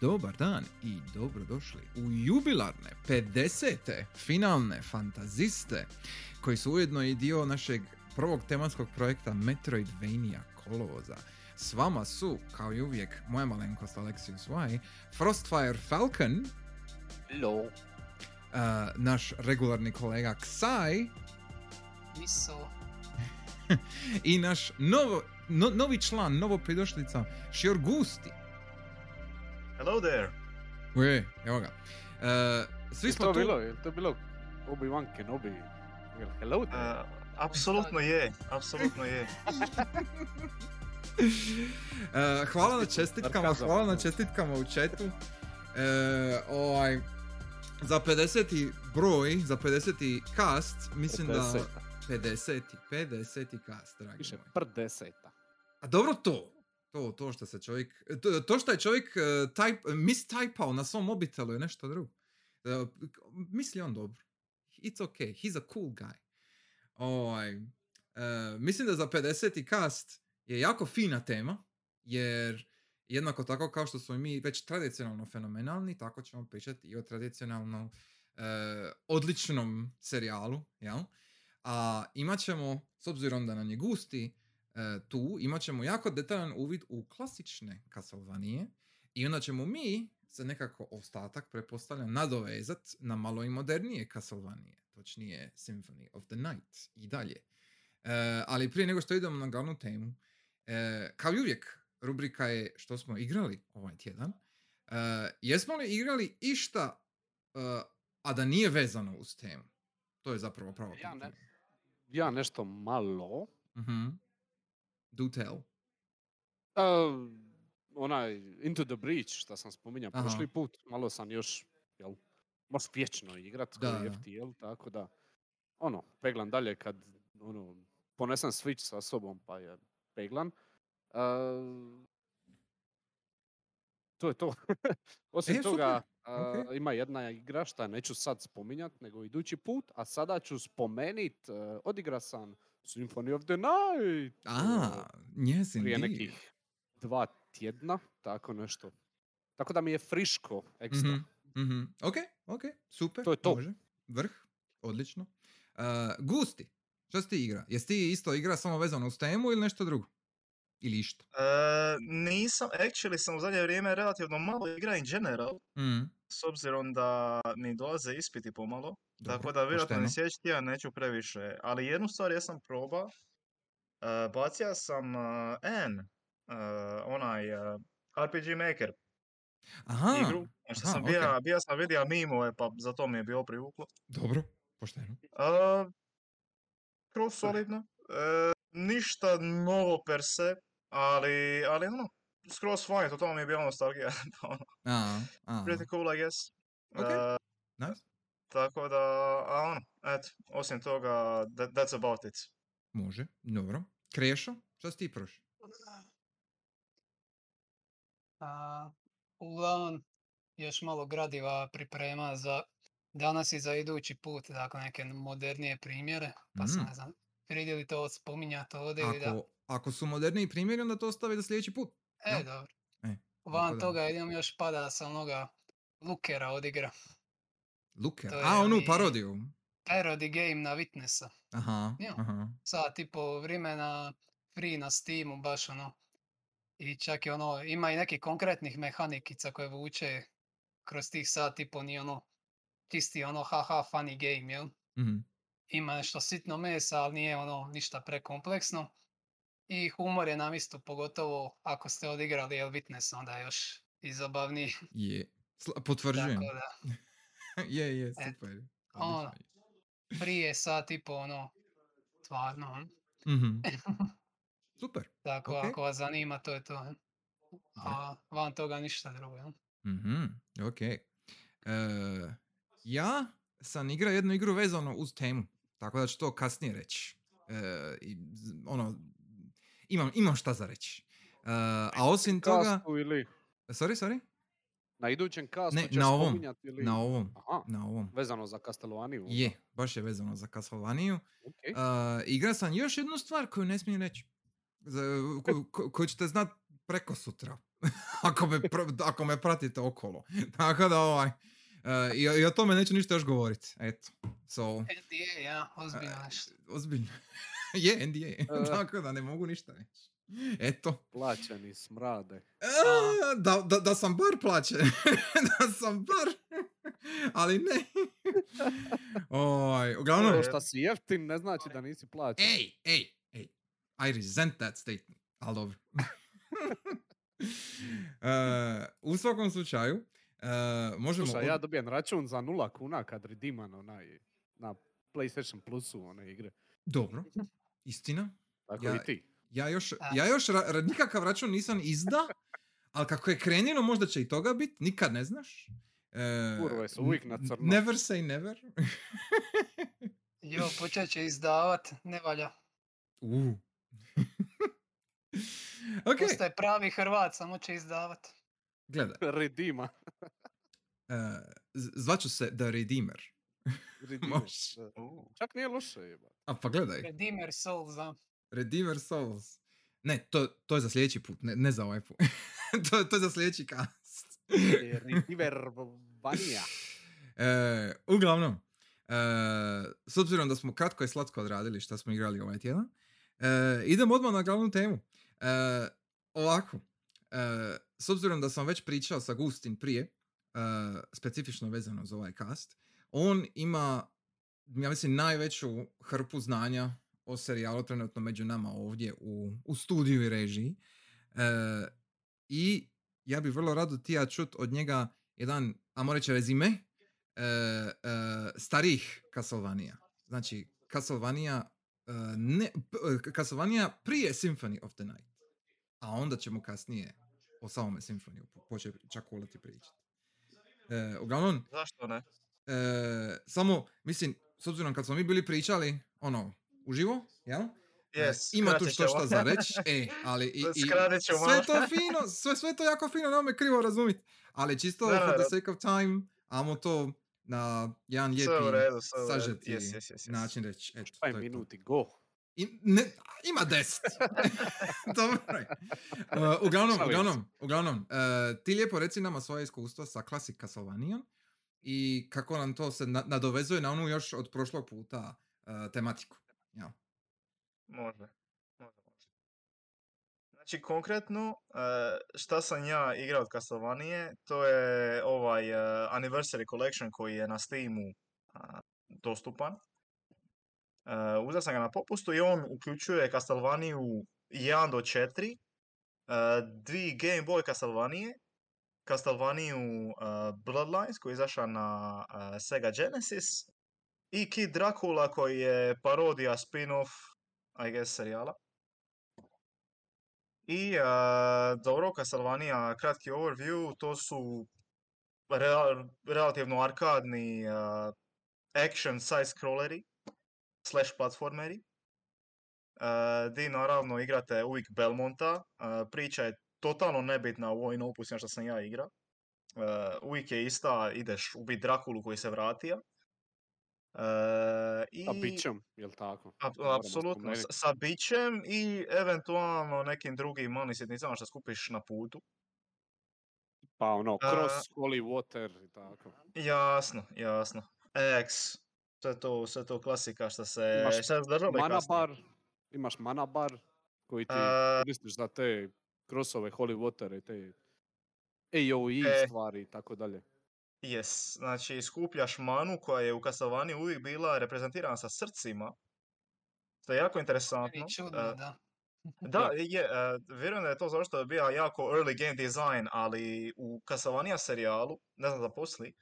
dobar dan i dobrodošli u jubilarne 50. finalne fantaziste koji su ujedno i dio našeg prvog tematskog projekta Metroidvania kolovoza. S vama su, kao i uvijek, moja malenkost Alexius Y, Frostfire Falcon, Hello. uh, naš regularni kolega Ksai Miso. i naš novo, no- novi član, novo pridošlica Šior Gusti. Hello there. Uje, evo ga. Uh, svi Je smo to tu... bilo, je to bilo Obi-Wan Kenobi? Hello there? Uh, apsolutno je, apsolutno je. E, hvala na čestitkama, hvala na čestitkama u chatu. E, ovaj, za 50. broj, za 50. cast, mislim da... 50. 50. cast, dragi Piše moj. pr deseta. A dobro to, to, to što se čovjek, to, to što je čovjek uh, type, mistypao na svom mobitelu je nešto drugo. E, misli on dobro. It's okay, he's a cool guy. Ovaj, e, mislim da za 50. cast je jako fina tema, jer jednako tako kao što smo mi već tradicionalno fenomenalni, tako ćemo pričati i o tradicionalno e, odličnom serijalu, jel? A imat ćemo, s obzirom da nam je gusti, e, tu imat ćemo jako detaljan uvid u klasične Castlevanie i onda ćemo mi se nekako ostatak, pretpostavljam, nadovezat na malo i modernije Castlevanie, točnije Symphony of the Night i dalje. E, ali prije nego što idemo na glavnu temu, e, kao i uvijek, rubrika je što smo igrali ovaj tjedan. E, jesmo li igrali išta, e, a da nije vezano uz temu? To je zapravo pravo Ja ne-. Ja nešto malo. Mhm. Do tell. Uh, onaj Into the Breach što sam spominjao Aha. prošli put, malo sam još, jel, baš vječno igrat Da, koji. FTL, tako da, ono, peglam dalje kad, ono, ponesem Switch sa sobom pa je peglan. Uh, to je to. Osim E, toga, super, uh, ima jedna igra šta neću sad spominjat, nego idući put, a sada ću spomenit, uh, odigra sam Symphony of the Night. A, yes, prije indeed. nekih dva tjedna, tako nešto. Tako da mi je friško ekstra. Mhm, mhm. Ok, ok, super. To je to. Može. Vrh, odlično. Uh, gusti, što si ti igra? Jesi ti isto igra samo vezano uz temu ili nešto drugo? Ili išta? Uh, nisam, actually sam u zadnje vrijeme relativno malo igra in general, Mm, s obzirom da mi dolaze ispiti pomalo, tako dobro, da vjerojatno ni sljedeći tjedan neću previše, ali jednu stvar jesam proba, uh, bacio sam uh, N, uh, onaj uh, RPG Maker Aha, igru, što aha, sam ok. bija, bija sam vidio mimove, pa zato mi je bilo privuklo. dobro, pošteno. Uh, skroz solidno. E, ništa novo per se, ali, ali ono, skroz fine, totalno mi je bila nostalgija. pa ono, A, a, pretty cool, I guess. Ok. E, nice. tako da, a ono, eto, osim toga, that, that's about it. Može, dobro. Krešo, što si ti prošao? A, uglavnom, još malo gradiva priprema za danas i za idući put, dakle neke modernije primjere, pa sam Mm. ne znam, vrijedi li to spominjati ovdje ili da... Ako, ako su moderniji primjeri, onda to ostavi za sljedeći put. E, dobro. E, Van da. toga idem još pada sa onoga Lukera odigra. Luker. Je A, onu parodiju. Parody game na Witnessa. Aha, Ja. aha. Sad tipo vremena free na Steamu, baš ono. I čak i ono, ima i nekih konkretnih mehanikica koje vuče kroz tih sat, tipo ni ono, čisti ono haha funny game, jel? Mhm. Ima nešto sitno mesa, ali nije ono ništa prekompleksno. I humor je na mjestu, pogotovo ako ste odigrali El Witness, onda je još i zabavniji. Je. Sla- Potvrđujem. Tako da, je, je, super. ono, Odlično je. prije sat tipo ono, stvarno, ono. Mhm. Super. Tako, Ok. ako vas zanima, to je to. jel? A van toga ništa drugo, jel? Mhm, ok. E, ja sam igrao jednu igru vezano uz temu, tako da ću to kasnije reći. E, i z- ono, imam, imam šta za reći. E, a osim toga... Kastu ili Sorry, sorry? na idućem kastu Ne, ćeš na ovom, ili... Na ovom. Aha, Na ovom. vezano za Castlovaniju. onda. Je, baš je vezano za Castlevania. Ok. Uh, igra sam još jednu stvar koju ne smijem reći. Za, ko, ko- koju ćete znat preko sutra. ako, me, pr- ako me pratite okolo. Tako da ovaj, e, i, i o tome neću ništa još govoriti. Eto, so, NDA, ja, ozbiljno nešto. ozbiljno. je, NDA, tako da ne mogu ništa reći. Eto. Plaćeni smrade. A, da, da, da sam bar plaćen. da sam bar. Ali ne. Oj, uglavnom, To što si jeftin ne znači da nisi plaćen. ej, ej, ej. I resent that statement. Ali dobro. E, u svakom slučaju, e, možemo... Slušaj, od- ja dobijem račun za nula kuna kad redeemam onaj na PlayStation Plusu one igre. Dobro, istina. Tako Ja- i ti. Ja još, ja još ra- ra- nikakav račun nisam izda, ali kako je krenilo, možda će i toga biti, nikad ne znaš. E, Kurve su uvijek na crno. Never say never. Jo, počet će izdavat, ne valja. Uh. ok, Postaje pravi Hrvat, samo će izdavat. gledaj. Redeema. e, z- zvaću se The Redeemer. Redeemer, Može. da. Uh, Čak nije loše jeba. A pa gledaj, Redeemer Souls, da. Redeemer Souls. Ne, to, to je za sljedeći put, ne, ne za ovaj put. to, to je za sljedeći cast. Redeemer vanija. E, uglavnom, e, s obzirom da smo kratko i slatko odradili što smo igrali ovaj tjedan, e, idemo odmah na glavnu temu. E, ovako, e, s obzirom da sam već pričao sa Gustin prije, e, specifično vezano za ovaj cast, on ima, ja mislim, najveću hrpu znanja o serijalu trenutno među nama ovdje u, u studiju i režiji. E, I ja bi vrlo rado ti ja čut od njega jedan, ajmo reći, rezime e, e, starijih Castlevania. Znači, Castlevania, e, ne, p- Castlevania prije Symphony of the Night. A onda ćemo kasnije o samome Symphony početi čak voliti pričati. E, uglavnom, zašto ne? E, samo, mislim, s obzirom kad smo mi bili pričali, ono, uživo, jel? E, Yes, ima tu što šta za reći, e, ali i, i sve to fino, sve, sve to jako fino, nemoj me krivo razumjeti, ali čisto Da, for da, the sake of time, ajmo to na jedan lijepi, sažeti Yes, yes, yes, yes. način reći. Eto, to je je to. minuti go. I, ne, ima deset. Dobro. je. Uh, uglavnom, uglavnom, uglavnom, uh, ti lijepo reci nama svoje iskustva sa Classic Castlevania i kako nam to se na- nadovezuje na onu još od prošlog puta uh, tematiku. Ja. Može, može. Znači, konkretno, e, šta sam ja igrao od Castlevania, to je ovaj e, Anniversary Collection koji je na Steamu dostupan. E, uzeo sam ga na popustu i on uključuje Castlevania 1 do 4, e, dvi Game Boy Castlevania, Castlevania Bloodlines koji je izašao na e, Sega Genesis i Kid Dracula koji je parodija spin-off I guess serijala. I a, dobro, Castlevania, kratki overview, to su rela- relativno arkadni a, action side-scrolleri slash platformeri. A, di naravno igrate uvijek Belmonta, a, priča je totalno nebitna u ovim opusima što sam ja igra. A, uvijek je ista, ideš ubiti Drakulu koji se vratio. A, i... A bićem, jel tako? Moramo Apsolutno, s- spomenuti. sa bićem i eventualno nekim drugim malim sitnicama što skupiš na putu. Pa ono, A- cross, holy water i tako. Jasno, jasno. X, sve to, sve to klasika što se, Imaš Mana bar, imaš mana bar koji ti A- koristiš za te crossove, holy water i te AoE E. stvari i tako dalje. Yes, znači skupljaš manu koja je u Castlevanii uvijek bila reprezentirana sa srcima. Što je jako interesantno. Čudno, E, da. Da, je, e, vjerujem da je to zašto je bio jako early game design, ali u Castlevania serijalu, ne znam da posli,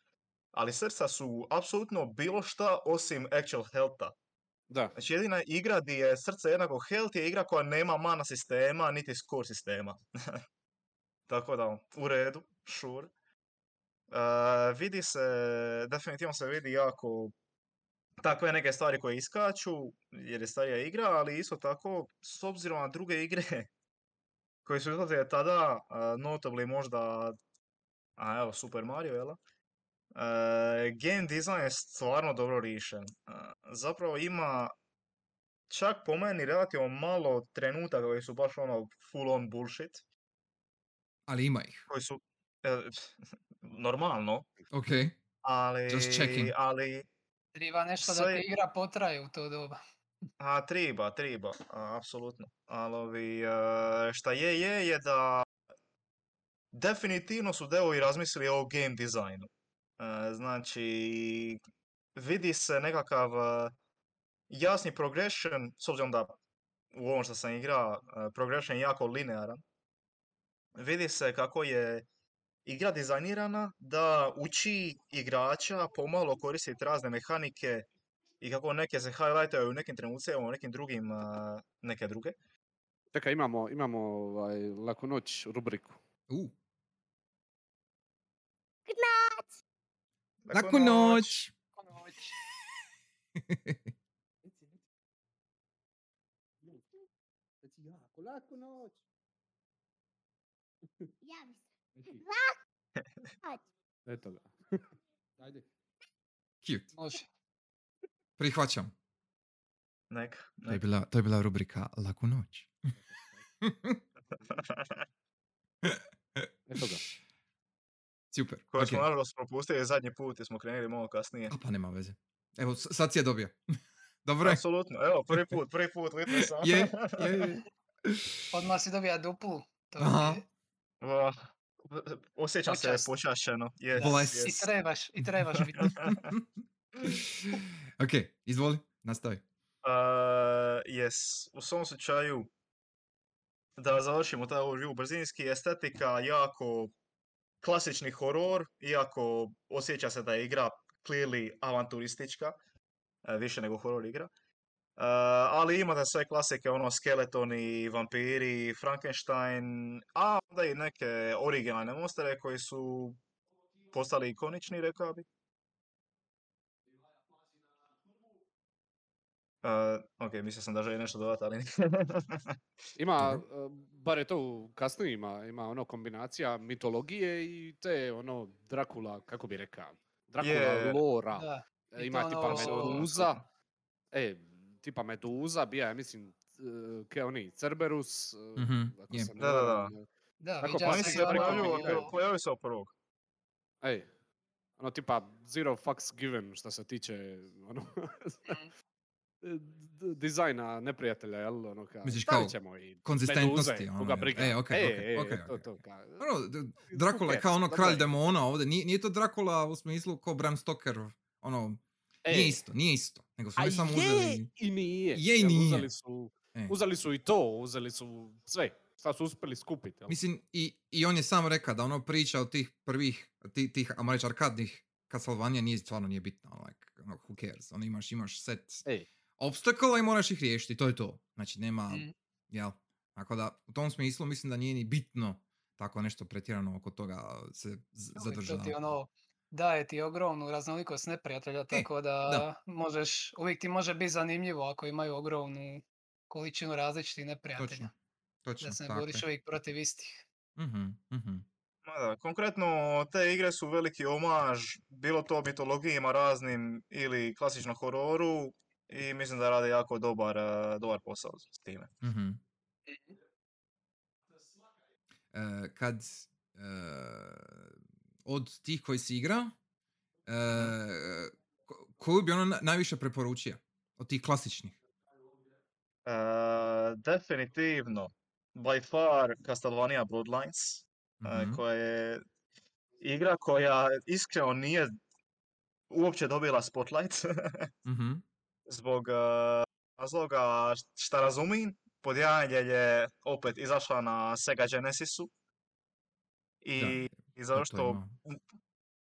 ali srca su apsolutno bilo šta osim actual healtha. Da, Znači jedina igra gdje je srce jednako health je igra koja nema mana sistema, niti score sistema. Tako da, u redu, sure. E, vidi se, definitivno se vidi jako takve neke stvari koje iskaču, jer je starija igra, ali isto tako, s obzirom na druge igre koje su izlazile tada, uh, notably možda, a evo, Super Mario, jel? E, game design je stvarno dobro riješen. E, zapravo ima čak po meni relativno malo trenutaka koji su baš ono full on bullshit. Ali ima ih. koji su e, normalno, Ok. ali, Just checking. ali Treba nešto da Sve- ti igra potraje u to doba. A, triba, triba, a, apsolutno. Ali šta je, je, je da definitivno su devovi razmislili o game dizajnu. E, znači, vidi se nekakav e, jasni progression, s obzirom da u ovom što sam igra, e, progression je jako linearan. Vidi se kako je igra dizajnirana da uči igrača pomalo koristiti razne mehanike i kako neke se highlightaju u nekim trenucima, u nekim drugim neke druge. Čekaj, imamo, imamo ovaj, laku noć rubriku. U, Laku laku noć! Laku noć. Eto ga. Ajde. Cute. Može. Prihvaćam. Nek, To je bila, to je bila rubrika Laku noć. Eto ga. Super. Koje ok. smo nažalost propustili zadnji put jer smo krenuli malo kasnije. A pa nema veze. Evo, sad si je dobio. Dobro je. Apsolutno, evo, prvi put, prvi put, vidite sam. Je, je, je. Odmah si dobija duplu. To Aha. je- Osjećam se Počast. počašćeno. Yes, Bolest. I yes. trebaš, i trebaš biti. ok, izvoli, nastavi. Uh, yes, u svom slučaju, da završimo taj overview brzinski, estetika jako klasični horor, iako osjeća se da je igra clearly avanturistička, e, više nego horor igra. Uh, ali imate sve klasike, ono, skeletoni, vampiri, Frankenstein, a onda i neke originalne monstere koji su postali ikonični, rekao bi. Uh, ok, mislio sam da želi nešto dodati, ali... Ima, Dobro. e, bar je to u kasnijima, ima ono kombinacija mitologije i te ono Drakula, kako bi rekao, Drakula Je. lora. Da. E, i Ima to tipa ono- Meduza, e, tipa Meduza, bija je, mislim, ke oni, Cerberus, Mhm, ako se ne Da, da, da. Da, viđa pa Oni se pojavljuju se od prvog. Ej, ono tipa zero fucks given što se tiče ono, Mhm. dizajna neprijatelja, jel? Ono ka, Misliš kao ćemo i konzistentnosti, meduze, ono, koga briga. E, okej, E, okej, e, okej, to, okej. to, ka, Ono, Dracula je kao ono kralj demona ovdje. Nije, nije to Dracula u smislu ko Bram Stoker, ono, E, nije isto, nije isto. Nego su a samo je uzeli... i nije. Je i nije. Uzeli su, E. uzeli su i to, uzeli su sve. Šta su uspjeli skupiti. jel? Mislim, i, i on je sam rekao da ono priča od tih prvih, tih, tih reći, arkadnih Castlevania nije, stvarno nije bitno, like, ono, who cares, ono, imaš, imaš set Ej, obstacle i moraš ih riješiti, to je to. Znači, nema, Mm. jel, tako da, u tom smislu mislim da nije ni bitno tako nešto pretjerano oko toga se z- zadržava. ti ono, daje ti ogromnu raznolikost neprijatelja, tako da, E, da. možeš, uvijek ti može biti zanimljivo ako imaju ogromnu količinu različitih neprijatelja. Točno, točno, Da se ne tako boriš je. uvijek protiv istih. Mhm, mhm. Ma da, konkretno te igre su veliki omaž, bilo to mitologijima raznim ili klasičnom hororu i mislim da rade jako dobar, eh, dobar posao s time. Mhm. E, kad e, od tih koji si igra, e, ko- koju bi ono na- najviše preporučio? Od tih klasičnih? Definitivno, by far Castlevania Bloodlines, Mhm. koja je igra koja iskreno nije uopće dobila spotlight Mhm. Zbog eh, razloga šta razumim, pod jedan je opet izašla na Sega Genesisu i, Da, i zato to što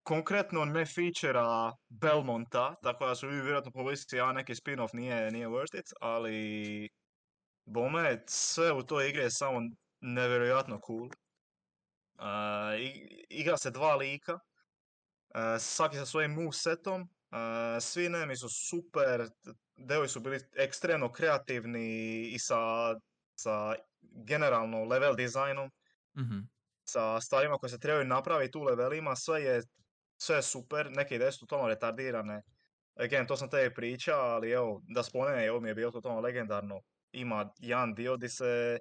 konkretno ne featura Belmonta, tako da su vi vjerojatno pomislili, a neki spin-off nije, nije worth it, ali bome, sve u toj igri je samo nevjerojatno cool. Uh, igra se dva lika, uh, svaki sa svojim movesetom, uh, svi enemy su super, delovi su bili ekstremno kreativni i sa, sa generalno level dizajnom Mhm. sa stvarima koje se trebaju napraviti u levelima, sve je, sve je super, neke ideje su totalno retardirane. Again, to sam tebi priča, ali evo, da spomenem, ovo mi je bilo totalno legendarno. Ima jedan dio di se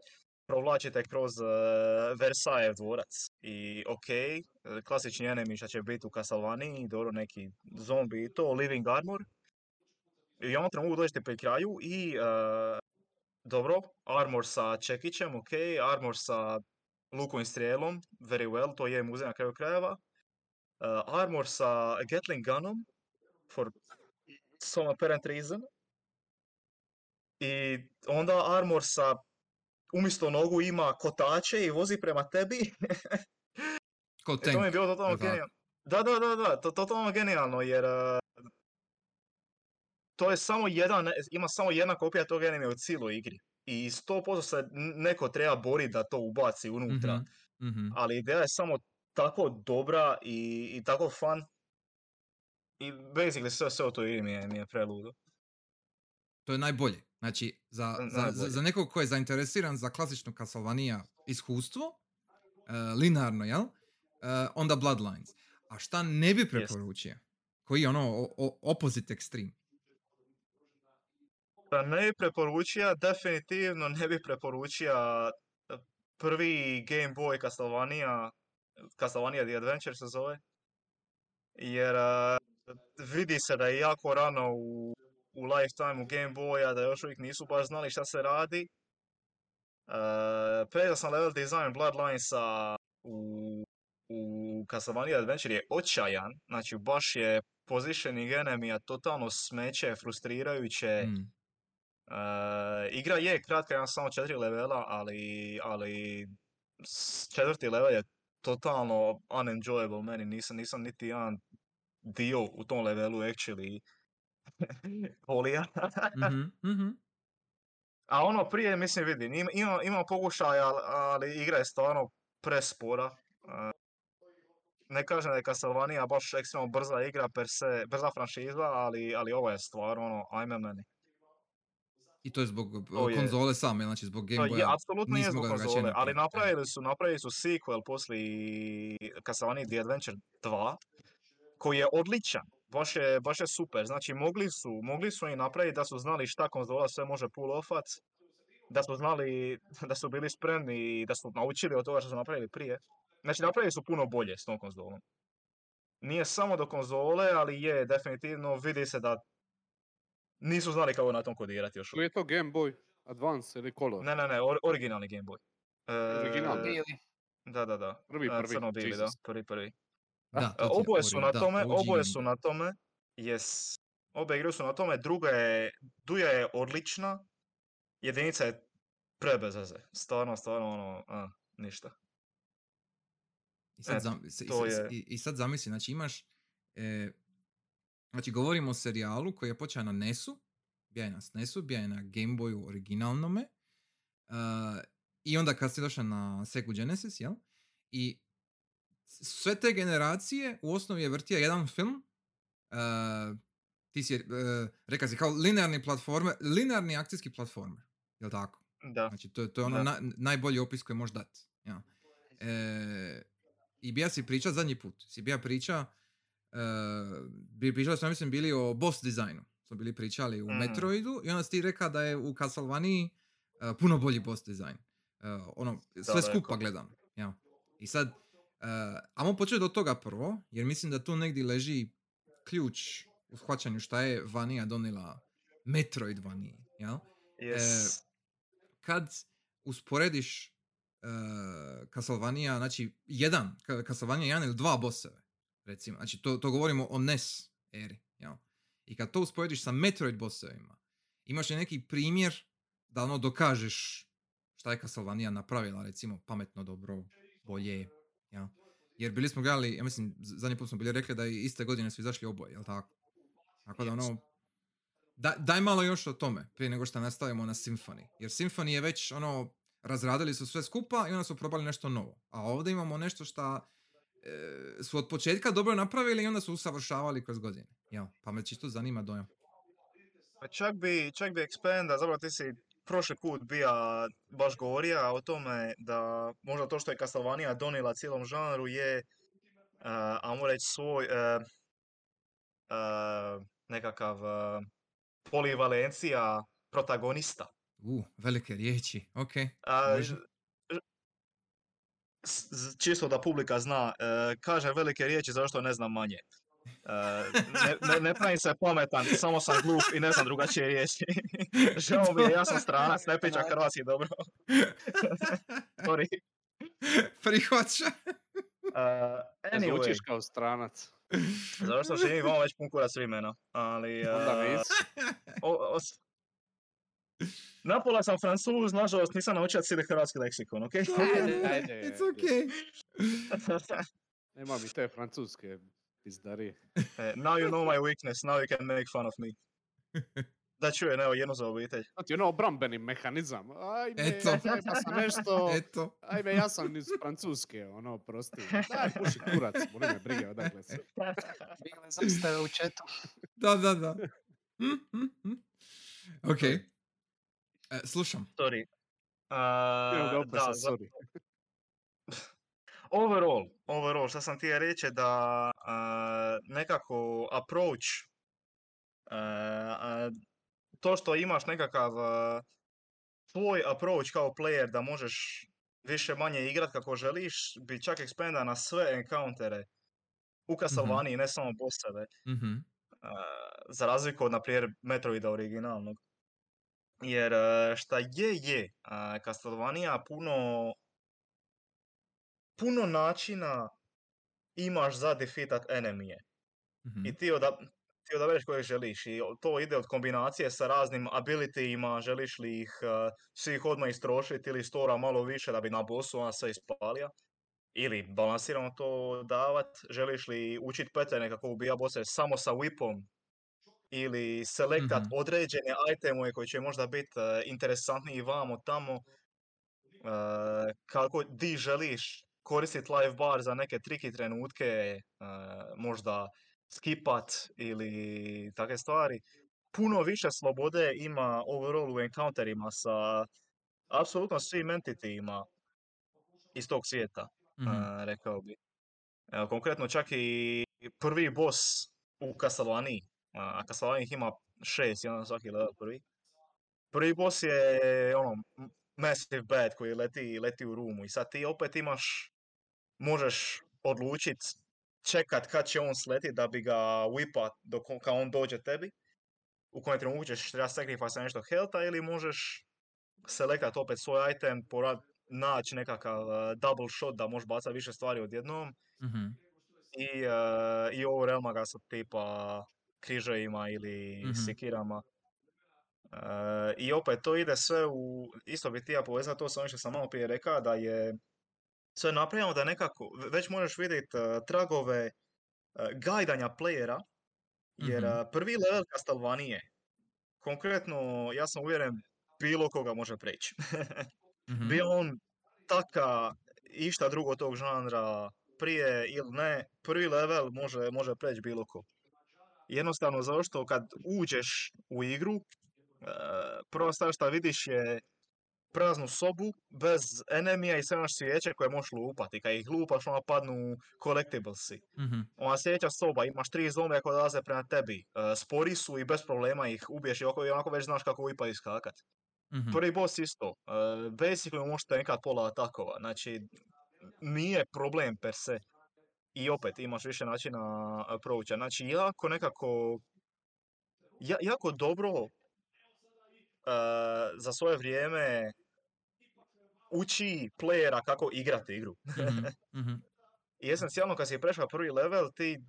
provlačite kroz uh, Versailles dvorac. I ok, e, klasični enemy šta će biti u Castlevanii, dobro neki zombi i to, living armor. I u jednom trenutku dođete pri kraju i e, dobro, armor sa čekićem, ok, armor sa lukom i strijelom, very well, to je muzej na kraju krajeva. armor sa Gatling gunom, for some apparent reason. I onda armor sa umjesto nogu ima kotače i vozi prema tebi. Ko E, to mi je bilo totalno genijalno. Da, da, da, da, to, totalno genijalno jer uh, to je samo jedan, ima samo jedna kopija tog anime u cijeloj igri. I 100% se neko treba boriti da to ubaci unutra. Mhm, mhm. Ali ideja je samo tako dobra i, i tako fun. I basically sve, sve u toj igri mi je, mi je preludo. To je najbolje. Znači, za, za, za, za nekog ko je zainteresiran za klasično Castlevania iskustvo, uh, linearno, jel? Uh, onda Bloodlines. A šta ne bi preporučio? Koji je ono o, o, opposite extreme? Da ne bi preporučio, definitivno ne bi preporučio e, prvi Game Boy Castlevania, Castlevania The Adventure se zove. Jer e, vidi se da je jako rano u, u lifetime u Game Boya, da još uvijek nisu baš znali šta se radi. Uh, Predio sam level design Bloodlinesa u, u Castlevania Adventure je očajan, znači baš je positioning enemija totalno smeće, frustrirajuće. Mm. E, igra je kratka, ima samo četiri levela, ali, ali četvrti level je totalno unenjoyable meni, nisam, nisam niti jedan dio u tom levelu actually volio. Mhm, mhm. A ono prije, mislim, vidi, ima, ima, ima pokušaja, ali, ali igra je stvarno prespora. Ne kažem da je Castlevania baš ekstremno brza igra per se, brza franšiza, ali, ali ovo je stvarno ono, ajme meni. I to je zbog To je- konzole same, znači zbog Game Boya. apsolutno je nismo zbog konzole, ali napravili su, napravili su sequel poslije Castlevania The Adventure 2, koji je odličan, baš je, baš je super, znači mogli su, mogli su i napraviti da su znali šta konzola sve može pull offat, da su znali, da su bili spremni i da su naučili od toga što su napravili prije. Znači napravili su puno bolje s tom konzolom. Nije samo do konzole, ali je definitivno, vidi se da nisu znali kako na tom kodirati još Ili je to Game Boy Advance ili Color? Ne, ne, ne, or- originalni Game Boy. E, Originalni? Bili. Da, da, da. Prvi, E, prvi, Crno-bili, da, Jesus. prvi, prvi. Da, E, Oboje su na da, tome, OG oboje su na tome, yes. Obe igre su na tome, druga je, Duja je odlična, jedinica je pre veze. Stvarno, stvarno, ono, a, ništa. I sad, Eto, zam, i, to s- je- i, i sad zamisli, znači imaš, e, znači govorimo o serijalu koji je počeo na NES-u, bija je na SNES-u, bija je na Game Boyu originalnome, uh, i onda kad si došao na Sega Genesis, jel? I sve te generacije u osnovi je vrtio jedan film, uh, ti si, uh, reka si kao linearni platformer, linearni akcijski platformer, jel tako? Da. Znači, to, to je ono na- najbolji opis koji možeš dati. Ja. E, I bija si priča zadnji put. Si bija priča, e, bi pričali smo, mislim, bili o boss dizajnu. Smo bili pričali u Mhm. Metroidu i onda si ti reka da je u Castlevanii e, puno bolji boss dizajn. E, ono, sve da, skupa gledam. Ja. I sad, uh, ajmo početi od toga prvo, jer mislim da tu negdje leži ključ u shvaćanju šta je Vanija donijela Metroid Vaniji. Jel? Yes. kad usporediš uh, Castlevania, znači jedan, Castlevania jedan ili dva bosseve, recimo, znači to, to govorimo o NES eri, jel? I kad to usporediš sa Metroid bossevima, imaš li neki primjer da ono dokažeš šta je Castlevania napravila, recimo, pametno, dobro, bolje, jel? Jer bili smo gledali, ja mislim, zadnji put smo bili rekli da i iste godine su izašli oboje, jel tako? Tako da ono, da, daj malo još o tome, prije nego što nastavimo na Symphony. Jer Symphony je već ono, razradili su sve skupa i onda su probali nešto novo. A ovdje imamo nešto što e, su od početka dobro napravili i onda su usavršavali kroz godine. Jel, pa me čisto zanima dojam. Pa Čak bi, čak bi Expanda, zapravo ti si prošli put bija baš govorio o tome da možda to što je Castlevania donijela cijelom žanru je, uh, ajmo reći, svoj uh, uh, nekakav uh, polivalencija protagonista. U, velike riječi, ok. A, Može. čisto da publika zna, e, kaže velike riječi zašto ne znam manje. E, ne, ne, ne pravim se pametan, samo sam glup i ne znam drugačije riječi. Žao mi je, ja sam stranac, ne pričam hrvatski dobro. Sorry. Prihvaća. Uh, anyway, Zvučiš kao stranac. zato što živim vama već pun kurac vremena, ali... Onda uh, o- os- Napola sam francuz, nažalost nisam naučio cijeli hrvatski leksikon, ok? Ajde, ajde, It's okay. Nema mi te francuske pizdarije. E, now you know my weakness, now you can make fun of me. Da čujem, evo, jednu za obitelj. Znači, ono obrambeni mehanizam. Ajme, Eto. ajme, sam nešto... Eto. Ajme, ja sam iz Francuske, ono, prosti. Daj, puši kurac, boli me brige, odakle si. Bile zastave u četu. Da, da, da. Mm, mm, mm. Ok. E, slušam. Sorry. Evo ga Uh, opet da, sorry. Overall, overall, što sam ti reći da uh, nekako approach, uh, uh, to što imaš nekakav uh, tvoj approach kao player da možeš više manje igrat kako želiš, bi čak ekspanda na sve encountere u Castlevanii, ne samo bosseve, Mhm. uh, za razliku od, na primjer, Metroida originalnog. Jer uh, šta je, je, uh, Castlevania puno puno načina imaš za defeatat enemije. mhm. I ti, oda, ti odabereš koje želiš. I to ide od kombinacije sa raznim abilityima, želiš li ih uh, svih odmah istrošiti ili stora malo više da bi na bossu ona sve ispalija. Ili balansirano to davat, želiš li učit patterne kako ubija bosse samo sa whipom ili selektat Mhm. određene itemove koji će možda biti uh, interesantniji vamo tamo uh, kako di želiš koristiti live bar za neke triki trenutke, uh, možda skipat ili takve stvari. Puno više slobode ima overall u encounterima sa apsolutno svim entitijima iz tog svijeta, Mhm. uh, rekao bi. Evo, konkretno čak i prvi boss u Castlevanii, a Castlevania ih ima šest, jedan svaki level prvi. Prvi boss je ono, Massive Bad koji leti, leti u rumu i sad ti opet imaš, možeš odlučit čekat kad će on sleti da bi ga whipat dok on, kad on dođe tebi. U kojem trenutku ćeš treba sacrifice nešto healtha ili možeš selektat opet svoj item, porad, naći nekakav uh, double shot da možeš bacati više stvari odjednom Mhm. i, uh, i ovo realma ga sa tipa križevima ili Mhm. sekirama. Uh, I opet to ide sve u, isto bi ti ja povezao to sa onim što sam malo prije rekao, da je sve napravljeno da nekako, ve- već možeš vidjeti tragove uh, gajdanja playera, jer Mhm. uh, prvi level Castlevanie, konkretno ja sam uvjeren bilo koga može preći. Mhm. Bio on taka išta drugo tog žanra prije ili ne, prvi level može, može preći bilo ko. Jednostavno zato što kad uđeš u igru, prva stvar što vidiš je praznu sobu bez enemija i sve imaš svijeće koje možeš lupati. Kad ih lupaš, ona padnu collectiblesi. Mhm. Ona sljedeća soba, imaš tri zombe koje dolaze prema tebi. E, spori su i bez problema ih ubiješ i onako, i onako već znaš kako uipa iskakat. Mhm. Prvi boss isto. Basically možete nekad pola atakova. Znači, nije problem per se. I opet imaš više načina approacha. Znači, jako nekako... Ja, jako dobro za svoje vrijeme uči playera kako igrati igru. Mhm. Mhm. I esencijalno kad si prešao prvi level, ti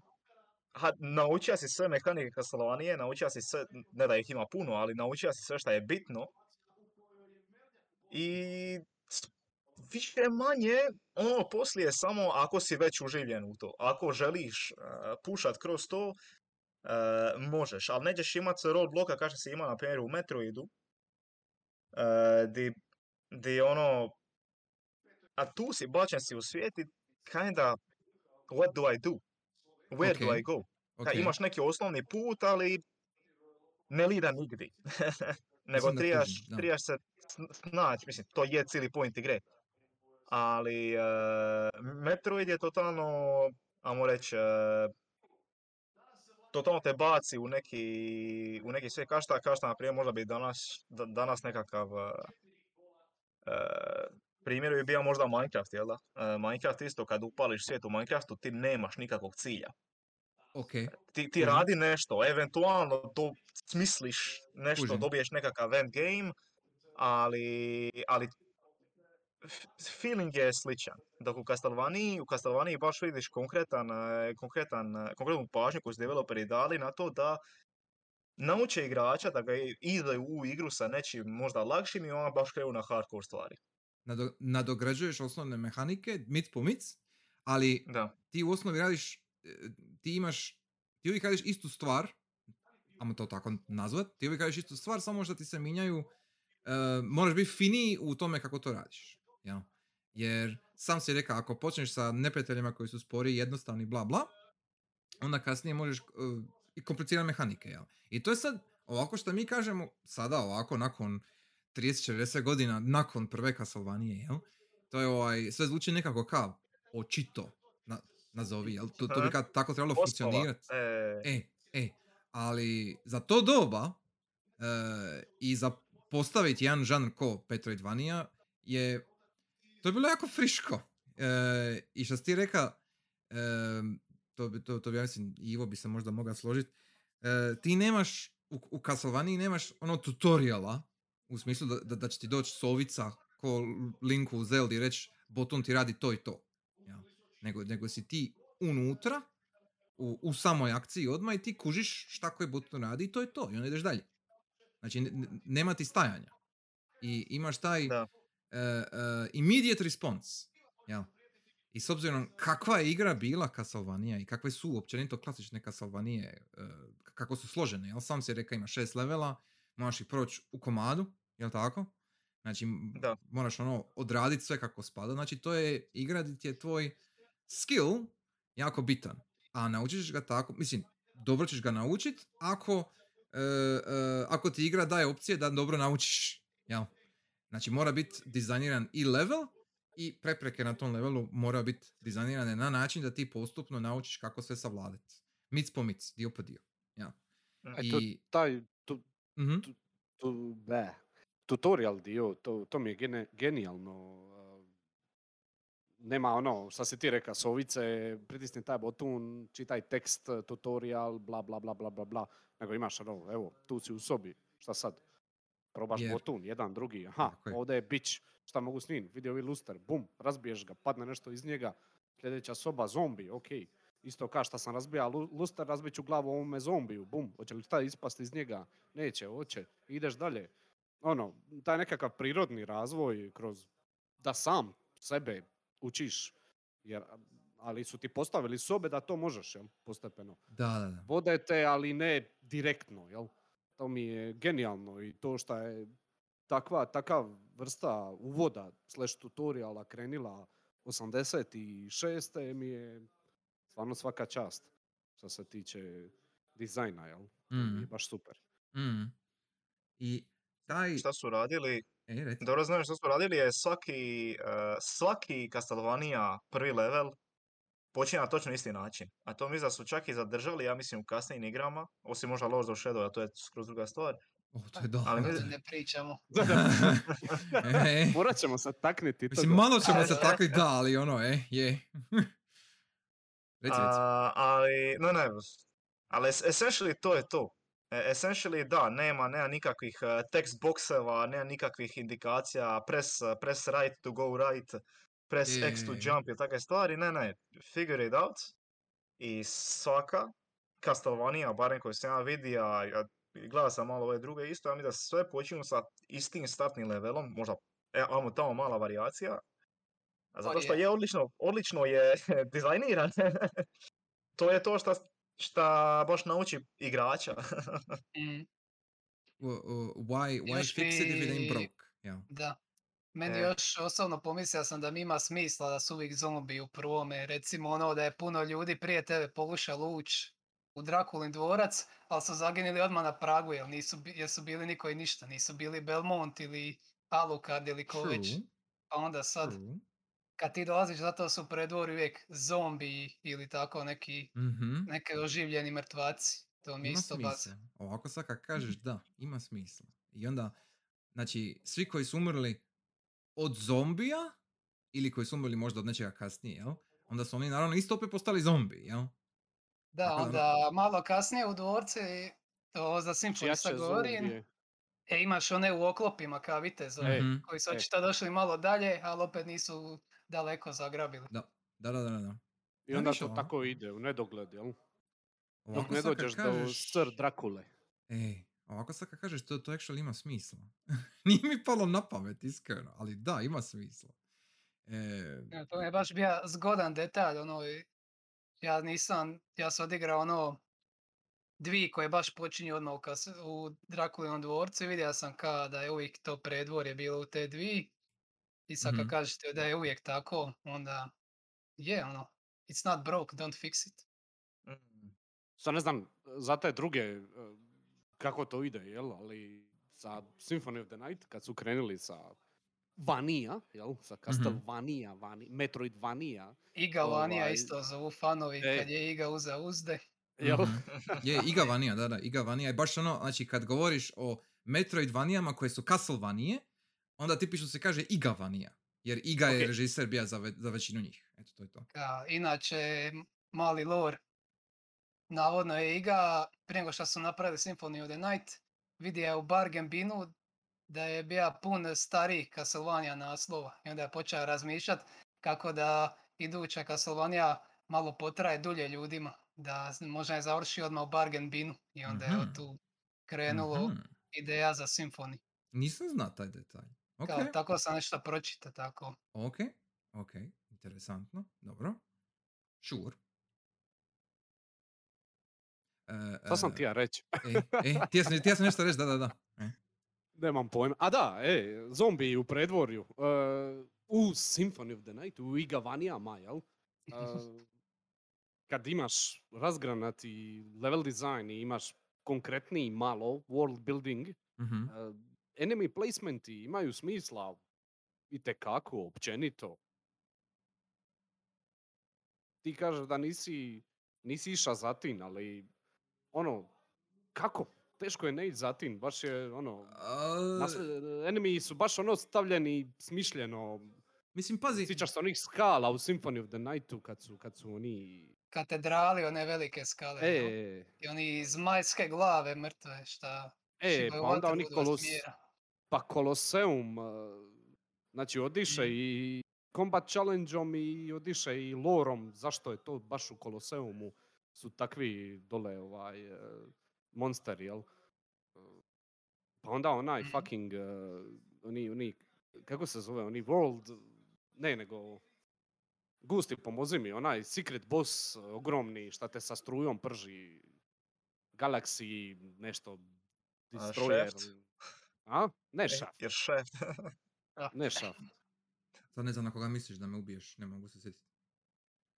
ha, naučio si sve mehanike Castlevanie, naučio si sve, ne da ih ima puno, ali naučio si sve što je bitno. I više manje, ono poslije samo ako si već uživljen u to. Ako želiš uh, pušat kroz to, uh, možeš, ali nećeš imat roadblocka kao što si imao na primjer u Metroidu, uh, di, di ono, a tu si, bačen si u svijet i kinda, what do I do? Where do Ok, I go? Ka, ok. imaš neki osnovni put, ali ne lida nigdi. Nego da trijaš, da. trijaš se sn- snaći, mislim, to je cijeli point igre. Ali uh, Metroid je totalno, ajmo reći, uh, totalno te baci u neki, u neki sve kašta, kašta, na primjer, možda bi danas, da- danas nekakav uh, uh, primjeru je bio možda Minecraft, jel da? E, Minecraft isto, kad upališ svijet u Minecraftu, ti nemaš nikakvog cilja. Ok, Ti, ti radi nešto, eventualno do, smisliš nešto, Kužim. dobiješ nekakav end game, ali, ali feeling je sličan. Dok u Castlevanii, u Castlevanii baš vidiš konkretan, e, konkretan, e, konkretnu pažnju koju su developeri dali na to da nauče igrača da ga i- idu u igru sa nečim možda lakšim i ona baš krenu na hardcore stvari. Nado- nadograđuješ osnovne mehanike, mic po mic, ali Da. ti u osnovi radiš, e, ti imaš, ti uvijek radiš istu stvar, ajmo to tako nazvat, ti uvijek radiš istu stvar, samo što ti se minjaju, e, moraš biti finiji u tome kako to radiš. Jel? Jer sam si rekao, ako počneš sa neprijateljima koji su spori, jednostavni, bla bla, onda kasnije možeš e, i komplicirati mehanike. Jel? I to je sad, ovako što mi kažemo, sada ovako, nakon 30-40 godina, nakon prve Castlevanie, jel? To je ovaj, sve zvuči nekako kao očito, na, nazovi, jel? To, to bi kad tako trebalo funkcionirati. e, E, e, ali za to doba e, i za postaviti jedan žanr ko Metroidvania je, to je bilo jako friško. E, I što ti reka, e, to, bi, to, to bi ja mislim, Ivo bi se možda mogao složiti, ti nemaš, u, u Castlevanii nemaš ono tutoriala, u smislu da, da, da će ti doći sovica ko Linku u Zeldi i reći boton ti radi to i to. jel? Nego, nego si ti unutra, u, u samoj akciji odmah i ti kužiš šta koji buton radi i to je to. I onda ideš dalje. Znači, ne- ne- nema ti stajanja. I imaš taj. Uh, uh, immediate response. Jel? I s obzirom kakva je igra bila Castlevania i kakve su općenito klasične Castlevanie, uh, kako su složene. Jel? Sam si rekao ima šest levela, moraš ih proći u komadu, jel tako? Znači, Da. moraš ono odraditi sve kako spada. Znači, to je igra gdje ti je tvoj skill jako bitan. A naučiš ga tako, mislim, dobro ćeš ga naučit ako, e, e, ako ti igra daje opcije da dobro naučiš. Jel? Znači, mora biti dizajniran i level i prepreke na tom levelu mora biti dizajnirane na način da ti postupno naučiš kako sve savladati. Mic po mic, dio po dio. Ja. E, to, I, taj tu, mhm, tu, be, tutorial dio, to, to mi je gene, genijalno. Nema ono, šta si ti reka, sovice, pritisni taj botun, čitaj tekst, tutorial, bla bla bla bla bla bla. Nego imaš ono, evo, tu si u sobi, šta sad? Probaš Jer- botun, jedan, drugi, aha, Tako je. ovdje je bić, šta mogu s njim, vidio ovi luster, bum, razbiješ ga, padne nešto iz njega, sljedeća soba, zombi, ok. Isto kao šta sam razbija lu- luster, razbit ću glavu ovome zombiju, bum, hoće li taj ispast iz njega? Neće, hoće, ideš dalje. Ono, taj nekakav prirodni razvoj kroz da sam sebe učiš, jer, ali su ti postavili sobe da to možeš, jel, postepeno. da, da, da. Vodete, ali ne direktno, jel? To mi je genijalno i to što je takva, takav vrsta uvoda slash tutoriala krenila 86. mi je stvarno svaka čast što se tiče dizajna, jel? Mi je Mhm, baš super. mhm. I taj... Šta su radili? E. Dobro znam što su radili je svaki, eh, svaki Castlevania prvi level počinje na točno isti način. A to mislim da su čak i zadržali, ja mislim, u kasnijim igrama, osim možda Lords of Shadow, a to je skroz druga stvar. O, to je da. Ali mi- Da ne pričamo. E, Morat ćemo se takniti. Mislim, malo ćemo se Da. takvi da, ali ono, e, je. reci, reci. A, ali, ne, ne, ali es- essentially to je to. E, Essentially da, nema, nema nikakvih text boxeva, nema nikakvih indikacija, press, press right to go right, press X to Je. jump i takve stvari, ne, ne, figure it out. I svaka Castlevania, barem koju sam ja vidio, a ja gledao sam malo ove druge isto, ja mi da sve počinju sa istim startnim levelom, možda e, amo tamo mala varijacija. A zato što je. odlično, odlično je dizajniran. to je to šta, šta baš nauči igrača. Mm, w- Why, why Još fix it if it ain't i- broke? Ja. da. Meni E. još osobno pomislio sam da mi ima smisla da su uvijek zombi u prvome. Recimo ono da je puno ljudi prije tebe pokušalo ući u Drakulin dvorac, ali su zaginili odmah na pragu jer, nisu, jer su bili niko i ništa. Nisu bili Belmont ili Alucard ili ko već. True, Pa onda sad, true. kad ti dolaziš, zato su u predvorju uvijek zombi ili tako neki, Mhm. neke oživljeni mrtvaci. To mi Ima isto smisla. Ovako sad kad kažeš da, ima smisla. I onda, znači, svi koji su umrli od zombija ili koji su umrli možda od nečega kasnije, jel? Onda su oni naravno isto opet postali zombi, jel? Da, Tako da- onda malo kasnije u dvorci, to za sad govorim, e, imaš one u oklopima kao vitezovi, E, Mhm. koji su e. očito došli malo dalje, ali opet nisu daleko zagrabili. Da, da, da, da. da. I onda to ovako. tako ide u nedogled, jel? Dok ne dođeš do kažeš- Sir Drakule. Ej, ovako sad kad kažeš to, to actually ima smisla. Nije mi palo na pamet, iskreno, ali da, ima smisla. E, Ja, to je baš bio zgodan detalj, ono, ja nisam, ja sam odigrao ono, dvi koje baš počinju odmah u, kas- u Drakulinom dvorcu i vidio sam kao da je uvijek to predvorje bilo u te dvi. I sad kad Mhm. kažete da je uvijek tako, onda je ono, it's not broke, don't fix it. Mm. Sad ne znam za te druge e, kako to ide, jel? Ali sa Symphony of the Night, kad su krenuli sa Vanija, jel? Sa Castlevania, Vani, Metroidvania, Iga Vanija Ovaj, isto zovu fanovi e. kad je Iga uza uzde. jel? Mhm. Je, Iga Vanija, da, da, Iga Vanija je baš ono, znači kad govoriš o Metroidvanijama koje su Castlevanie, onda tipično se kaže Iga Vanija. Jer Iga je Ok. režiser bija za, ve- za većinu njih. Eto, to je to. Ka, inače, mali lore, navodno je Iga, prije nego što su napravili Symphony of the Night, vidio je u Bargain Binu da je bio pun starih Castlevania naslova. I onda je počeo razmišljati kako da iduća Castlevania malo potraje dulje ljudima. Da možda je završi odmah u Bargain Binu. I onda je Mhm. od tu krenulo Mhm. ideja za Symphony. Nisam zna taj detalj. Ok, Kao, tako sam nešto pročitao, tako. ok, ok, interesantno, dobro. Sure. To sam ti ja reći. E, e, ti ja sam, ti sam nešto reći, da, da, da. E. Nemam pojma. A da, e, zombi u predvorju. u Symphony of the Night, u Iga Vanijama, jel? E, kad imaš razgranati level design i imaš konkretniji malo world building, Mhm. Uh, enemy placementi imaju smisla i tekako, općenito. Ti kažeš da nisi, nisi iša zatin, ali ono, kako? Teško je ne ići zatin, baš je ono, A, enemy su baš ono stavljeni smišljeno. mislim, pazi, Sjećaš se onih skala u Symphony of the Nightu kad su, kad su oni... Katedrali, one velike skale. E, I oni zmajske glave mrtve, šta e, pa onda oni kolos. Pa Koloseum, uh, znači odiše Mhm. i combat challenge-om i odiše i lorom, zašto je to baš u Koloseumu su takvi dole ovaj uh, monsteri, jel? Pa onda onaj Mhm. fucking, uh, oni, oni, kako se zove, oni world, ne nego, Gusti, pomozi mi, onaj secret boss, ogromni, šta te sa strujom prži, Galaxy, nešto, A, Destroyer. Shaft? A? Ne E, Shaft. Jer. Ne Shaft. sad ne znam na koga misliš da me ubiješ, ne mogu se sjetiti.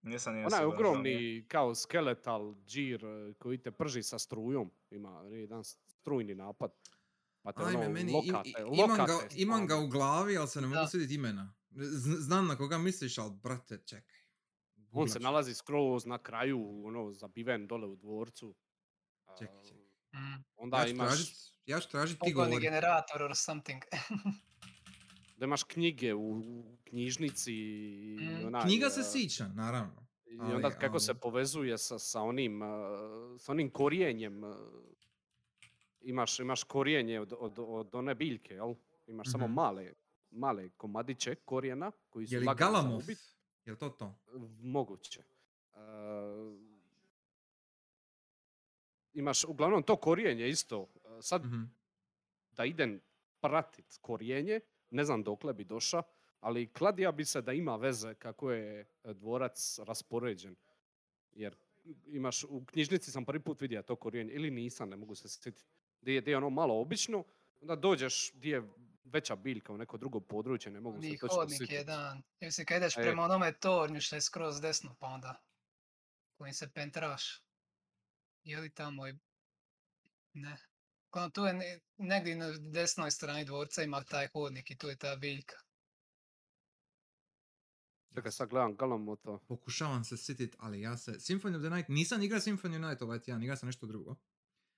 Nisam mi je. ogromni kao skeletal džir eh, koji te prži sa strujom. Ima jedan strujni napad. Pa te Ajme, ono meni, im- lokate, i- imam, ga, imam ga u glavi, ali se ne mogu sjetiti imena. Znam na koga misliš, ali brate, čekaj. On se nalazi skroz na kraju, ono, zabiven dole u dvorcu. Čekaj, čekaj. Mm. Onda ja ću imaš, tražit, ja ću tražit, ti govori. generator or something. da imaš knjige u, u knjižnici i Mm. onaj, Knjiga se eh, sića, naravno. I ali- onda kako se ali- povezuje sa, sa onim, uh, sa onim korijenjem, uh, imaš, imaš korijenje od, od, od one biljke, jel? Imaš samo Mhm. male, male komadiće korijena koji su Je li Galamov? Je li to to? Moguće. Uh, imaš uglavnom to korijenje isto. Sad Mhm. da idem pratit korijenje, ne znam dokle bi došao, ali kladija bi se da ima veze kako je e, dvorac raspoređen. Jer imaš, u knjižnici sam prvi put vidio to korijenje, ili nisam, ne mogu se sjetiti. Gdje je, ono malo obično, onda dođeš gdje je veća biljka u neko drugo područje, ne mogu se Ni točno hodnik sjetiti. jedan. Ili se kad ideš E. prema onome tornju što je skroz desno, pa onda kojim se pentraš. Je li tamo i... Ne. Uglavnom, tu je ne- negdje na desnoj strani dvorca ima taj hodnik i tu je ta biljka. Čekaj, sad gledam Galamoto. Pokušavam se sjetit, ali ja se... Symphony of the Night, nisam igra Symphony of the Night ovaj tjedan, igra sam nešto drugo.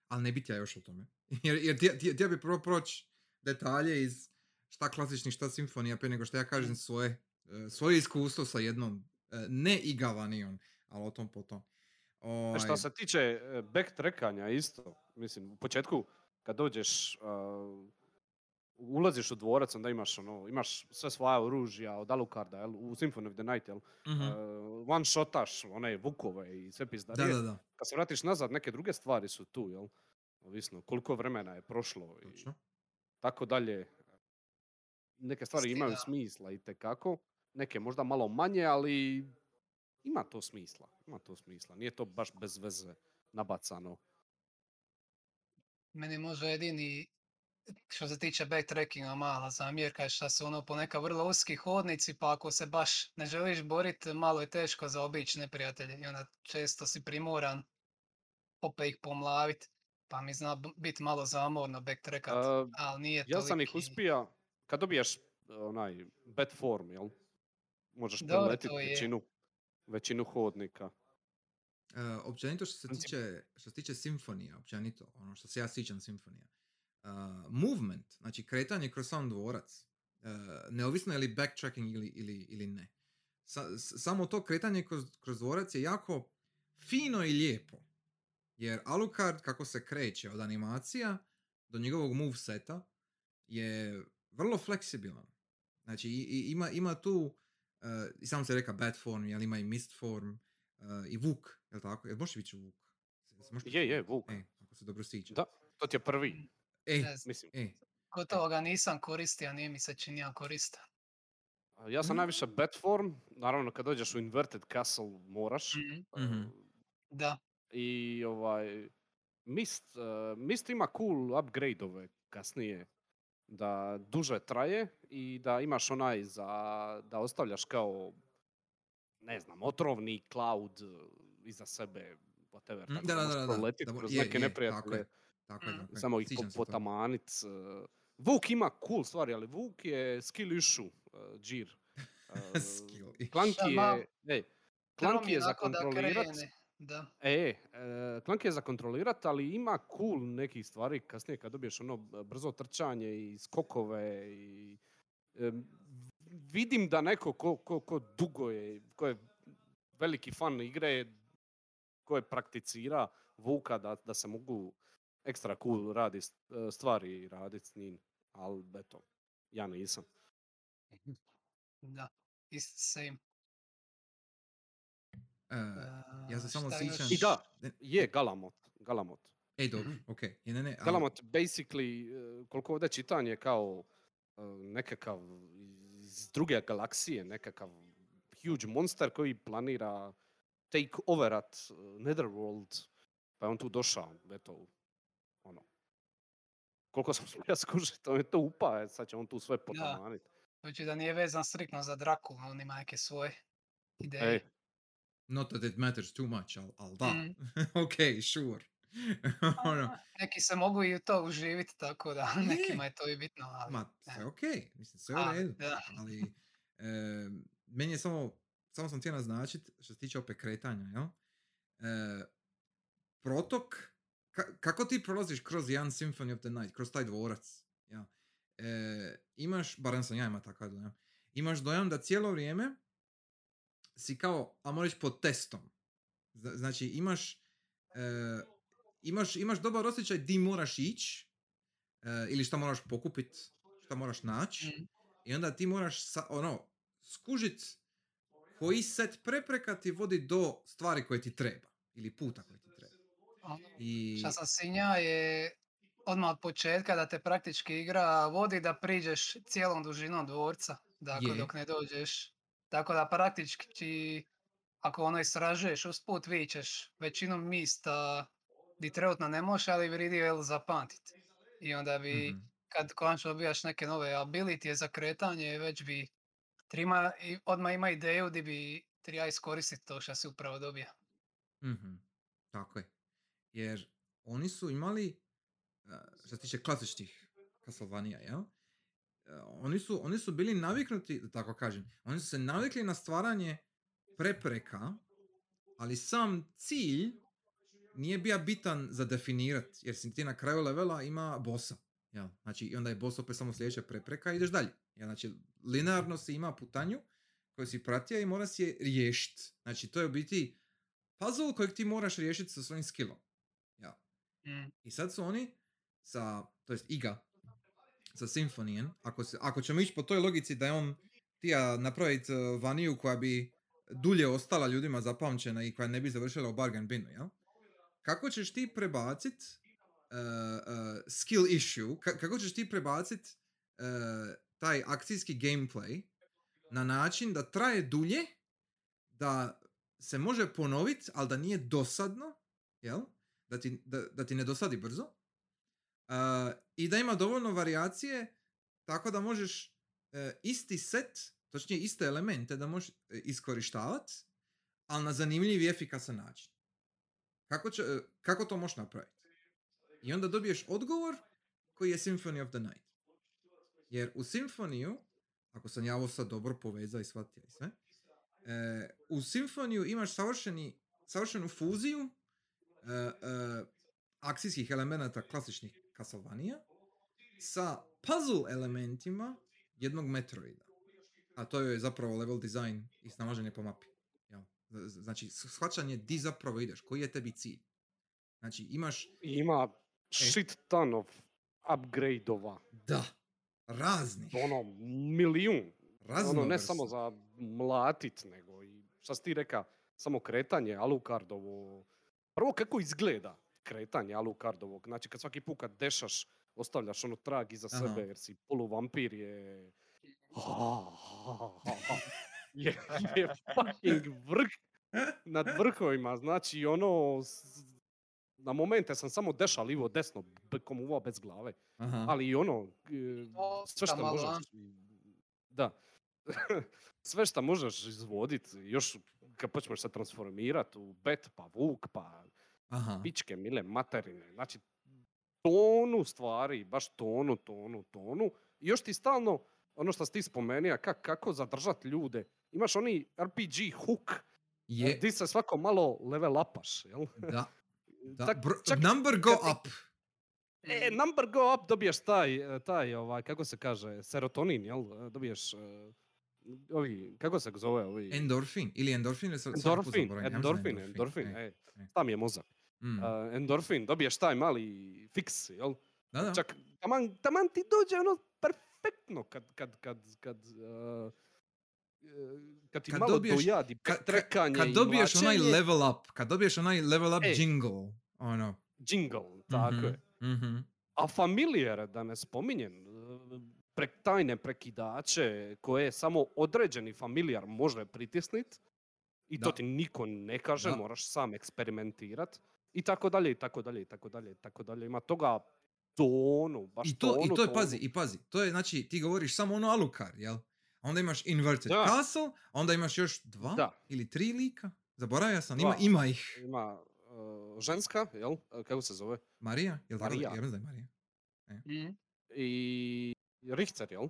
Ali ne bit ja još o tome. jer jer ti, ti, ti bi prvo proći detalje iz šta klasičnih, šta simfonija, prije nego što ja kažem svoje. e, svoje iskustvo sa jednom e, ne igavanijom, ali o tom potom. E, Što Ovaj, se tiče backtrackanja isto, mislim, u početku kad dođeš, a, ulaziš u dvorac, onda imaš ono, imaš sve svoja oružja od Alucarda, jel, u Symphony of the Night, jel, mhm, one shotaš one vukove i sve Da, pizdarije. da, da, Kad se vratiš nazad, neke druge stvari su tu, jel, ovisno koliko vremena je prošlo i točno. tako dalje. Neke stvari imaju smisla i tekako, neke možda malo manje, ali ima to smisla, ima to smisla. Nije to baš bez veze nabacano. Meni može jedini, što se tiče backtrackinga, mala zamjerka je što su ono ponekad vrlo uski hodnici, pa ako se baš ne želiš boriti, malo je teško zaobići neprijatelje i onda često si primoran opet ih pomlavit, pa mi zna biti malo zamorno backtrackat, A, ali nije Ja sam ih uspija, kad dobiješ onaj bad form, jel? Možeš preletiti većinu, većinu hodnika. E, općenito što se tiče, što se tiče simfonija, općenito, ono što se ja sjećam simfonija. Uh, movement, znači kretanje kroz sam dvorac, uh, neovisno je li backtracking ili, ili, ili ne. Sa- s- samo to kretanje kroz, kroz dvorac je jako fino i lijepo. Jer Alucard kako se kreće od animacija do njegovog moveseta je vrlo fleksibilan. Znači i, i- ima, ima tu, uh, i sam se reka bad form, ali ima i mist form, uh, i Vuk, jel tako? Jel možeš vići Vuk? Je, je, Vuk. E, ako se dobro sjećam. Da, to ti je prvi, E, Ne mislim. e, gotovo ga nisam koristio, nije mi se činio koristan. A Ja sam Mm. najviše bad form, naravno kad dođeš u inverted castle moraš. Mhm, Mhm. uh, Da, I ovaj, Mist, uh, Mist ima cool upgrade-ove kasnije. Da duže traje i da imaš onaj za, da ostavljaš kao, ne znam, otrovni cloud iza sebe, whatever. Mm, tako da, da, da, da, da, kroz je, neke je, tako neprijatelje. je, tako je, Mm. tako je. Samo ih Sjećam po- se toga. potamanit. uh, Vuk ima cool stvari, ali Vuk je skill issue, uh, Džir. Uh, Skill issue. Klanki je, ej, Klanki je za kontrolirat, Da, E, e, Klank je za kontrolirat, ali ima cool nekih stvari kasnije kad dobiješ ono brzo trčanje i skokove i em, vidim da neko ko, ko, ko dugo je, ko je veliki fan igre, je prakticira Vuka da, da se mogu ekstra cool radi e, stvari raditi s njim, ali eto, ja nisam. da, ist same. E, ja se samo sjećam... I da, je Galamot, Galamot. Ej, dobro, okej. Je, ne, ne, ali- Galamot basically, koliko ovdje čitan je kao nekakav iz druge galaksije, nekakav huge monster koji planira take overat e, Netherworld, pa je on tu došao, eto, ono. Koliko sam ja skužiti, on je to upa, sad će on tu sve potamanit. Znači da nije vezan striktno za Drakulu, on ima neke svoje ideje. Ej, Not that it matters too much, ali al da. Mm. ok, sure. ono, Neki se mogu i u to uživiti, tako da Je. nekima je to i bitno. Ali, ma, sve ok, mislim, sve u redu. da. Ali, e, meni je samo, samo sam htio naznačiti, što se tiče opet kretanja, jel? E, protok, ka- kako ti prolaziš kroz jedan Symphony of the Night, kroz taj dvorac, ja? E, imaš, barem sam ja ima takav dojam, imaš dojam da cijelo vrijeme si kao, a moraš pod testom. Zna- Znači, imaš, e, imaš, imaš dobar osjećaj di moraš ići, e, ili šta moraš pokupit, šta moraš naći, Mm. i onda ti moraš sa, ono, skužit koji set prepreka ti vodi do stvari koje ti treba, ili puta koji ti treba. I, Šta sam sinja je odmah od početka da te praktički igra vodi da priđeš cijelom dužinom dvorca, dakle Je. dok ne dođeš. Tako da praktički ti, ako ono istražuješ usput vićeš većinu mista di trenutno ne možeš, ali vridi jel zapamtit. I onda bi, Mhm. kad konačno dobijaš neke nove abilitije za kretanje, već bi trima, odmah ima ideju di bi treba iskoristiti to što si upravo dobija. Mhm, Tako je. Jer oni su imali, uh, što se tiče klasičnih Castlevania, jel? Uh, oni, su, oni su bili naviknuti, da tako kažem, oni su se navikli na stvaranje prepreka, ali sam cilj nije bio bitan za definirat, jer si ti na kraju levela ima bossa. Jel? Znači, i onda je boss opet samo sljedeća prepreka i ideš dalje. Jel? Znači, linearno si ima putanju koju si pratio i mora si je riješiti. Znači, to je u biti puzzle kojeg ti moraš riješiti sa svojim skillom. Ja. Mm. I sad su oni sa, to jest Iga, sa Symphonyen, ako, se, ako ćemo ići po toj logici da je on tija napraviti uh, vaniju koja bi dulje ostala ljudima zapamćena i koja ne bi završila u bargain binu, jel? Kako ćeš ti prebacit skill issue, ka- kako ćeš ti prebacit uh, taj akcijski gameplay na način da traje dulje, da se može ponoviti, ali da nije dosadno, jel? Da ti, da, da ti ne dosadi brzo. Uh, I da ima dovoljno varijacije tako da možeš uh, isti set, točnije iste elemente da možeš uh, iskorištavati, ali na zanimljiv i efikasan način. Kako, će, kako to možeš napraviti? I onda dobiješ odgovor koji je Symphony of the Night. Jer u Simfoniju, ako sam ja ovo sad dobro povezao i shvatio i sve, e, u Simfoniju imaš savršeni, savršenu fuziju e, e, akcijskih elemenata klasičnih Castlevania sa puzzle elementima jednog Metroida. A to je zapravo level design i snalaženje po mapi. Z- Znači, shvaćanje di zapravo ideš, koji je tebi cilj. Znači, imaš, ima shit ton of upgrade-ova. da, raznih, Ono, milijun. Ono, ne raznovrsnih. samo za mlatit, nego i, šta si ti reka, samo kretanje Alucardovo. Prvo kako izgleda kretanje Alucardovog. Znači kad svaki put kad dešaš, ostavljaš ono trag iza Aha. sebe jer si poluvampir je... je, je fucking vrh nad vrhovima. Znači ono... Na momente sam samo deša livo, desno, komuva bez glave. Aha. Ali i ono, e, sve Dosta što malo, možeš... Da. sve što možeš izvodit, još kad počneš se transformirat u bet, pa vuk, pa Aha. pičke, mile, materine. Znači, tonu stvari, baš tonu, tonu, tonu. I još ti stalno, ono što si ti spomenuo, kak, kako zadržat ljude. Imaš oni RPG hook, Je, di se svako malo level upaš, jel? da, da. Tak- bro- čak number go kad up. E, number go up dobiješ taj, e, taj ovaj, kako se kaže, serotonin, jel? E, Dobiješ, e, ovi, kako se zove, ovi... Endorfin, ili endorfin ili Endorfin, endorfin, endorfin, ej. tam je mozak. Mm. E, endorfin, dobiješ taj mali fiks, jel? Da, da. Čak, taman, taman ti dođe ono perfektno kad, kad, kad, kad, uh, kad ti Kad malo dobiješ- dojadi Ka- ka- trekanje kad i dobiješ onaj level up, kad dobiješ onaj level up E. jingle, ono. jingle, tako mhm, je. mhm. A familijere, da ne spominjem, uh, pre, tajne prekidače koje samo određeni familijar može pritisnit i to Da. ti niko ne kaže, Da. moraš sam eksperimentirat i tako dalje, i tako dalje, i tako dalje, i tako dalje. Ima toga tonu, baš I to, i tonu, to je, tonu. pazi, i pazi, to je, znači, ti govoriš samo ono Alucard, jel? Onda imaš Inverted Da. Castle, onda imaš još dva Da. ili tri lika. Zaboravio sam, ima, ima ih. Ima uh, ženska, jel? Uh, Kako se zove? Marija? Jel tako? Marija. Ja mislim da je Marija. Mm. I Richter, jel?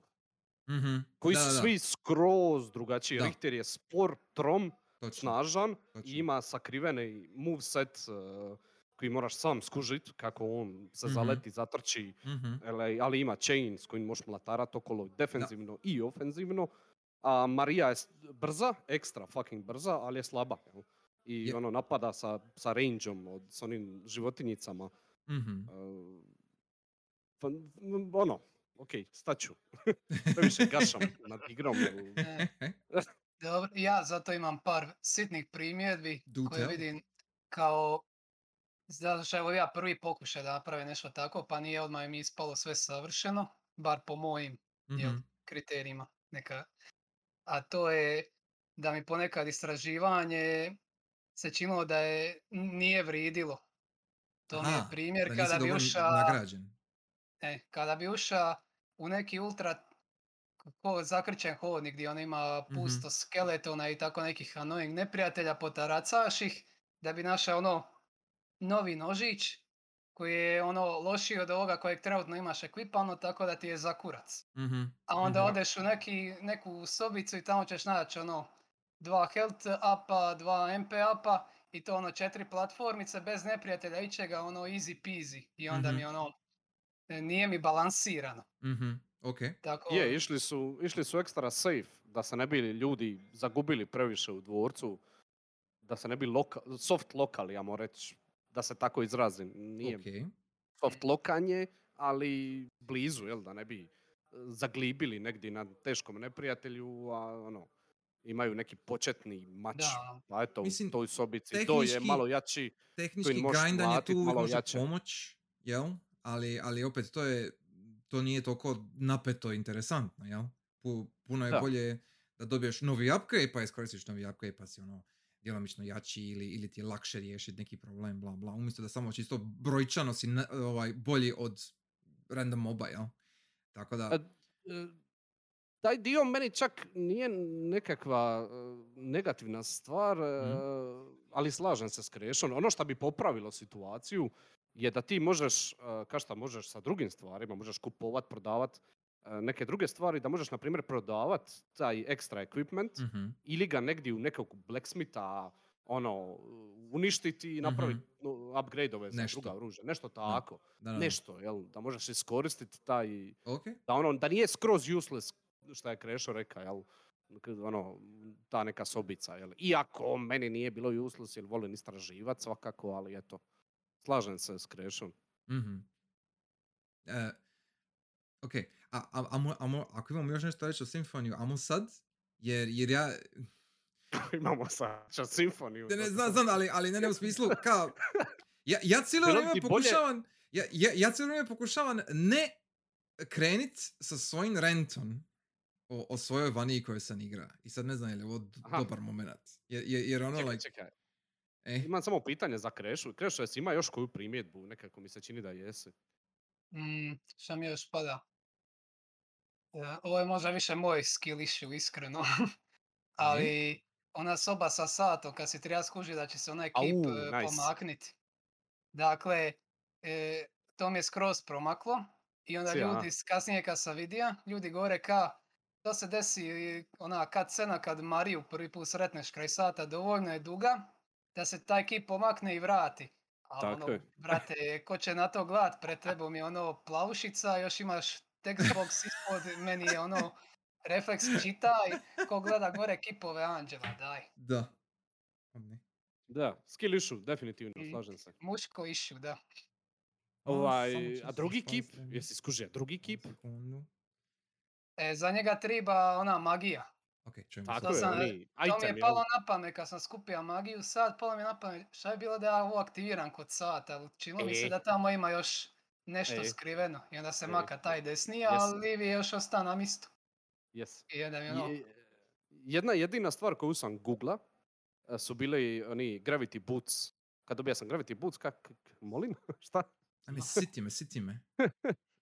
Mhm. Koji Da, su da, svi skroz drugačiji. Da. Richter je spor, trom, točno, snažan točno. i ima sakriveni moveset uh, koji moraš sam skužit kako on se Mhm. zaleti, zatrči, Mhm. ali, ali ima chain s kojim možeš mlatarat okolo defenzivno i ofenzivno. A Marija je brza, ekstra fucking brza, ali je slaba. Jel? I Je. ono napada sa, sa rangeom od, s onim životinjicama. Mhm. Uh, pa, ono, ok, staću. Previše gašam nad igrom. E, Dobro, ja zato imam par sitnih primjedbi Do koje tell. vidim kao zato što evo ja prvi pokušaj da napravim nešto tako, pa nije odmah mi ispalo sve savršeno, bar po mojim jel, Mhm. kriterijima. Neka. A to je da mi ponekad istraživanje se činilo da je nije vridilo. To mi je Aha, primjer da kada bi ušao nagrađen. E, kada bi ušao u neki ultra ko zakrčen hodnik gdje on ima Mhm. pusto skeletona i tako nekih annoying neprijatelja, potaracaš ih, da bi našao ono novi nožić koji je ono lošiji od ovoga kojeg trenutno imaš ekvipano tako da ti je za kurac. Mhm. A onda Mhm. odeš u neki, neku sobicu i tamo ćeš naći ono dva health upa, dva MP upa i to ono četiri platformice bez neprijatelja ičega ono easy peasy i onda mi Mhm. ono e, nije mi balansirano. Mhm. Ok. Tako, Je, išli su, išli su ekstra safe, da se ne bi ljudi zagubili previše u dvorcu, da se ne bi loka, soft lokal, ja moram reći, da se tako izrazim. Nije Ok. soft lokanje, ali blizu, jel, da ne bi e, zaglibili negdje na teškom neprijatelju, a ono, imaju neki početni mač. Da, Pa eto, Mislim, u toj sobici, to je malo jači. Tehnički možeš grindanje tu uvijek malo može jače. pomoć, jel? Ali, ali opet to je, to nije toliko napeto interesantno, jel? Pu- puno je Da. bolje da dobiješ novi upgrade pa iskoristiš novi upgrade pa si ono djelomično jači ili, ili ti je lakše riješiti neki problem, bla bla. Umjesto da samo čisto brojčano si ne- ovaj, bolji od random moba, jel? Tako da, E, e, taj dio meni čak nije nekakva e, negativna stvar, Mhm. ali slažem se s Krešom. Ono što bi popravilo situaciju je da ti možeš, e, ka šta možeš sa drugim stvarima, možeš kupovat, prodavat neke druge stvari, da možeš, na primjer, prodavat taj ekstra equipment mhm, ili ga negdje u nekog blacksmitha ono, uništiti i napraviti Mhm. upgrade-ove za Nešto. druga oružja. Nešto tako. da, da, da. Nešto, jel? Da možeš iskoristiti taj Ok, da ono, da nije skroz useless, što je Krešo rekao, jel? Ono, ta neka sobica, jel? Iako meni nije bilo useless, jer volim istraživat svakako, ali eto, slažem se s Krešom. mhm. E, ok, a, a, amo, amo, ako imamo još nešto reći o Symfoniju, amo sad, jer, jer ja, Imamo sad čas simfoniju. Ne, ne, znam, znam, ali, ali ne, ne u smislu, kao, ja, ja cijelo vrijeme ti bolje- pokušavam, ja, ja, ja cijelo vrijeme pokušavam ne krenit sa svojim rentom o, o svojoj vaniji kojoj sam igra. I sad ne znam je li ovo Aha. dobar moment. Jer, jer, jer ono, Čekaj, like, čekaj. eh, Imam samo pitanje za Krešu. Krešo, jesi ima još koju primjedbu? Nekako mi se čini da jesi. Mm, šta mi još pada? E, ovo je možda više moj skill issue, iskreno. Ali ona soba sa satom, kad si treba skuži da će se onaj kip e, nice. pomaknit. Dakle, e, to mi je skroz promaklo. I onda Si, aha. ljudi, kasnije kad sam vidio, ljudi govore ka, to se desi ona kad scena kad Mariju prvi put sretneš kraj sata, dovoljno je duga da se taj kip pomakne i vrati. A ono, brate, ko će na to gledat, pred tebom je ono plavušica, još imaš textbox ispod, meni je ono refleks čitaj, ko gleda gore kipove anđela, daj. da. Da, skill issue, definitivno, slažem se. Muško issue, da. Ovaj, a drugi kip, jesi skužio, drugi kip? E, za njega treba ona magija. Ok, čujemo Tako je, sam- oni To mi je palo na pamet kad sam skupio magiju sad, palo mi je na pamet šta je bilo da ja ovo aktiviram kod sata, ali činilo mi se E. da tamo ima još nešto E. skriveno i onda se E. maka taj desniji, Jes. a livi je još ostao na mistu. Yes. I onda mi ono, Je- Jedna jedina stvar koju sam googla e, su bili oni Gravity Boots. Kad dobija sam Gravity Boots, kak, kak- molim, šta? A ne, siti me, siti me.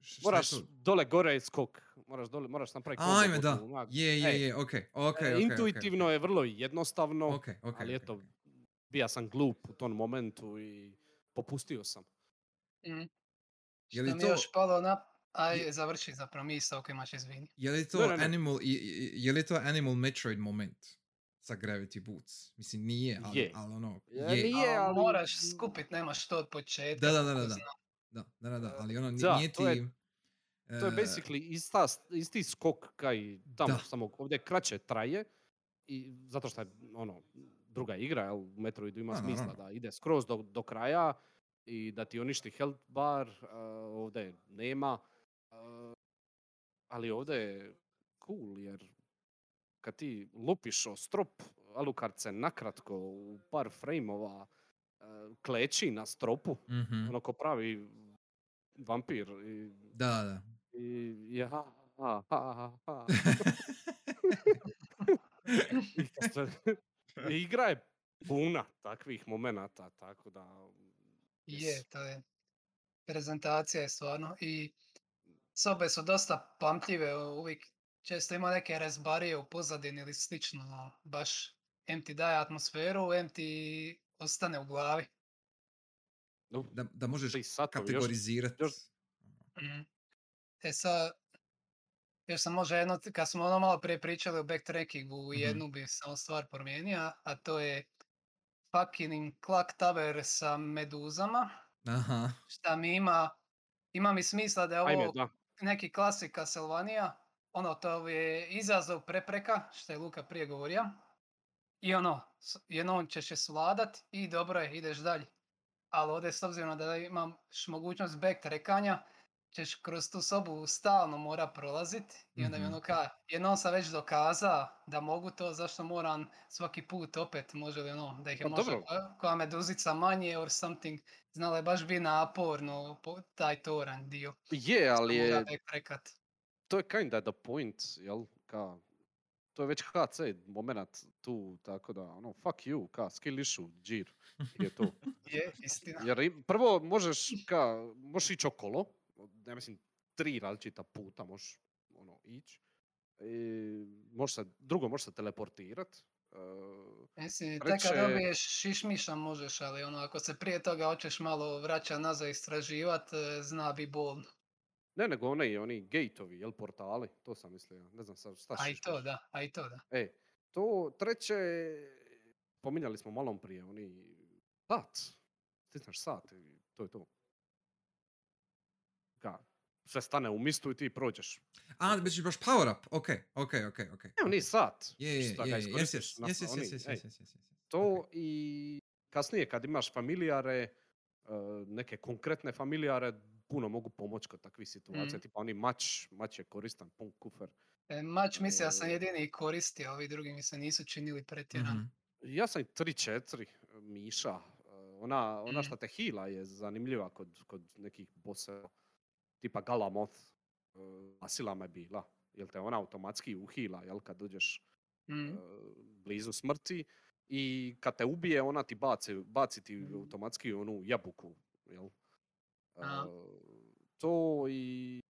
Je Moraš dole gore skok. Moraš dole, moraš napraviti combo Ajme, da. Je, je, je, ok, ok. Intuitivno je vrlo jednostavno, Ok, ok. ali eto, bija sam glup u tom momentu i popustio sam. mm. Je li Što mi to- je još palo na... Aj, završi zapravo misao ako imaš izvini. Je li to Ne, ne, ne. Animal, i- je li to Animal Metroid moment sa Gravity Boots? Mislim, nije, ali, Je. ali ono, Je, je. nije, ali- moraš skupit, nemaš to od početka. Da, da, da, da, da. Da, da, da, da, ali ono Da, nije to je- ti... To je e, basically ista, isti skok kaj tamo, Da. samo ovdje kraće traje i zato što je ono druga igra, jel, u Metroidu ima smisla da ide skroz do, do kraja i da ti uništi health bar, ovdje nema, ali ovdje je cool jer kad ti lupiš o strop, Alucard se nakratko u par frameova kleči na stropu, mhm, ono ko pravi vampir i Da, da. i ja, ha, ha, ha, ha. I igra je puna takvih momenata, tako da... Je, to je. Prezentacija je stvarno i sobe su dosta pamtljive, uvijek često ima neke rezbarije u pozadini ili slično, no, baš em ti daje atmosferu, em ti ostane u glavi. No, Da, da možeš ti satovi, još, kategorizirati. još- Mhm. E sad, još sam možda jedno, kad smo ono malo prije pričali o backtrackingu, Mhm. jednu bi samo stvar promijenio, a to je fucking clock tower sa meduzama, Aha. šta mi ima, ima mi smisla da je ovo ajme, da. neki klasik Castlevania, ono, to je izazov prepreka, što je Luka prije govorio. I ono, jednom ćeš je svladat i dobro je, ideš dalje. Ali ovdje s obzirom da imaš mogućnost back trekanja, ćeš kroz tu sobu stalno mora prolazit i onda mi Mhm. ono ka, jednom sam već dokazao da mogu to, zašto moram svaki put opet, može li ono, da ih je Pa možda koja- meduzica manje or something, znalo je baš bi naporno po- taj toran dio. Je, ali je, backtrackat. to je kinda the point, jel? Ka, to je već HC moment tu, tako da, ono, fuck you, ka, skill issue, džir, je to. Je, istina. Jer prvo možeš, ka, možeš ići okolo, ja mislim, tri različita puta možeš ono, ići. I možeš se, drugo možeš se teleportirat. e, Mislim, tek kad dobiješ šišmiša možeš, ali ono, ako se prije toga hoćeš malo vraćat nazad istraživat, e, zna bi bolno. ne, nego oni, oni gateovi, jel, portali, to sam mislio, ne znam sad šta A i to da, a i to da. E, to treće, pominjali smo malo prije, oni sat, stisneš sat i to je to. Ka, sve stane u mistu i ti prođeš. A, već baš power up, ok, ok, ok, ok. Evo, nije sat. Je, je, je. To i kasnije kad imaš familijare, e, neke konkretne familijare, puno mogu pomoći kod takvih situacija. Mm. Tipa oni mač, mač je koristan, pun kufer. E, mač mislio sam E, jedini koristio, a ovi drugi mi se nisu činili pretjerano. Mhm. Ja sam i 3-4 miša. e, Ona, ona Mm. šta te hila je zanimljiva kod, kod nekih bosseva. Tipa Galamoth. e, Asila me bila. Jel te ona automatski uhila, jel, kad dođeš Mm. e, blizu smrti i kad te ubije ona ti baci, baci ti automatski onu jabuku, jel? A. E, to i,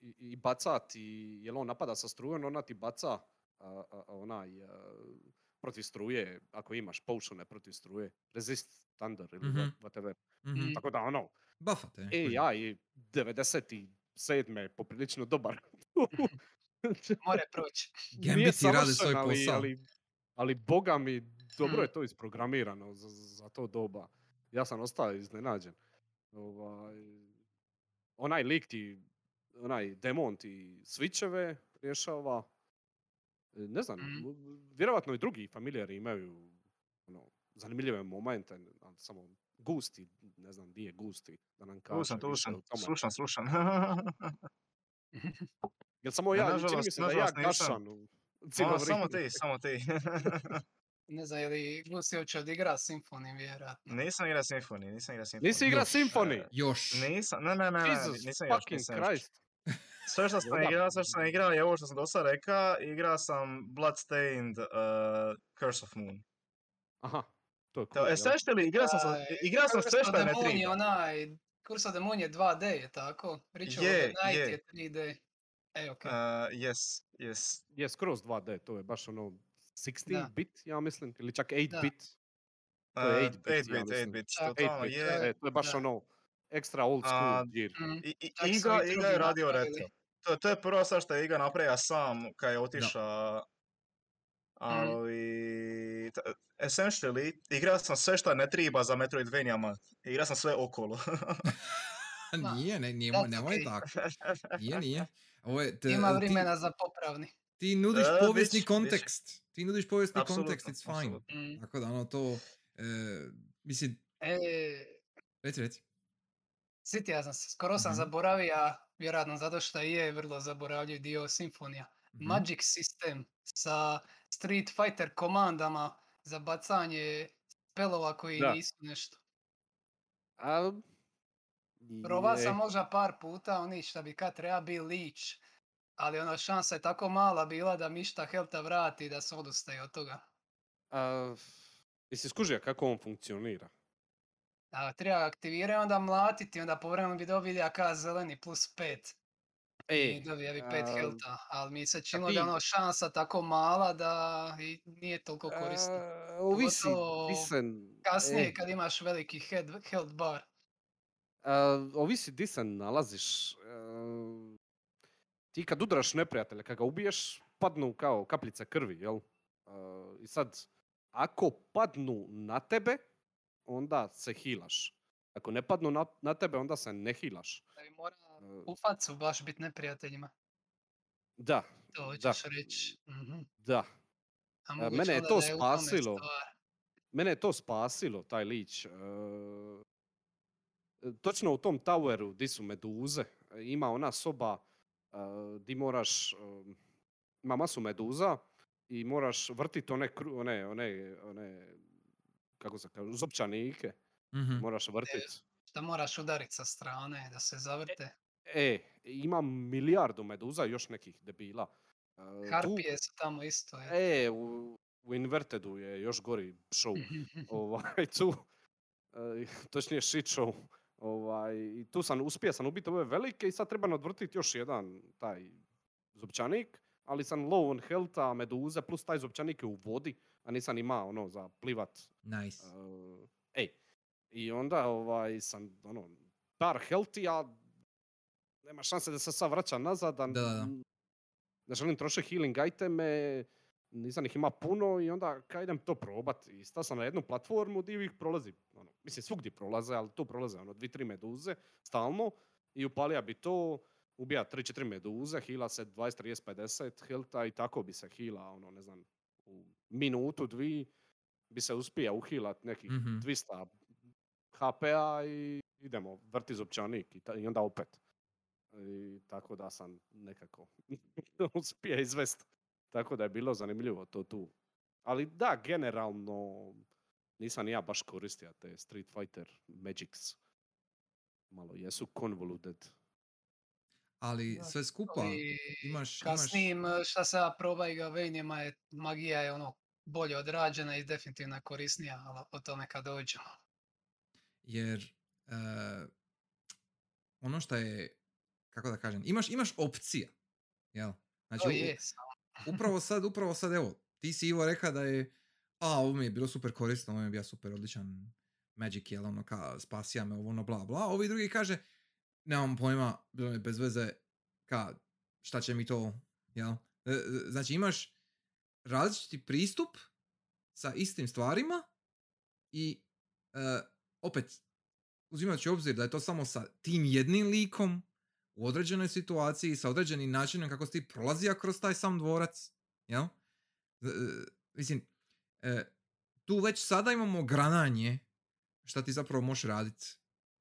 i, i baca ti, jel on napada sa strujom, ona ti baca a, a, a onaj protiv struje, ako imaš potione protiv struje, resist thunder ili Mhm. what- whatever. Mhm. Mm. Tako da ono, Buffate, e, ja i 97. poprilično dobar. More proći. Gambiti rade svoj savršen, ali, posao. ali, ali boga mi, dobro je Mm. to isprogramirano za, za to doba. Ja sam ostao iznenađen. Ovaj, onaj lik ti, onaj demon ti switcheve rješava. Ne znam, Mm. u- vjerojatno i drugi familijari imaju ono, zanimljive momente, ali samo gusti, ne znam di je gusti, da nam kaže Slušam, slušam, slušam, slušam. Jel samo Ja, ja, čini mi nažalost- se da ja nažalost nisam. gašan u cijelo samo ti, samo ti. Ne znam, je li Gusi hoće odigra Symphony, vjerojatno. nisam igra Symphony, nisam igra Symphony. Nisi igra Symphony? Još. Nisam, ne, ne, ne, nisam još, fucking nisam još. Sve što sam igrao, sve što sam igrao je ovo što sam do sada rekao, igrao sam Bloodstained uh, Curse of Moon. Aha, to je To, cool, e, sve što li, igrao sam, sa- igrao sam Curse sve of što je the ne Moon je triba. onaj, Curse of the Moon je 2D, je tako? Ritual Je, of the Night je. je 3D. E, okej. Uh, yes, yes. Je skroz 2D, to je baš ono 16 Da. bit, ja mislim, ili čak 8 Da. bit. Uh, To je 8 bit, 8 ja bit, 8 mislim. bit, Čak totalno 8 bit, je. e, to je baš Da. ono ekstra old school A, gear. Mm. I, Iga, i Iga je radio retro. To, to je prvo sad što je Iga napravio sam kad je otišao ali t- essentially igrao sam sve što ne triba za Metroidvanijama. Igrao sam sve okolo. Nije, ne, nije, that's nemoj okay. tako. Nije, nije. Ovo je, te- Ima ti- vremena za popravni. Ti nudiš E, povijesni bit će, bit će. kontekst. Ti nudiš povijesni kontekst, Apsolutno, it's fine. apsolutno. Mm. Tako da ono to, e, mislim, E, reci, reci. Sitio sam se, skoro sam Mhm. zaboravio, vjerojatno zato što je vrlo zaboravljiv dio Simfonija. Mhm. Magic sistem sa Street Fighter komandama za bacanje spelova koji Da. nisu nešto. A, Probao je, sam možda par puta, oni šta bi kad treba bi Leech, ali ono šansa je tako mala bila da mi šta helta vrati da se odustaje od toga. a, Jesi skužio kako on funkcionira? A, treba aktivirati, onda mlatiti, onda povremeno bi dobiliaka zeleni plus 5. I dobija bi 5 a, helta, ali mi se činilo da je ono šansa tako mala da i nije toliko korisno. a, ovisi, disen, Kasnije e, kad imaš veliki head, health bar. a, ovisi di se nalaziš. e, ti kad udraš neprijatelja, kad ga ubiješ, padnu kao kapljice krvi, jel? I sad, ako padnu na tebe, onda se hilaš. Ako ne padnu na, na tebe, onda se ne hilaš. Da bi mora E, u facu baš biti neprijateljima. Da, To Da. hoćeš reći. Mhm. da. A E, moguće mene je to spasilo. stvar. Mene je to spasilo, taj lić. E, točno u tom toweru di su meduze, e, ima ona soba e, di moraš, e, ima masu meduza i moraš vrtiti one, one, one, one, kako se kaže, zopčanike. Mhm. Moraš vrtiti. Šta moraš udariti sa strane da se zavrte. E, ima milijardu meduza i još nekih debila. E, tu- Harpije su tamo isto. je. E, u, u Invertedu je još gori show. ovaj, tu, e, točnije shit show. Ovaj, i tu sam, uspio sam ubiti ove velike i sad treba odvrtiti još jedan taj zupčanik, ali sam low on health, a meduze plus taj zupčanik je u vodi, a nisam imao ono za plivat. Nice. Uh, ej, i onda ovaj, sam ono, bar healthy, a nema šanse da se sad vraća nazad, a Da, da, ne želim trošiti healing iteme, nisam ih ima puno i onda kaj idem to probat. I stao sam na jednu platformu gdje ih prolazi, ono, mislim svugdje prolaze, ali tu prolaze ono, dvi, tri meduze stalno i upalija bi to, ubija 3-4 meduze, hila se 20, 30, 50 helta i tako bi se hila, ono, ne znam, u minutu, dvi bi se uspija uhilat nekih Mhm. 200 HP-a i idemo, vrti zupčanik i, ta- i onda opet. I tako da sam nekako uspio izvest. Tako da je bilo zanimljivo to tu. Ali da, generalno nisam ni ja baš koristio te Street Fighter Magics. Malo jesu convoluted. Ali sve skupa, Ali imaš- kasnijim, e, šta se ja probaj ga Vejnjima je magija je ono bolje odrađena i definitivno korisnija, ali o tome kad dođemo. jer eh, ono što je, kako da kažem, imaš, imaš opcija, jel? Znači, To je, upravo sad, upravo sad, evo, ti si Ivo reka da je, a, ovo mi je bilo super korisno, ovo mi je bio super odličan Magic, jel, ono, ka, spasija me, ovo, ono, bla, bla. Ovi drugi kaže, nemam pojma, bilo mi bez veze, ka, šta će mi to, jel? E, e, Znači, imaš različiti pristup sa istim stvarima i e, opet, uzimajući obzir da je to samo sa tim jednim likom u određenoj situaciji, sa određenim načinom kako ti prolazija kroz taj sam dvorac, jel? E, mislim, e, tu već sada imamo grananje šta ti zapravo možeš raditi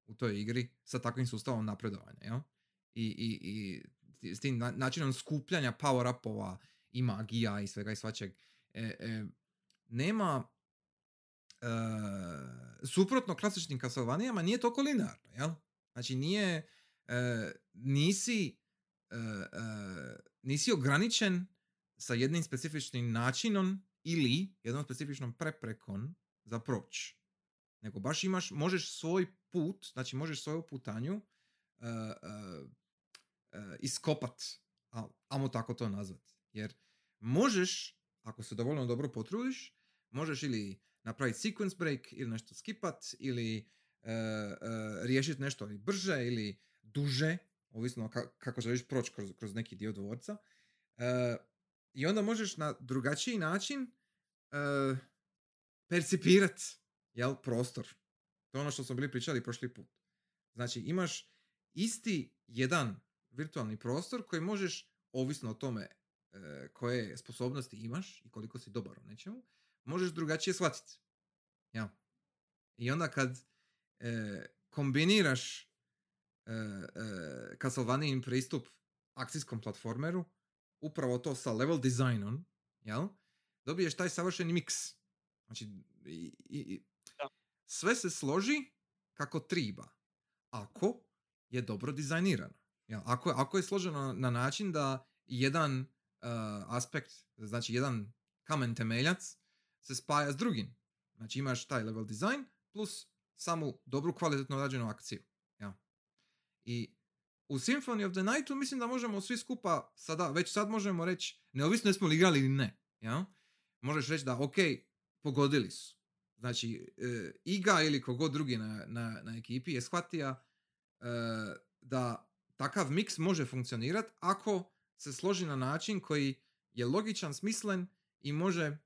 u toj igri sa takvim sustavom napredovanja, jel? I, i, i s tim na- načinom skupljanja power-upova i magija i svega i svačeg. E, e, nema e, suprotno klasičnim Castlevaniama nije toliko linearno, jel? Znači nije, e, nisi, e, e, nisi ograničen sa jednim specifičnim načinom ili jednom specifičnom preprekom za proć. Nego baš imaš, možeš svoj put, znači možeš svoju putanju e, e, e, iskopat, amo tako to nazvat. Jer možeš, ako se dovoljno dobro potrudiš, možeš ili napraviti sequence break ili nešto skipat ili e, e, riješiti nešto i brže ili duže, ovisno ka- kako želiš proći kroz, kroz neki dio dvorca. E, I onda možeš na drugačiji način e, percipirat jel, prostor. To je ono što smo bili pričali prošli put. Znači imaš isti jedan virtualni prostor koji možeš, ovisno o tome e, koje sposobnosti imaš i koliko si dobar u nečemu, možeš drugačije shvatiti. Ja. I onda kad e, kombiniraš e, e, pristup akcijskom platformeru, upravo to sa level designom, jel? Dobiješ taj savršeni miks. Znači, i, i. sve se složi kako triba. Ako je dobro dizajnirano. Jel? Ako, ako je složeno na način da jedan uh, aspekt, znači jedan kamen temeljac se spaja s drugim. Znači imaš taj level design plus samu dobru kvalitetno rađenu akciju. Ja. I u Symphony of the Nightu mislim da možemo svi skupa sada, već sad možemo reći, neovisno jesmo li igrali ili ne, ja? možeš reći da ok, pogodili su. Znači, e, Iga ili kogod drugi na, na, na ekipi je shvatija e, da takav miks može funkcionirati ako se složi na način koji je logičan, smislen i može e,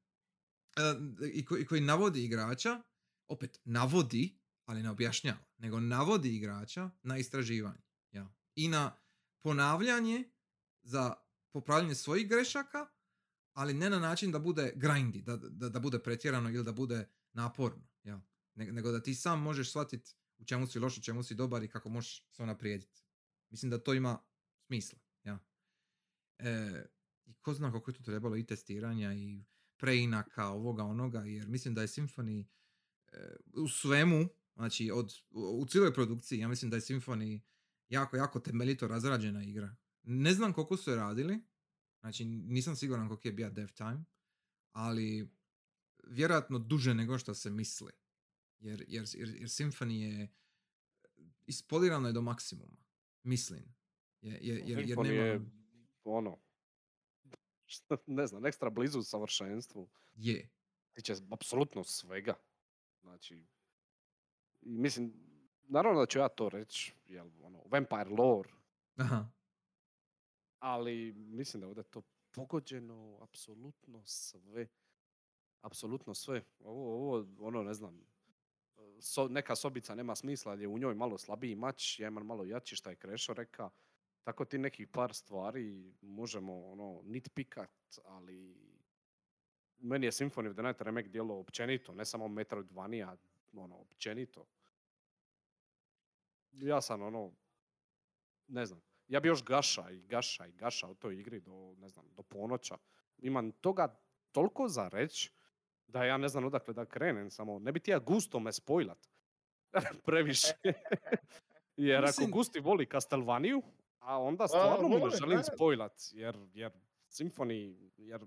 i, ko- i koji navodi igrača, opet navodi, ali ne objašnjava, nego navodi igrača na istraživanje. Ja. I na ponavljanje za popravljanje svojih grešaka, ali ne na način da bude grindy, da, da, da bude pretjerano ili da bude naporno. Ne- nego da ti sam možeš shvatiti u čemu si loš, u čemu si dobar i kako možeš se unaprijediti. Mislim da to ima smisla. Ja. E, I ko zna koliko je tu trebalo i testiranja i preinaka ovoga onoga, jer mislim da je Symphony e, u svemu, znači od, u, u cijeloj produkciji, ja mislim da je Symphony jako, jako temeljito razrađena igra. Ne znam koliko su je radili, znači nisam siguran koliko je bio dev time, ali vjerojatno duže nego što se misli. Jer, jer, jer, jer Symphony je ispolirano je do maksimuma. Mislim. Je, je, jer, jer nema... je ono, šta, ne znam, ekstra blizu savršenstvu. Je. Tiče apsolutno svega. Znači, mislim, naravno da ću ja to reći, jel, ono, Vampire lore, Aha. ali mislim da je ovdje to pogođeno apsolutno sve. Apsolutno sve. Ovo, ovo, ono, ne znam, so, neka sobica nema smisla, jer je u njoj malo slabiji mač, ja imam malo jači, šta je Krešo reka. Tako ti nekih par stvari možemo ono, nitpikat, ali meni je Symphony of the Night remake djelo općenito, ne samo Metroidvania, ono, općenito. Ja sam ono, ne znam, ja bi još gaša i gaša i gaša u toj igri do, ne znam, do ponoća. Imam toga toliko za reć da ja ne znam odakle da krenem, samo ne bi ti ja gusto me spojlat previše. jer Mislim- ako Gusti voli Castlvaniju, a onda stvarno mu ne želim spojlat, jer, jer Symphony, jer,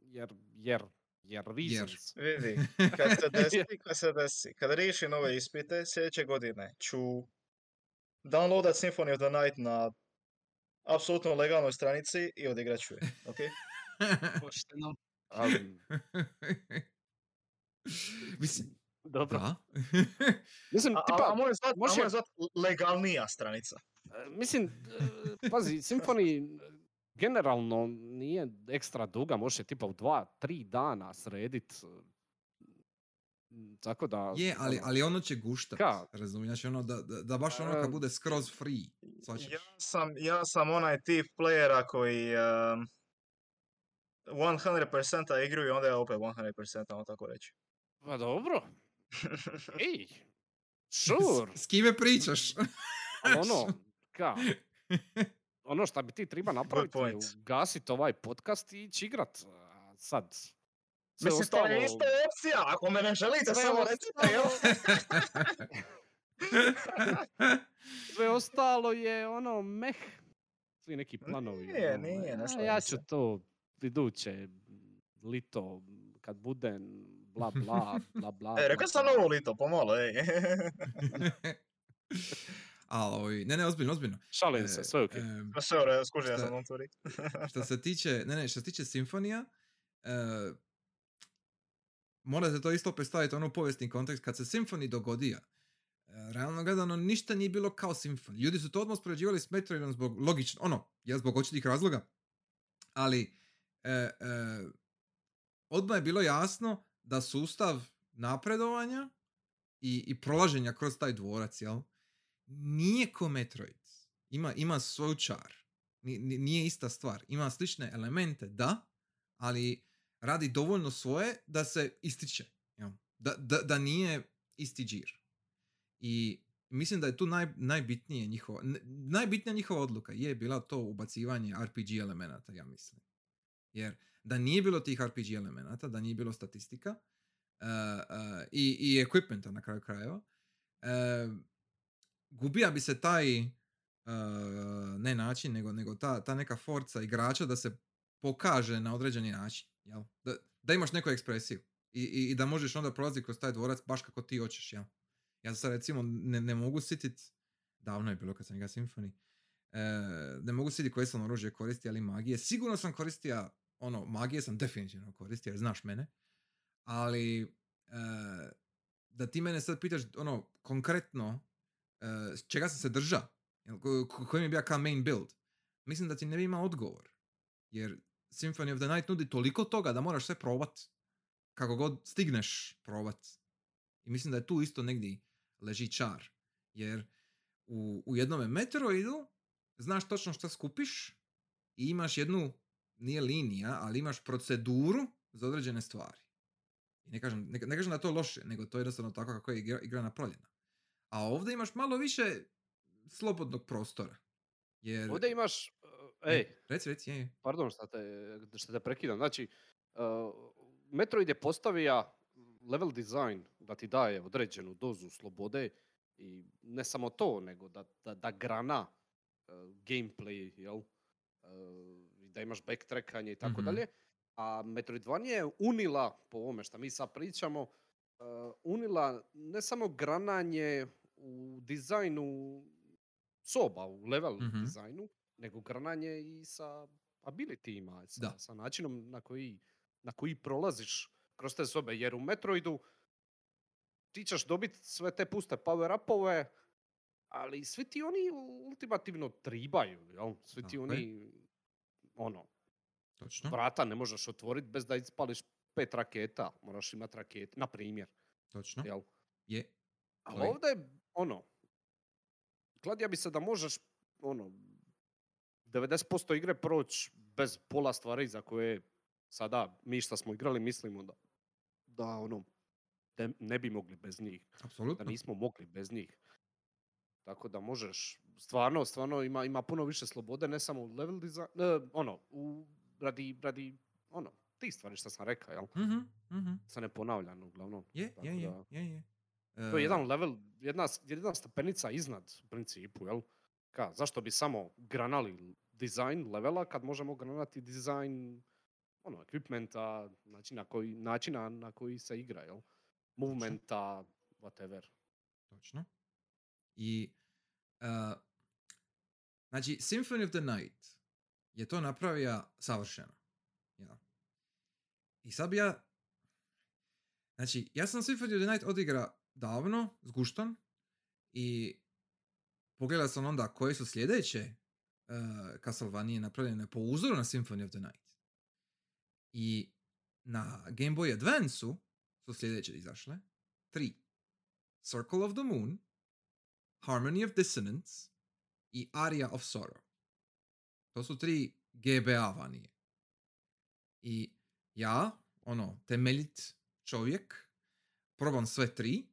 jer, jer, jer reasons. Vidi, kad se desi, kad se desi, kad riješim ove ispite sljedeće godine, ću downloadat Symphony of the Night na apsolutno legalnoj stranici i odigrat ću je, ok? Pošteno. Ali, Mislim, dobro. da. Mislim, A, a, tipa, a može zvat, može- zvat legalnija stranica. E, Mislim, e, pazi, Symphony generalno nije ekstra duga, može tipa u dva, tri dana sredit. e, Tako da... Je, ali, ono, ali ono će guštat, Ka? razumiješ, ono da, da, da baš ono kad E, bude skroz free? Ja sam, ja sam onaj tip playera koji um, 100% igru i onda je opet 100%, ono tako reći. Pa dobro, ej, sure, S, s kime pričaš? ono, ka, ono šta bi ti treba napraviti je point. ugasit ovaj podcast i ići igrat. Sad, sve Mislim, to je ostalo- isto opcija, ako me ne želite, Sve samo ostalo- recite, jel? Sve ostalo je ono meh. Svi neki planovi. Nije, ono, nije, ne "A, slažem Ja ću se." to iduće lito kad budem bla bla bla bla. E, rekao sam novo lito, pomalo, ej. Ali, ovi- ne, ne, ozbiljno, ozbiljno. Šalim se, E, sve ok. Pa sve skužio Šta- sam to što se tiče, ne, ne, što se tiče simfonija, e, morate to isto opet staviti ono u povijesni kontekst. Kad se Symphony dogodio, e, realno gledano ništa nije bilo kao Symphony. Ljudi su to odmah uspoređivali s Metroidom zbog logično, ono, ja zbog očitih razloga, ali e, e, odmah je bilo jasno da sustav napredovanja i, i prolaženja kroz taj dvorac, jel, nije ko Metroid. Ima, ima svoj čar. Ni- ni- nije ista stvar. Ima slične elemente, da, ali radi dovoljno svoje da se ističe. jel? Da, da, da nije isti džir. I mislim da je tu naj, najbitnije njihova, najbitnija njihova odluka je bila to ubacivanje RPG elemenata, ja mislim. Jer da nije bilo tih RPG elemenata, da nije bilo statistika uh, uh, i, i equipmenta na kraju krajeva, uh, gubija bi se taj ne način, nego, nego ta, ta neka forca igrača da se pokaže na određeni način. Jel? Da, da imaš neku ekspresiju. I, i, i da možeš onda prolaziti kroz taj dvorac baš kako ti hoćeš. Jel? Ja sad recimo ne, ne mogu sitit, davno je bilo kad sam igrao Symphony, e, ne mogu sjetiti koje sam oružje koristio, ali magije. Sigurno sam koristio, ono, magije sam definitivno koristio, jer znaš mene. Ali, e, da ti mene sad pitaš, ono, konkretno, s čega sam se ko- koji mi je bio kao main build, mislim da ti ne bi imao odgovor. Jer Symphony of the Night nudi toliko toga da moraš sve probat. Kako god stigneš probat. I mislim da je tu isto negdje leži čar. Jer u, u jednome Metroidu znaš točno što skupiš i imaš jednu, nije linija, ali imaš proceduru za određene stvari. I ne kažem, ne, ne kažem da je to loše, nego to je jednostavno tako kako je igra, igra napravljena. A ovdje imaš malo više slobodnog prostora. Jer... Ovdje imaš, uh, ej, Reci, reci, je. pardon što te, što te prekidam, znači, uh, Metroid je postavija level design da ti daje određenu dozu slobode i ne samo to, nego da, da, da grana uh, gameplay, jel? Uh, da imaš backtrackanje i tako Mhm. dalje. A Metroidvania je unila, po ovome što mi sad pričamo, uh, unila ne samo grananje u dizajnu soba, u level Mhm. dizajnu, nego grananje i sa abilityima, sa, Da. sa načinom na koji, na koji prolaziš kroz te sobe. Jer u Metroidu ti ćeš dobiti sve te puste power-upove, ali svi ti oni ultimativno tribaju, jel? Svi ti je. oni, ono, Točno. vrata ne možeš otvoriti bez da ispališ pet raketa. Moraš imati rakete, na primjer, Točno. jel? Je. Ali ovdje, ono, kladija bi se da možeš, ono, 90% igre proći bez pola stvari za koje sada mi što smo igrali mislimo da, da ono, da ne bi mogli bez njih, da Apsolutno. nismo mogli bez njih. Tako da možeš, stvarno, stvarno ima, ima puno više slobode, ne samo u level design, e, ono, u, radi, radi, ono, ti stvari što sam rekao, jel? Mhm, mhm. Se ne ponavljam uglavnom. Je, je, je, je, je. To je E, jedan level, jedna, jedna stepenica iznad u principu, jel? Ka, zašto bi samo granali dizajn levela kad možemo granati dizajn ono, equipmenta, znači na koji, načina na koji se igra, jel? Movementa, whatever. Točno. I, uh, znači, Symphony of the Night je to napravio savršeno. Ja. I sad bi ja, znači, ja sam Symphony of the Night odigra davno, zguštan, i pogledao sam onda koje su sljedeće uh, Castlevania napravljene po uzoru na Symphony of the Night. I na Game Boy Advance-u su sljedeće izašle. Tri. Circle of the Moon, Harmony of Dissonance i Aria of Sorrow. To su tri GBA vanije. I ja, ono, temeljit čovjek, probam sve tri.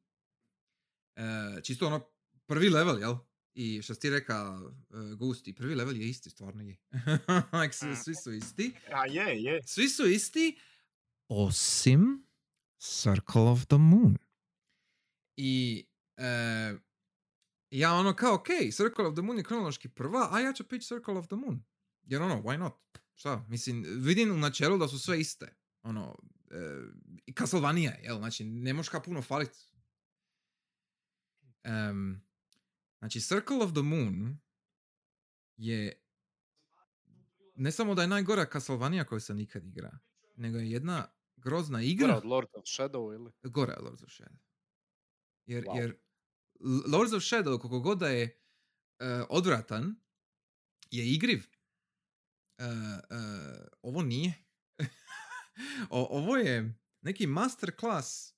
E, čisto ono, prvi level, jel? I što ti reka, e, Gusti, prvi level je isti, stvarno je. Svi, svi su isti. A je, je. Svi su isti, osim Circle of the Moon. I e, ja ono kao, ok, Circle of the Moon je kronološki prva, a ja ću pići Circle of the Moon. Jer ono, why not? Šta? Mislim, vidim u načelu da su sve iste. Ono, e, Castlevania, je, jel? Znači, ne možeš ka puno falit. Em, znači, Circle of the Moon je ne samo da je najgora Castlevania koju sam nikad igra, nego je jedna grozna igra. Gora od Lord of Shadow ili? Gore je Lords of Shadow. Jer, Wow. jer Lords of Shadow, koliko god da je e, odvratan, je igriv. E, e, ovo nije. o, ovo je neki masterclass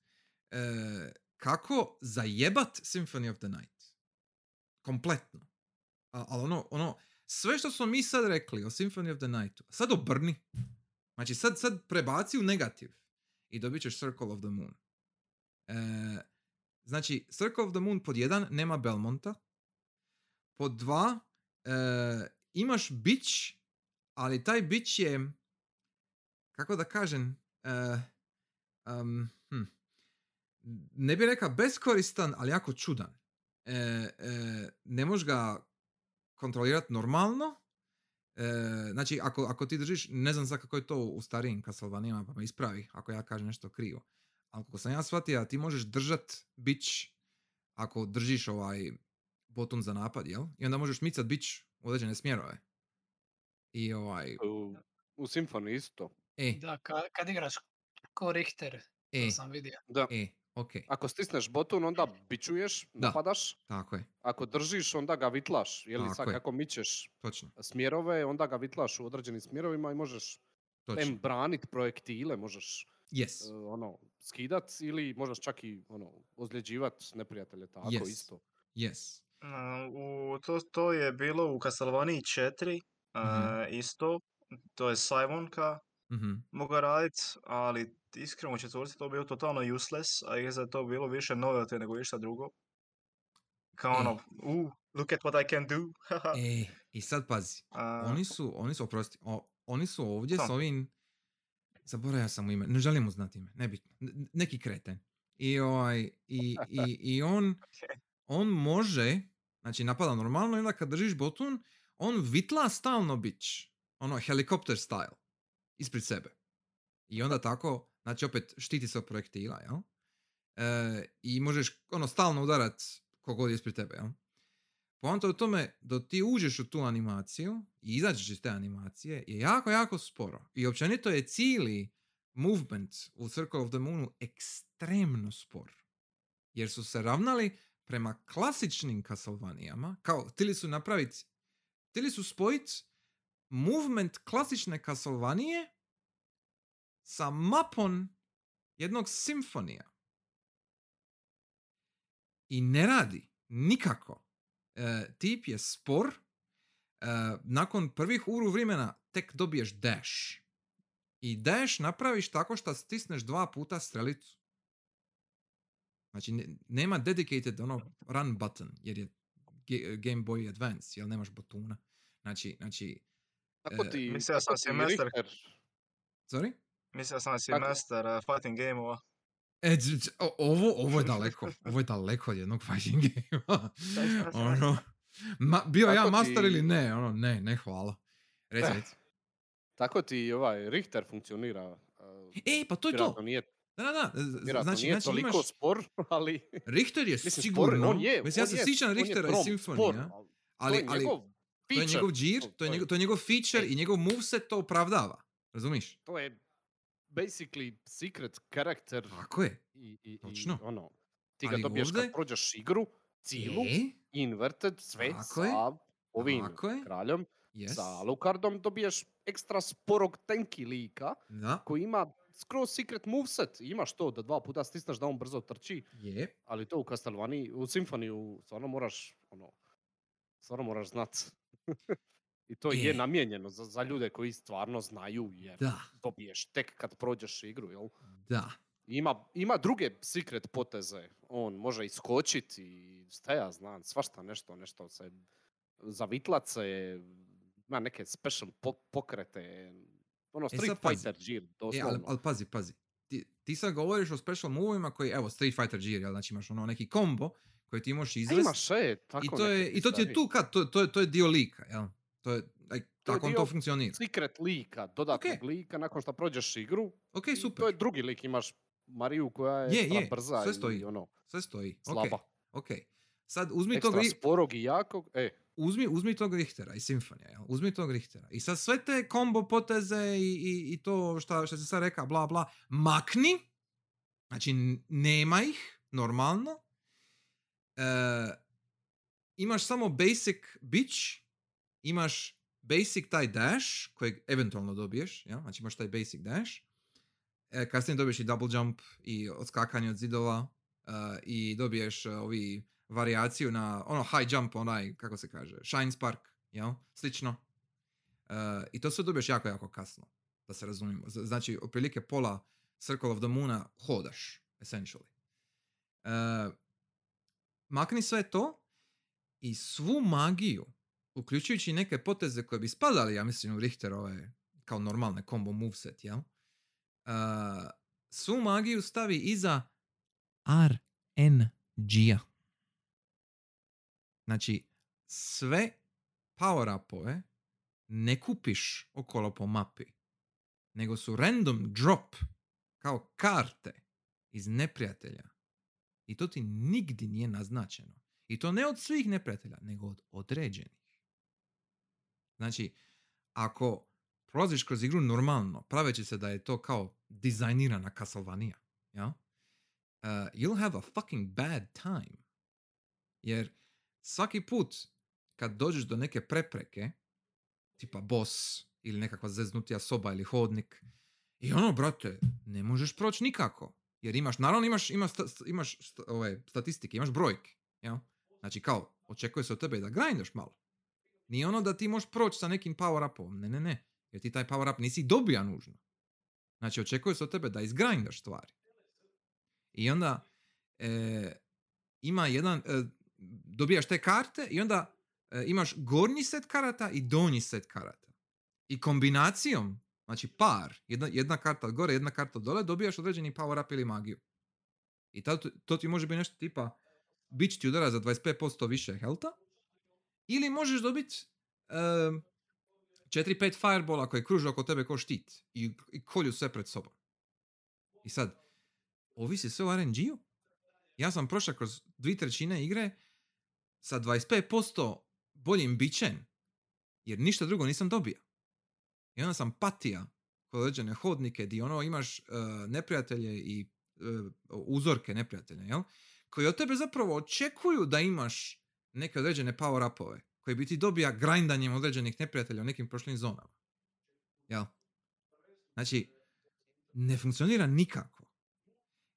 kako zajebat Symphony of the Night. Kompletno. A- Ali ono, ono, sve što smo mi sad rekli o Symphony of the Nightu, sad obrni. Znači sad, sad prebaci u negativ i dobit ćeš Circle of the Moon. E, znači, Circle of the Moon pod jedan nema Belmonta. Pod dva e, imaš bić, ali taj bić je, kako da kažem, e, um, hm, ne bi rekao beskoristan, ali jako čudan. E, e, ne možeš ga kontrolirati normalno. E, znači, ako, ako ti držiš, ne znam sad kako je to u starijim Castlevaniama, pa me ispravi ako ja kažem nešto krivo. Ali kako sam ja shvatio, ti možeš držat bić ako držiš ovaj botun za napad, jel? I onda možeš micat bić u određene smjerove. I ovaj, U, u Symphony isto. e, Da, ka- kad igraš ko Richter, e, to sam vidio. Da. e, ok, Ako stisneš botun, onda bičuješ, Da. napadaš. tako je, Ako držiš, onda ga vitlaš. Ili Tako sad je. kako mičeš točno, smjerove, onda ga vitlaš u određenim smjerovima i možeš em točno, branit projektile, možeš yes, e, ono, skidat ili možeš čak i ono, ozljeđivat neprijatelje, tako Yes. isto. yes, Uh, u, to, to je bilo u Castlevanii 4 e, isto, to je Sivonka Mhm. mogao radit, ali iskreno u četvorci to bio totalno useless, a je za to bilo više novelty nego išta drugo. Kao E. ono, uh, look at what I can do. E, i sad pazi. Oni su, oni su, oprosti, o, oni su ovdje Šta? s ovim, zaboravio sam mu ime, ne želim mu znati ime, nebitno, neki kreten. I, ovaj, i, i, i on, on može, znači napada normalno i onda kad držiš botun, on vitla stalno bić, ono helikopter style, ispred sebe. I onda tako, znači opet štiti se od projektila, jel? E, I možeš ono stalno udarat kogod je ispred tebe, jel? Poanta u tome da ti uđeš u tu animaciju i izađeš iz te animacije je jako, jako sporo. I općenito je cijeli movement u Circle of the Moonu ekstremno spor. Jer su se ravnali prema klasičnim Castlevaniama, kao htjeli su napraviti, htjeli su spojiti movement klasične Castlevanie sa mapom jednog simfonija. I ne radi nikako. E, tip je spor. E, nakon prvih uru vremena tek dobiješ dash. I dash napraviš tako što stisneš dva puta strelicu. Znači, ne- nema dedicated ono run button, jer je Ga- Game Boy Advance, jer nemaš botuna. Znači, znači, Tako E, ti, mislio tako sam Richter, sorry? Mislio sam si master uh, fighting gameova. E, ovo, ovo je daleko. Ovo je daleko od jednog fighting game. ono, ma, bio ja Tako master ti- ili ne? Ono, ne, ne hvala. Reci, Eh, reci. tako ti ovaj Richter funkcionira. E, pa to je to. Nije, Da, da, da. vjerojatno Znači, nije znači toliko imaš... spor, ali... Richter je Mislim, spor, sigurno... on je, Mislim, ja se je- sjećam Richtera i spor, ali, to je ali njegov to je njegov džir, to- je to je- njegov, to je njegov feature Ej. i njegov moveset to opravdava. Razumiš? To je basically secret character Tako je. i, i, i Točno. ono, ti ga Ali dobiješ ovdje- kad prođeš igru, cijelu, E, inverted, sve Tako sa je. ovim Tako kraljom, yes. sa Alucardom dobiješ ekstra sporog tanki lika Da, koji ima skroz secret moveset. Imaš to da dva puta stisneš da on brzo trči, je. ali to u Castlevani, u Symphoniju stvarno moraš, ono, stvarno moraš znat. I to je E. namijenjeno za, za ljude koji stvarno znaju jer Da, dobiješ tek kad prođeš igru, jel? da. Ima, ima druge secret poteze. On može iskočiti i šta ja znam, svašta nešto, nešto se zavitlat se, ima neke special po- pokrete, ono Street sad pazi. Fighter E, doslovno. ali, ali pazi, pazi. Ti, ti sad govoriš o special movima koji, evo, Street Fighter Gear, jel? Znači imaš ono neki kombo koji ti možeš izvesti. imaš e, tako I to, je, I to ti je tu kad, to, to, je, to je dio lika, jel? To je, like, To je tako on dio to funkcionira. Secret lika, dodatnog Ok. lika nakon što prođeš igru. Ok, i super. To je drugi lik, imaš Mariju koja je, Je, ekstra je, brza sve i stoji. ono, Sve stoji. slaba. Ok, ok. Sad uzmi tog, Ekstra sporog i jakog, e, uzmi, uzmi tog Richtera i Simfonija, jel? Uzmi tog Richtera. I sad sve te kombo poteze i, i, i to šta, šta se sad reka, bla bla, makni. Znači, nema ih, normalno. E, imaš samo basic bitch, imaš basic taj dash, kojeg eventualno dobiješ, jel? Znači imaš taj basic dash. E, kasnije dobiješ i double jump i odskakanje od zidova e, i dobiješ e, ovi varijaciju na ono high jump, onaj, kako se kaže, shine spark, jel? Slično. E, I to sve dobiješ jako, jako kasno, da se razumijemo. Znači, otprilike pola Circle of the Moona hodaš, essentially. Makni sve to i svu magiju, uključujući neke poteze koje bi spadali, ja mislim, u Richterove kao normalne combo moveset, jel? Uh, svu magiju stavi iza RNG-a. Znači, sve power-upove ne kupiš okolo po mapi, nego su random drop kao karte iz neprijatelja. I to ti nigdje nije naznačeno. I to ne od svih neprijatelja, nego od određenih. Znači, ako prolaziš kroz igru normalno, praveći se da je to kao dizajnirana Castlevania, ja? Uh, you'll have a fucking bad time. Jer svaki put kad dođeš do neke prepreke, tipa boss ili nekakva zeznutija soba ili hodnik, i ono, brate, ne možeš proći nikako. Jer imaš, naravno imaš, imaš, sta- imaš sta- ove, statistike, imaš brojke. Jel? Znači kao, očekuje se od tebe da grindaš malo. Nije ono da ti možeš proći sa nekim power upom. Ne, ne, ne. Jer ti taj power up nisi dobija nužno. Znači, očekuje se od tebe da izgrindaš stvari. I onda e, ima jedan, e, dobijaš te karte i onda e, imaš gornji set karata i donji set karata. I kombinacijom, znači par, jedna, jedna karta gore, jedna karta od dole, dobijaš određeni power up ili magiju. I to, to ti može biti nešto tipa bić ti udara za 25% više helta, ili možeš dobiti um, 4-5 firebola koje kruže oko tebe kao štit i, i kolju sve pred sobom. I sad, ovisi sve o RNG-u. Ja sam prošao kroz dvije trećine igre sa 25% boljim bićem, jer ništa drugo nisam dobio. I onda sam patija kod hodnike gdje ono imaš uh, neprijatelje i uh, uzorke neprijatelja, jel? koji od tebe zapravo očekuju da imaš neke određene power upove koji bi ti dobija grindanjem određenih neprijatelja u nekim prošlim zonama. Jel? Znači, ne funkcionira nikako.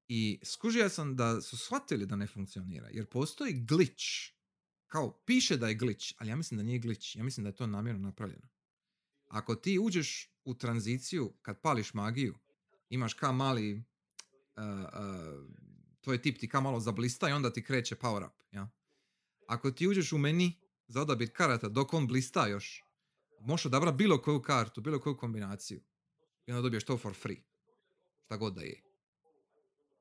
I skužio sam da su shvatili da ne funkcionira, jer postoji glitch. Kao, piše da je glitch, ali ja mislim da nije glitch. Ja mislim da je to namjerno napravljeno. Ako ti uđeš u tranziciju, kad pališ magiju, imaš kao mali uh, uh, tvoj tip ti kao malo zablista i onda ti kreće power up. Ako ti uđeš u meni za odabir karata dok on blista još, možeš odabrati bilo koju kartu, bilo koju kombinaciju. I onda dobiješ to for free. Šta god da je.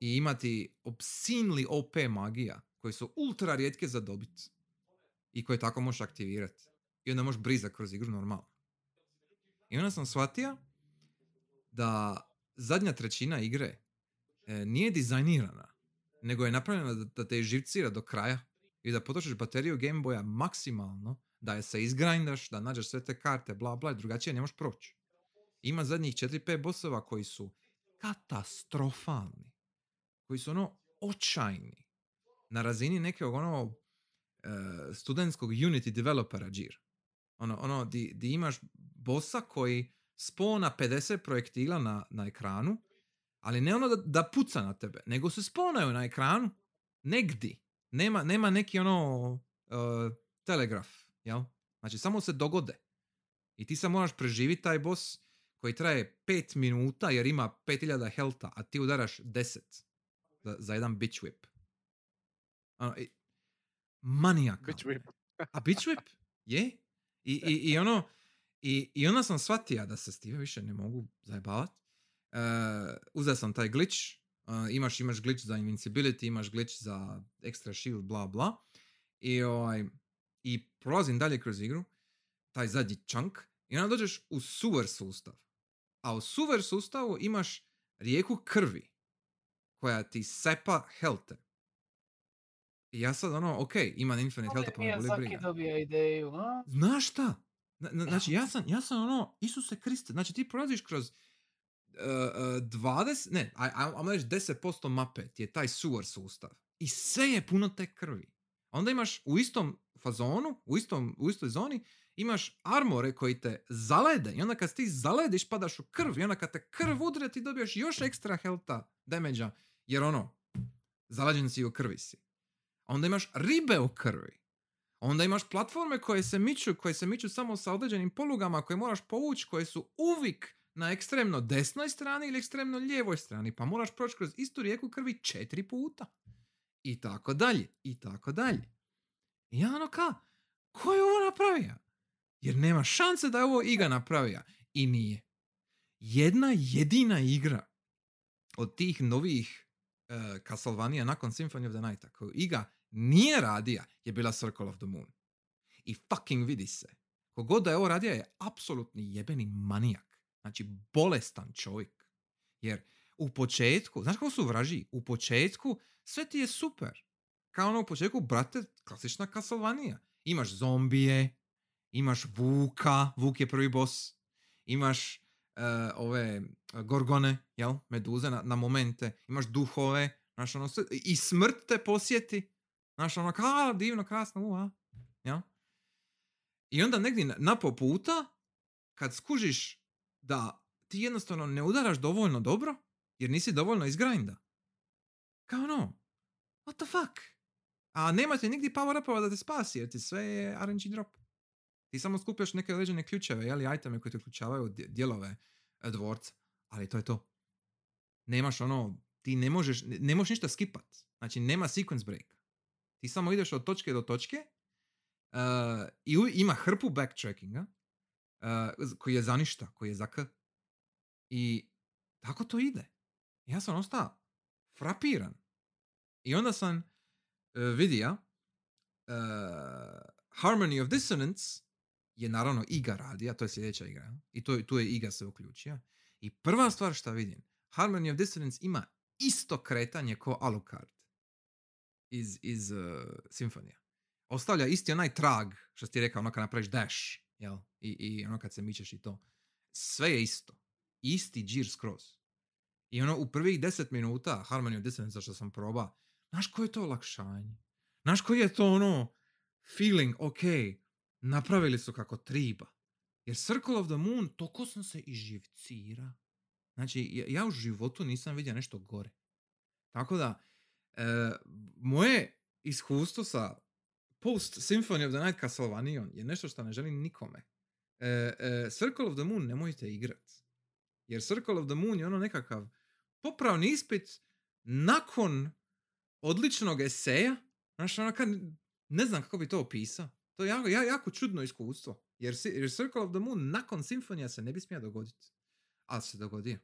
I imati obscenely OP magija, koje su ultra rijetke za dobit. I koje tako možeš aktivirati. I onda možeš brizati kroz igru normalno. I onda sam shvatio da zadnja trećina igre e, nije dizajnirana, nego je napravljena da, da te živcira do kraja i da potrošiš bateriju Game Boya maksimalno, da je se izgrindaš, da nađeš sve te karte, bla bla, drugačije ne možeš proći. Ima zadnjih 4-5 bosova koji su katastrofalni, koji su ono očajni, na razini nekog ono uh, studentskog Unity developera džir. Ono, ono, di, di imaš bossa koji spona 50 projektila na, na ekranu, ali ne ono da, da puca na tebe, nego se sponaju na ekranu negdje nema, nema neki ono uh, telegraf, jel? Znači samo se dogode. I ti se moraš preživiti taj boss koji traje 5 minuta jer ima 5000 helta, a ti udaraš 10 za, za jedan bitch whip. Ono, i, manijaka. Bitch whip. a bitch whip? Je. I, i, i ono, i, i onda sam shvatio da se s time više ne mogu zajebavati. Uh, uzeo sam taj glitch, Uh, imaš, imaš glitch za invincibility, imaš glitch za extra shield, bla bla. I, ovaj, i prolazim dalje kroz igru, taj zadnji chunk, i onda dođeš u sewer sustav. A u sewer sustavu imaš rijeku krvi, koja ti sepa helte. I ja sad ono, ok, imam infinite health, pa me boli briga. dobija ideju, a? Znaš šta? Znači, ja sam, ja sam ono, Isuse Kriste, znači ti prolaziš kroz 20, ne, ajmo reći 10% mape ti je taj sewer sustav. I sve je puno te krvi. Onda imaš u istom fazonu, u, istom, u istoj zoni, imaš armore koji te zalede i onda kad ti zalediš padaš u krv i onda kad te krv udre ti dobiješ još ekstra helta damage jer ono, zalađen si u krvi si. Onda imaš ribe u krvi. Onda imaš platforme koje se miču, koje se miču samo sa određenim polugama koje moraš povući, koje su uvijek na ekstremno desnoj strani ili ekstremno lijevoj strani, pa moraš proći kroz istu rijeku krvi četiri puta. I tako dalje, i tako dalje. I ja ono ka, ko je ovo napravio? Jer nema šanse da je ovo iga napravio. I nije. Jedna jedina igra od tih novih uh, Castlevania nakon Symphony of the Night koju iga nije radija je bila Circle of the Moon. I fucking vidi se. Kogod da je ovo radija je apsolutni jebeni manijak. Znači, bolestan čovjek. Jer u početku, znaš kako su vraži? U početku sve ti je super. Kao ono u početku, brate, klasična Castlevania. Imaš zombije, imaš Vuka, Vuk je prvi boss, imaš uh, ove gorgone, jel, meduze na, na momente, imaš duhove, znaš ono, sve, i smrt te posjeti, znaš ono, kao divno, krasno, ua, jel? I onda negdje na, na po puta, kad skužiš da ti jednostavno ne udaraš dovoljno dobro jer nisi dovoljno izgrinda. Kao ono, what the fuck? A nemate nigdje power upova da te spasi jer ti sve je RNG drop. Ti samo skupljaš neke određene ključeve, jeli, iteme koji te uključavaju dijelove e, dvorca. Ali to je to. Nemaš ono, ti ne možeš, ne, možeš ništa skipat. Znači, nema sequence break. Ti samo ideš od točke do točke uh, i ima hrpu backtrackinga koji je za ništa, koji je za k. I tako to ide. Ja sam ostao frapiran. I onda sam uh, vidio uh, Harmony of Dissonance je naravno Iga radija, to je sljedeća igra. I to, tu je Iga se uključio. I prva stvar što vidim, Harmony of Dissonance ima isto kretanje ko Alucard iz, iz uh. Ostavlja isti onaj trag, što ti rekao, ono kad napraviš dash, jel? I, I ono kad se mičeš i to. Sve je isto. Isti džir skroz. I ono, u prvih 10 minuta Harmony of Dissonance što sam probao, znaš koje je to olakšanje? Znaš koji je to ono feeling, ok, napravili su kako triba. Jer Circle of the Moon, toko sam se iživcira. Znači, ja, ja u životu nisam vidio nešto gore. Tako da, e, moje iskustvo sa post Symphony of the Night Castlevanion je nešto što ne želim nikome. E, e, Circle of the Moon nemojte igrat. Jer Circle of the Moon je ono nekakav popravni ispit nakon odličnog eseja. Znaš, ono kad, ne znam kako bi to opisao. To je jako, ja- jako čudno iskustvo. Jer, jer Circle of the Moon nakon simfonija se ne bi smio dogoditi. Ali se dogodio.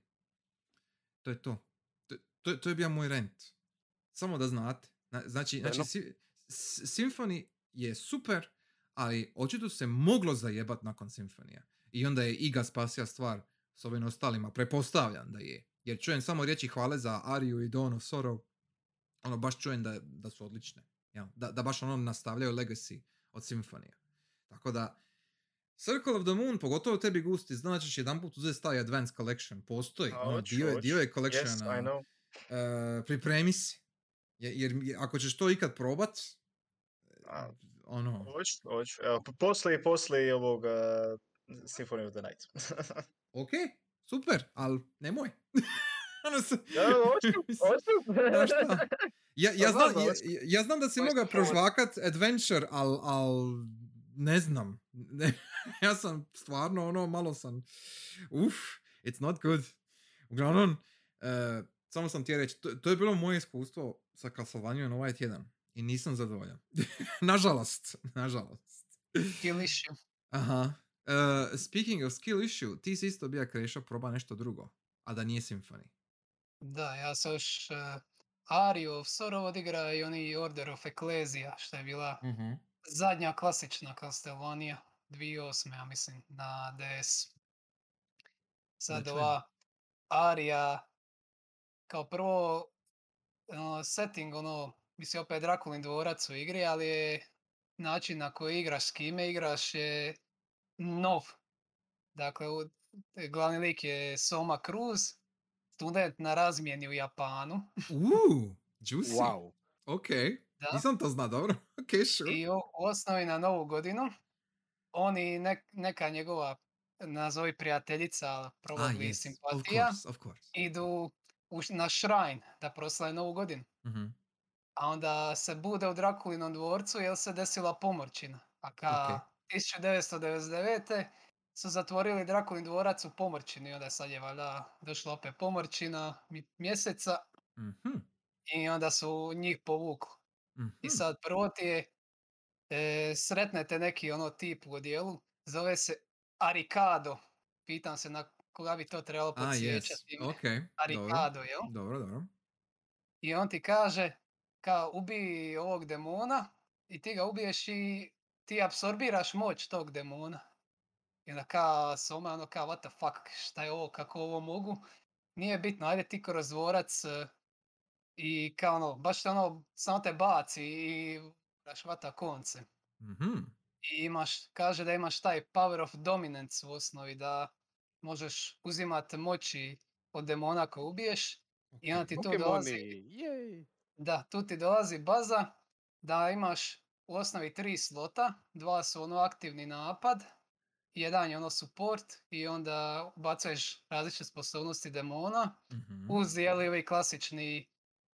To je to. To, to, to je bio moj rent. Samo da znate. Na- Znači, znači no- si, Symphony je super, ali očito se moglo zajebat nakon simfonija. I onda je Iga spasija stvar s ovim ostalima. Prepostavljam da je. Jer čujem samo riječi hvale za Ariju i Dawn of Sorrow. Ono, baš čujem da, da su odlične. jel? Da, da baš ono nastavljaju legacy od simfonija. Tako da, Circle of the Moon, pogotovo tebi gusti, značiš jedan put uzeti taj Advanced Collection. Postoji. A, Ono, dio, je- dio je collectiona. Yes, I know. e, pripremi se. Je- Jer, mi- ako ćeš to ikad probat, A, ono, Hoću, hoću. Evo, poslije, poslije ovog uh, Symphony of the Night. ok, super, ali nemoj. ono se, Ja, hoću, hoću. Znaš šta? Ja, ja, znam, ja, ja znam da si mogao prožvakat adventure, al, al ne znam. Ja sam stvarno ono, malo sam, uf, it's not good. Uglavnom, eh, samo sam ti reći, to, to je bilo moje iskustvo sa Castlevaniom ovaj tjedan. I nisam zadovoljan. nažalost, nažalost. Kill issue. Aha. Eh, speaking of skill issue, ti si isto bija krešao proba nešto drugo, a da nije Symphony. Da, ja sam još uh, Ariju of Sorrow odigra i oni Order of Ecclesia, što je bila Mhm. zadnja klasična Castlevania, 2008. ja mislim, na DS. Sad čujem. ova Arija, kao prvo, ono, setting, ono, mislim opet Drakulin dvorac u igri, ali je način na koji igraš, s kime igraš je nov. Dakle, u- glavni lik je Soma Cruz, student na razmjeni u Japanu. Uuu, juicy. Wow. Ok, Da. nisam to zna dobro. Ok, sure. I u osnovi na novu godinu, on i nek- neka njegova, nazovi prijateljica, probably yes, simpatija, Of course, of course. idu u na shrine da proslave novu godinu. Mhm. A onda se bude u Drakulinom dvorcu jer se desila pomorčina. A ka 1999. su zatvorili Drakulin dvorac u pomorčini. Onda sad je valjda došla opet pomorčina mjeseca Mhm. i onda su njih povukli. I Mhm. sad prvo ti je, e, sretnete neki ono tip u odjelu, zove se Arikado. Pitam se na koga bi to trebalo yes. podsjećati. ime. Ok, dobro. Arikado, jel? Dobro, dobro. I on ti kaže, kao ubij ovog demona i ti ga ubiješ i ti apsorbiraš moć tog demona. I onda kao Soma ono kao what the fuck, šta je ovo, kako ovo mogu? Nije bitno, ajde ti kroz dvorac e, i kao ono, baš te ono, samo te baci i daš vata konce. Mhm. I imaš, kaže da imaš taj power of dominance u osnovi, da možeš uzimati moći od demona ko ubiješ i onda ti tu dolazi jej. Da, tu ti dolazi baza da imaš u osnovi tri slota, dva su ono aktivni napad, jedan je ono support i onda ubacuješ različite sposobnosti demona, Mhm. uz je li ovi klasični,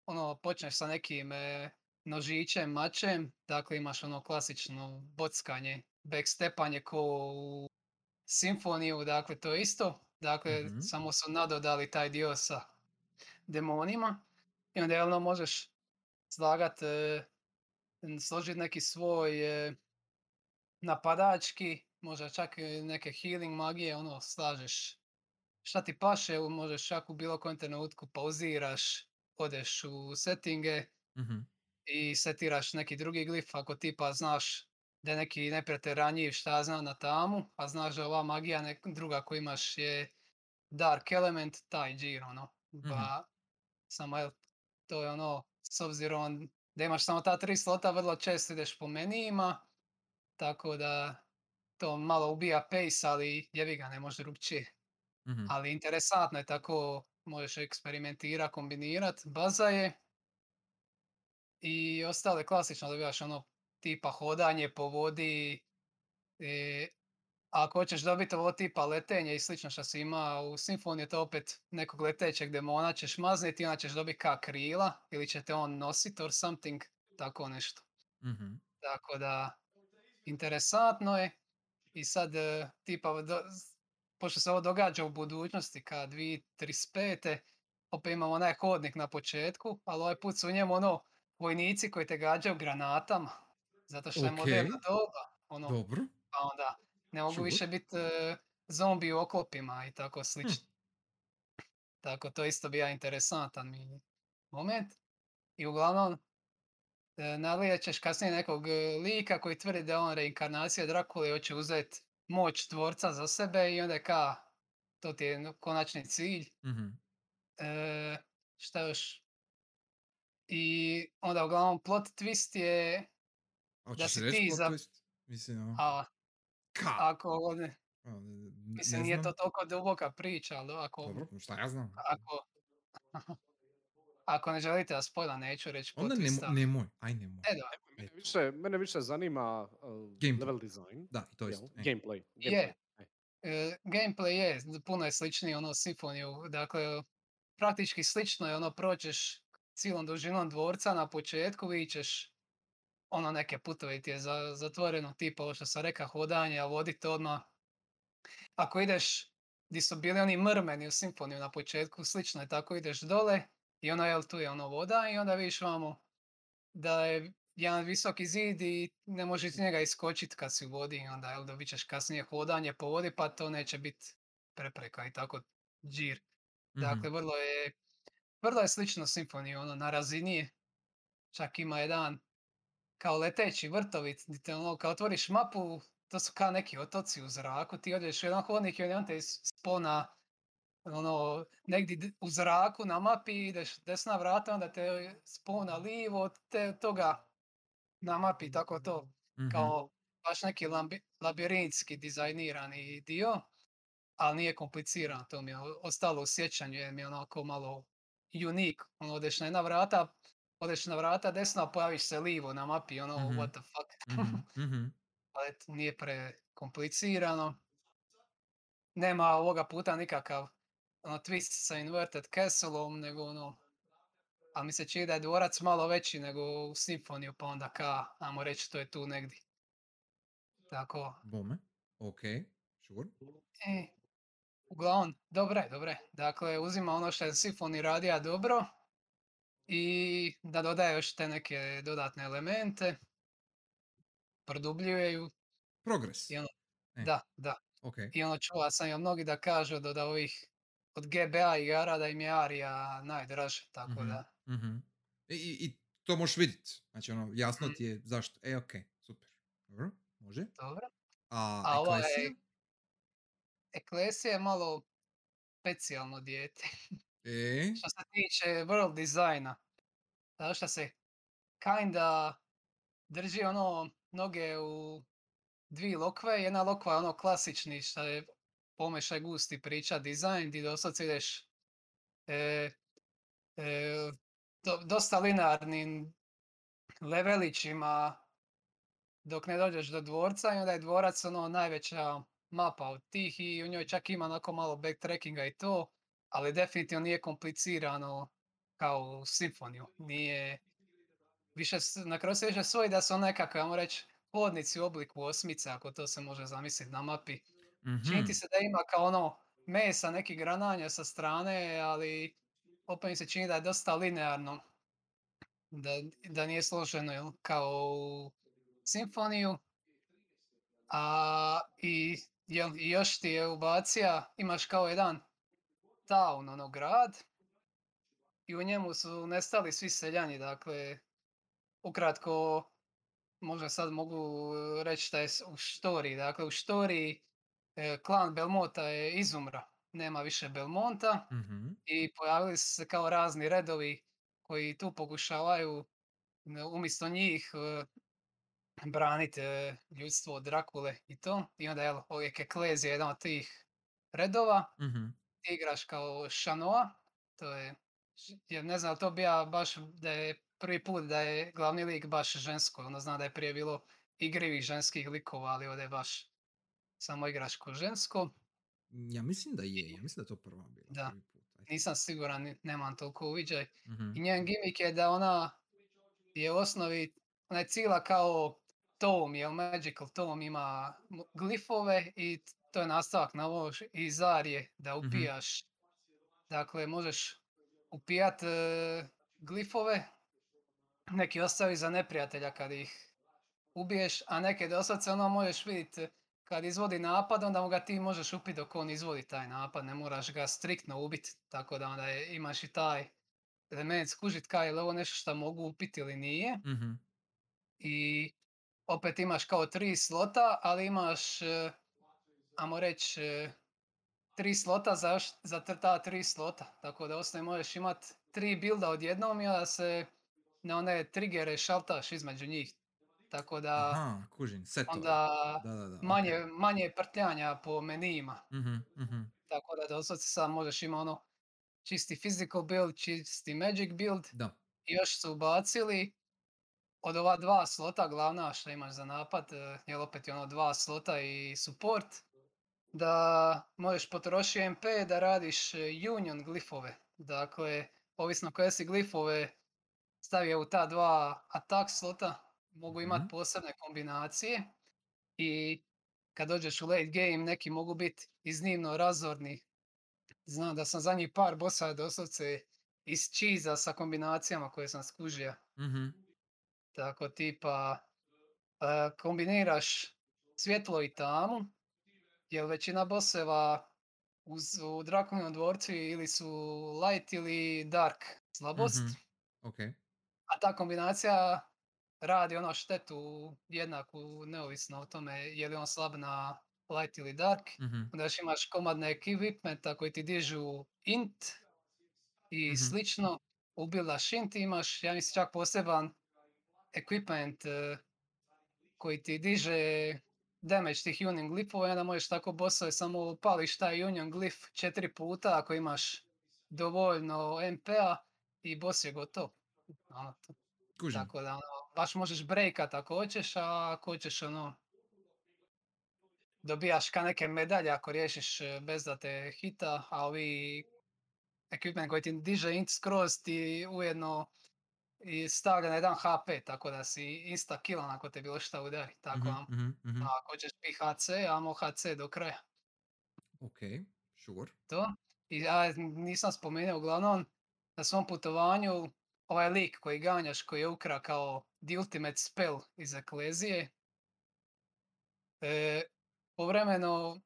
ono počneš sa nekim e, nožićem, mačem, dakle imaš ono klasično bockanje backstepanje ko u simfoniju, dakle to je isto. Dakle, Mhm. samo su nadodali taj dio sa demonima. I onda ono možeš slagat, e, složiti neki svoj e, napadački, možda čak neke healing magije, ono, slažeš šta ti paše, možeš čak u bilo kojem trenutku pauziraš, odeš u settinge Mhm. i setiraš neki drugi glif ako tipa znaš da je neki neprijatelj ranjiv šta ja znam na tamu, a znaš da ova magija nek, druga koju imaš je Dark Element, taj džir ono. Pa samo jel, to je ono, s obzirom da imaš samo ta tri slota, vrlo često ideš po menijima, tako da to malo ubija pace, ali jebi ga, ne može drugčije. Mhm. Ali interesantno je tako, možeš eksperimentirati, kombinirati, baza je. I ostale klasično dobivaš ono tipa hodanje po vodi. e, ako hoćeš dobiti ovo tipa letenje i slično što si ima u Simfoniji, to opet nekog letećeg demona ćeš mazniti i onda ćeš dobiti ka krila ili će te on nositi or something, tako nešto. Mhm. Tako da, interesantno je. I sad, e, tipa, do, pošto se ovo događa u budućnosti, ka 2035. opet imamo onaj hodnik na početku, ali ovaj put su u njemu ono vojnici koji te gađaju granatama. Zato što je moderna doba. Ono, Dobro. pa onda ne mogu više biti zombi u oklopima i tako slično. Tako to isto bija interesantan mi moment. I uglavnom, e, ćeš kasnije nekog e, lika koji tvrdi da je on reinkarnacija Drakule i hoće uzeti moć tvorca za sebe i onda je ka, to ti je konačni cilj. Mhm. E, šta još? I onda uglavnom plot twist je, hoćeš si reći ti plot za- twist? Mislim, ono, a, ka? ako, ne, A, ne- ne- mislim nije to toliko duboka priča, ali ako, Dobro, šta ja znam. ako, ako ne želite da spojla, neću reći Onda nemo, nemoj, aj nemoj. E da, Mene više, mene više zanima uh, Gameplay. level design. Da, to e. Gameplay. Je. gameplay, e. e, gameplay je, puno je sličniji ono Simfoniju, dakle, praktički slično je ono, prođeš cijelom dužinom dvorca na početku, vidit ćeš ono neke putove ti je za, zatvoreno, tipa ovo što sam rekao, hodanje, a vodite odmah. Ako ideš di su bili oni mrmeni u Simfoniju na početku, slično je tako, ideš dole i ono, jel, tu je ono voda i onda vidiš vamo da je jedan visoki zid i ne možeš iz njega iskočit kad si u vodi i onda jel, dobit ćeš kasnije hodanje po vodi pa to neće biti prepreka i tako džir. Mhm. Dakle, vrlo je, vrlo je slično Simfoniji, ono, na razini je. Čak ima jedan kao leteći vrtovi, te ono, kao otvoriš mapu, to su kao neki otoci u zraku, ti odeš u jedan hodnik i on te spona ono, negdje u zraku na mapi, ideš desna vrata, onda te spona livo, te, toga na mapi, tako to, Mhm. kao baš neki lambi- labirintski dizajnirani dio, ali nije kompliciran, to mi je ostalo u sjećanju, jer mi je onako malo unik, ono, odeš na jedna vrata, odeš na vrata desno, a pojaviš se livo na mapi, ono, Mhm. what the fuck, Mhm, mhm. ali nije prekomplicirano. Nema ovoga puta nikakav ono, twist sa inverted castleom, nego ono, ali mi se čini da je dvorac malo veći nego u Simfoniju, pa onda ka, ajmo reći, to je tu negdje. Tako, Bome. Ok, sure. e, uglavnom, dobre, dobre. Dakle, uzima ono što je Simfoni radija dobro i da dodaje još te neke dodatne elemente, produbljuje ju, Progres. I ono- E. da, da. Ok. I ono čula sam i mnogi da kažu da, da ovih od GBA igara da im je Arija najdraže, tako Mhm. da. Mhm. I, i, I to možeš vidjeti. Znači, ono, jasno Mm. ti je zašto. E, ok, super. Dobro, može. Dobro. A, A ova je, Eklesija je malo specijalno dijete. E, Što se tiče world dizajna. Zato što se kinda drži ono noge u dvi lokve. Jedna lokva je ono klasični što je pomešaj gusti priča dizajn gdje doslovce ideš e, e, do- dosta linearnim levelićima dok ne dođeš do dvorca i onda je dvorac ono najveća mapa od tih i u njoj čak ima onako malo backtrackinga i to, ali definitivno nije komplicirano kao Simfoniju. Nije, više, na kraju se više svoji da su nekako, ajmo reći, hodnici u obliku osmice, ako to se može zamisliti na mapi. Mhm. Čini ti se da ima kao ono mesa, neki grananja sa strane, ali opet mi se čini da je dosta linearno. Da, da nije složeno kao u simfoniju. A i, jel, i još ti je ubacija, imaš kao jedan town, ono grad, i u njemu su nestali svi seljani, dakle, ukratko, možda sad mogu e, reći da je u štoriji, dakle u štoriji e, klan Belmonta je izumra, nema više Belmonta Mhm. i pojavili su se kao razni redovi koji tu pokušavaju e, umjesto njih e, braniti e, ljudstvo od Drakule i to. I onda je uvijek Eklez je jedan od tih redova Mhm. Ti igraš kao Shanoa, to je, jer ne znam, to bija baš da je prvi put da je glavni lik baš žensko, ono zna da je prije bilo igrivih ženskih likova, ali ovdje je baš samo igraš ko žensko. Ja mislim da je, ja mislim da je to prva bila. Da. prvi put. Nisam siguran, nemam toliko uviđaj. Mhm. I njen gimik je da ona je u osnovi, ona je cijela kao tom, jel Magical Tom ima glifove i to je nastavak na ovo š- i zar je da Mhm. upijaš. Dakle, možeš upijat e, glifove, neki ostavi za neprijatelja kad ih ubiješ, a neke doslovce ono možeš vidjeti kad izvodi napad, onda mu ga ti možeš upiti dok on izvodi taj napad, ne moraš ga striktno ubiti, tako da onda je- imaš i taj element skužit kaj je li ovo nešto što mogu upiti ili nije. Mhm. I opet imaš kao tri slota, ali imaš, e, ajmo reći, e, tri slota za, za ta tri slota. Tako da osnovi možeš imat tri builda odjednom i onda se na one trigere šaltaš između njih. Tako da Aha, setove. onda Da, da, da. manje, okej. manje je prtljanja po menijima. Mhm, mhm. Tako da doslovce sad možeš ima ono čisti physical build, čisti magic build Da. i još su ubacili od ova dva slota glavna što imaš za napad, eh, jel opet je ono dva slota i support, da možeš potrošiti MP da radiš eh, union glifove. Dakle, ovisno koje si glifove stavio u ta dva attack slota, mogu imat Mhm. posebne kombinacije i kad dođeš u late game neki mogu biti iznimno razorni. Znam da sam zadnjih par bossa doslovce iz cheesa sa kombinacijama koje sam skužio. Mhm. Tako tipa e, kombiniraš svjetlo i tamu, jer većina bosseva uz, u Drakulinom dvorcu ili su light ili dark slabost, Mhm. Okej. a ta kombinacija radi ono štetu jednaku neovisno o tome je li on slab na light ili dark. Mhm. Onda još imaš komadne equipmenta koji ti dižu int i Mhm. slično. Ubilaš int imaš, ja mislim, čak poseban equipment eh, koji ti diže damage tih union glifova i onda možeš tako bossove samo pališ taj union glif četiri puta ako imaš dovoljno MP-a i boss je gotov. Ono, to- Kužim. tako da ono, baš možeš breakat ako hoćeš, a ako hoćeš ono dobijaš ka neke medalje ako riješiš e, bez da te hita, a ovi equipment koji ti diže int skroz ti ujedno i stavlja na jedan HP, tako da si insta killan ako te bilo šta udari. Tako, Mhm, a- mhm, mhm. a ako pi HC, amo HC do kraja. Okej, sure. To. I ja nisam spomenuo uglavnom na svom putovanju ovaj lik koji ganjaš koji je ukra kao the ultimate spell iz Eklezije. E, povremeno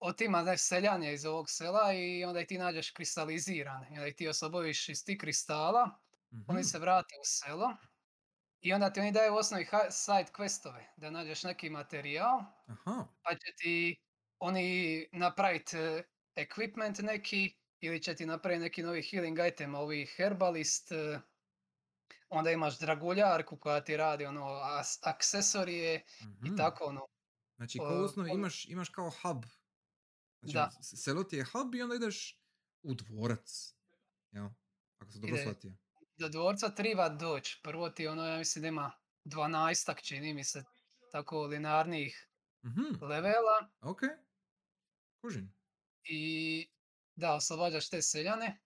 otima ne, seljanje iz ovog sela i onda ih ti nađeš kristalizirane. I onda ih ti oslobodiš iz tih kristala, oni Mhm. se vrate u selo i onda ti oni daju u osnovi side questove, da nađeš neki materijal Aha. pa će ti oni napraviti equipment neki ili će ti napraviti neki novi healing item, ovi herbalist, e, onda imaš draguljarku koja ti radi ono as- aksesorije i mhm. tako ono. Znači, o, kao u osnovi on- imaš, imaš kao hub. Znači, Da. selo ti je hub i onda ideš u dvorac. Jel? Ako sam dobro shvatio. Do dvorca triba doći. Prvo ti ono, ja mislim da ima 12 čini mi se tako linearnih Mhm, levela okej. Kužim. i da, oslobađaš te seljane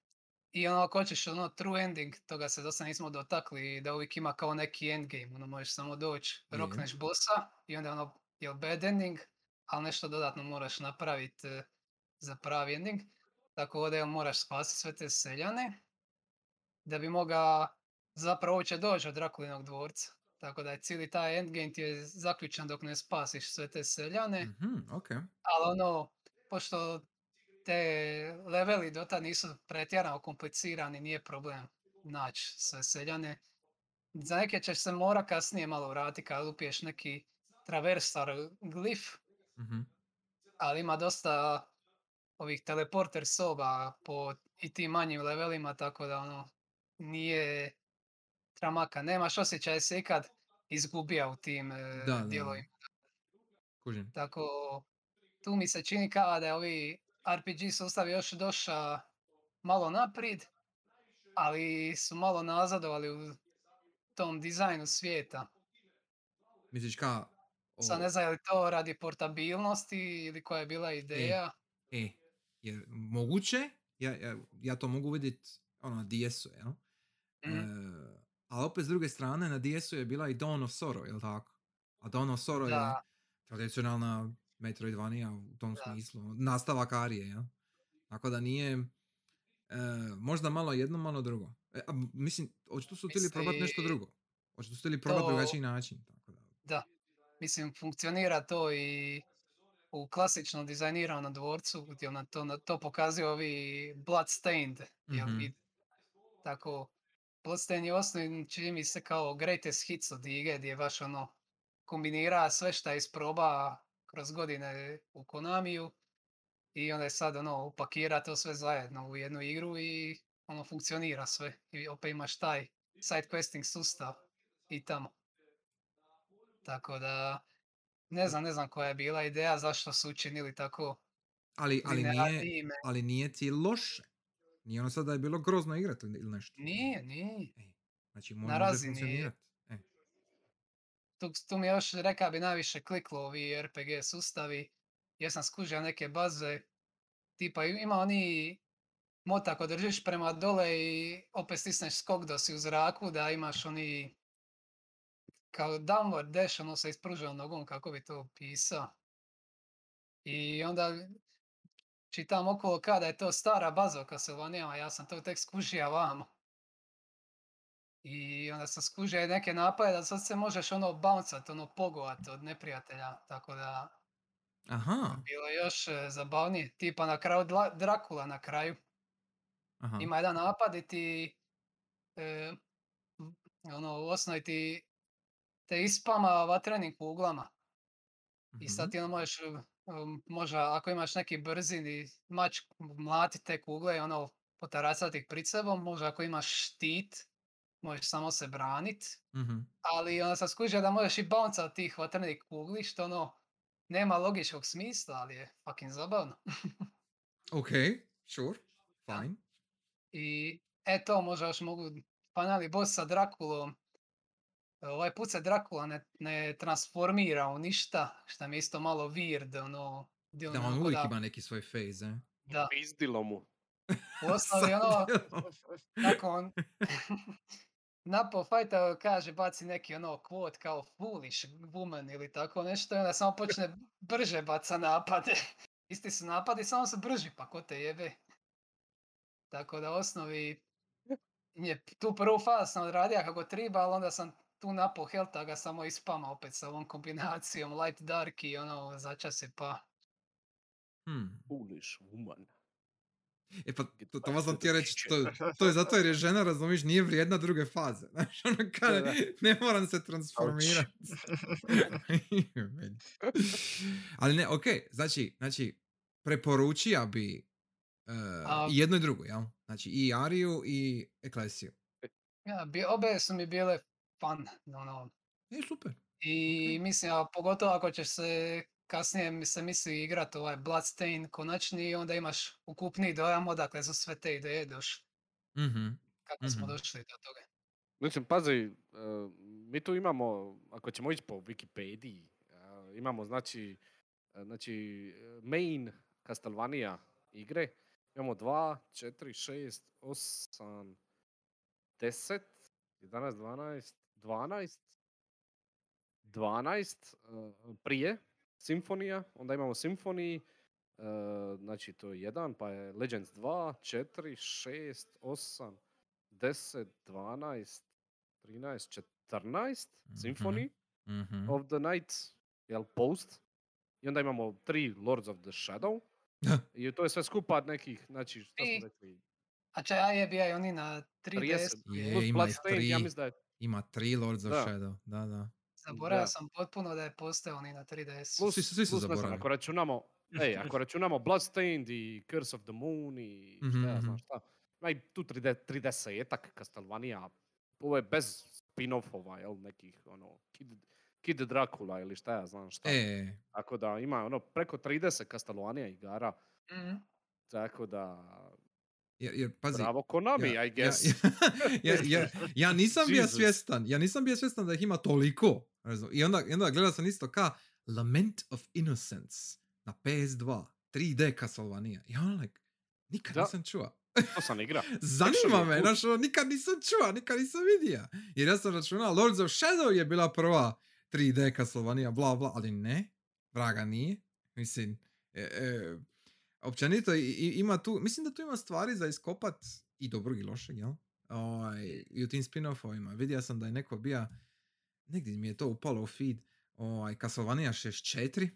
I ono, ako hoćeš ono true ending, toga se dosta nismo dotakli, da uvijek ima kao neki endgame, ono možeš samo doći, rokneš bossa i onda ono, je bad ending, ali nešto dodatno moraš napraviti za pravi ending. Tako ovdje moraš spasiti sve te seljane, da bi mogao zapravo uopće doći od Drakulinog dvorca. Tako da je cijeli taj endgame ti je zaključan dok ne spasiš sve te seljane. Mhm, ok. Ali ono, pošto te leveli do tad nisu pretjerano komplicirani, nije problem naći sve seljane. Za neke ćeš se mora kasnije malo vratiti kad upiješ neki traversar glif, Mhm. ali ima dosta ovih teleporter soba po i tim manjim levelima, tako da ono, nije tramaka. Nemaš osjećaj da se ikad izgubija u tim e, Da, da, da. dijelovima. Kužim. Tako, tu mi se čini kao da je ovi RPG sustav još došao malo naprijed, ali su malo nazadovali u tom dizajnu svijeta. Misliš ka... Sad o- ne znam je li to radi portabilnosti ili koja je bila ideja. E, jer moguće, ja, ja, ja to mogu vidjeti ono, na DS-u, jel? Mhm. E, ali opet s druge strane, na DS-u je bila i Dawn of Sorrow, jel tako? A Dawn of Sorrow je Da. tradicionalna Metroidvania u tom Da. smislu. Nastavak Arije, jel? Tako da nije... e, možda malo jedno, malo drugo. E, a, mislim, očito su htjeli probati nešto drugo. Očito su htjeli probati to- drugačiji način. Tako da. Da, mislim funkcionira to i u klasično dizajniranom dvorcu gdje na to, to pokazuju ovi Bloodstained. jel, Mhm. i tako, Bloodstained je osnovni čini mi se kao greatest hits od igre gdje baš ono kombinira sve šta je isproba kroz godine u Konamiju i onda je sad ono upakira to sve zajedno u jednu igru i ono funkcionira sve i opet imaš taj side questing sustav i tamo. Tako da, ne znam, ne znam koja je bila ideja, zašto su učinili tako Ali, ali, nije, ali nije ti loše. Nije ono sad da je bilo grozno igrati ili nešto. Nije, nije. Znači, mo- Na razini-. E. Tu, tu mi još reka bi najviše kliklo ovi RPG sustavi, jer sam skužio neke baze, tipa ima oni mod ako držiš prema dole i opet stisneš skok da si u zraku, da imaš oni kao downward dash, ono sa ispruženom nogom, kako bi to pisao. I onda čitam okolo kada je to stara baza u Castlevania, ja sam to tek skužio vamo. I onda sam skužio neke napade da sad se možeš ono bouncat, ono pogovat od neprijatelja, tako da Aha, bilo još e, zabavnije. Tipa na kraju Drakula na kraju. aha. Ima jedan napad i ti e, ono, u osnovi ti te ispama vatrenim kuglama. I sad mhm. ti ono možeš, um, možda ako imaš neki brzini mač mlati te kugle i ono potaracati ih pred sebom, možda ako imaš štit, možeš samo se branit. Mhm. Ali onda sam skužio da možeš i bouncat tih vatrenih kugli, što ono nema logičkog smisla, ali je fucking zabavno. Ok, sure, fine. I eto, možda još mogu panali boss sa Drakulom. Ovaj put se Drakula ne, ne transformira u ništa, što mi je isto malo weird, ono... di Da, on uvijek da- ima neki svoj phase, eh? Da, Pizdilo mu. u osnovi ono, kako on... Napo fajta kaže, baci neki ono quote kao foolish woman ili tako nešto i onda samo počne brže baca napade. Isti su napadi, samo su brži, pa ko te jebe. Tako da u osnovi je tu prvu fazu sam odradio kako treba, ali onda sam tu napo helta ga samo ispama opet sa ovom kombinacijom light dark i ono začas je pa. Hmm. Foolish woman. E pa, to, to sam ti reći, to, to je zato jer je žena, razumiješ, nije vrijedna druge faze. Znaš, ono kada, Da, da. ne moram se transformirati. Ali ne, okej, znači, znači, preporučija bi uh, A- jedno i drugo, jel? Znači, i Ariju i Eklesiju. Ja, bi, obe su mi bile fun, ono, E, super. I mislim, a pogotovo ako ćeš se kasnije mi se misli igrat ovaj Bloodstain konačni i onda imaš ukupni dojam odakle su sve te ideje došle. Mhm. Kako smo Mhm. došli do toga. Mislim, pazi, e, mi tu imamo, ako ćemo ići po Wikipediji, a, imamo znači, e, znači main Castlevania igre Imamo 2, 4, 6, 8, 10, 11, 12, 12, 12 uh, prije Simfonija, onda imamo Simfoniji, uh, znači to je jedan, pa je Legends 2, 4, 6, 8, 10, 12, 13, 14, Mhm. Symphony Mhm. of the Night, jel, Post. I onda imamo tri Lords of the Shadow. I to je sve skupa nekih, znači, šta smo rekli, A če, a je bija i oni na 3DS. 30, Je, plus ima ih Bloodstained, ja tri. mislim da je Ima tri Lords of Da. Shadow, da, da. Zaboravio Da. sam potpuno da je postao oni na 3DS. Plus, Svi su- svi su plus ne znam, zaboravili. ako računamo, ej, ako računamo Bloodstained i Curse of the Moon i šta ja Mhm, znam šta, ima i tu 3D, 3D-etak Castlevania, ovo je bez spin-offova, jel, nekih, ono, Kid, Kid Dracula ili šta ja znam šta. E, Tako da ima ono preko 30 Castlevania igara, Mhm. tako da jer, jer pazi, bravo Konami, ja, I guess. Ja, ja, ja, ja nisam bio svjestan, ja nisam bio svjestan da ih ima toliko. I onda, i onda gledao sam isto ka Lament of Innocence na PS2, 3D Castlevania. I ono like, nikad Da. nisam čuo. to sam igra. Zanima me, znaš, ono, nikad nisam čuo, nikad nisam vidio. Jer ja sam računao, Lords of Shadow je bila prva 3D Castlevania, bla bla, ali ne, vraga nije. Mislim, e, e, općenito ima tu, mislim da tu ima stvari za iskopat i dobrog i lošeg, jel? Ovaj, I u tim spin-offovima. Vidio sam da je neko bija, negdje mi je to upalo u feed, ovaj, Castlevania 64,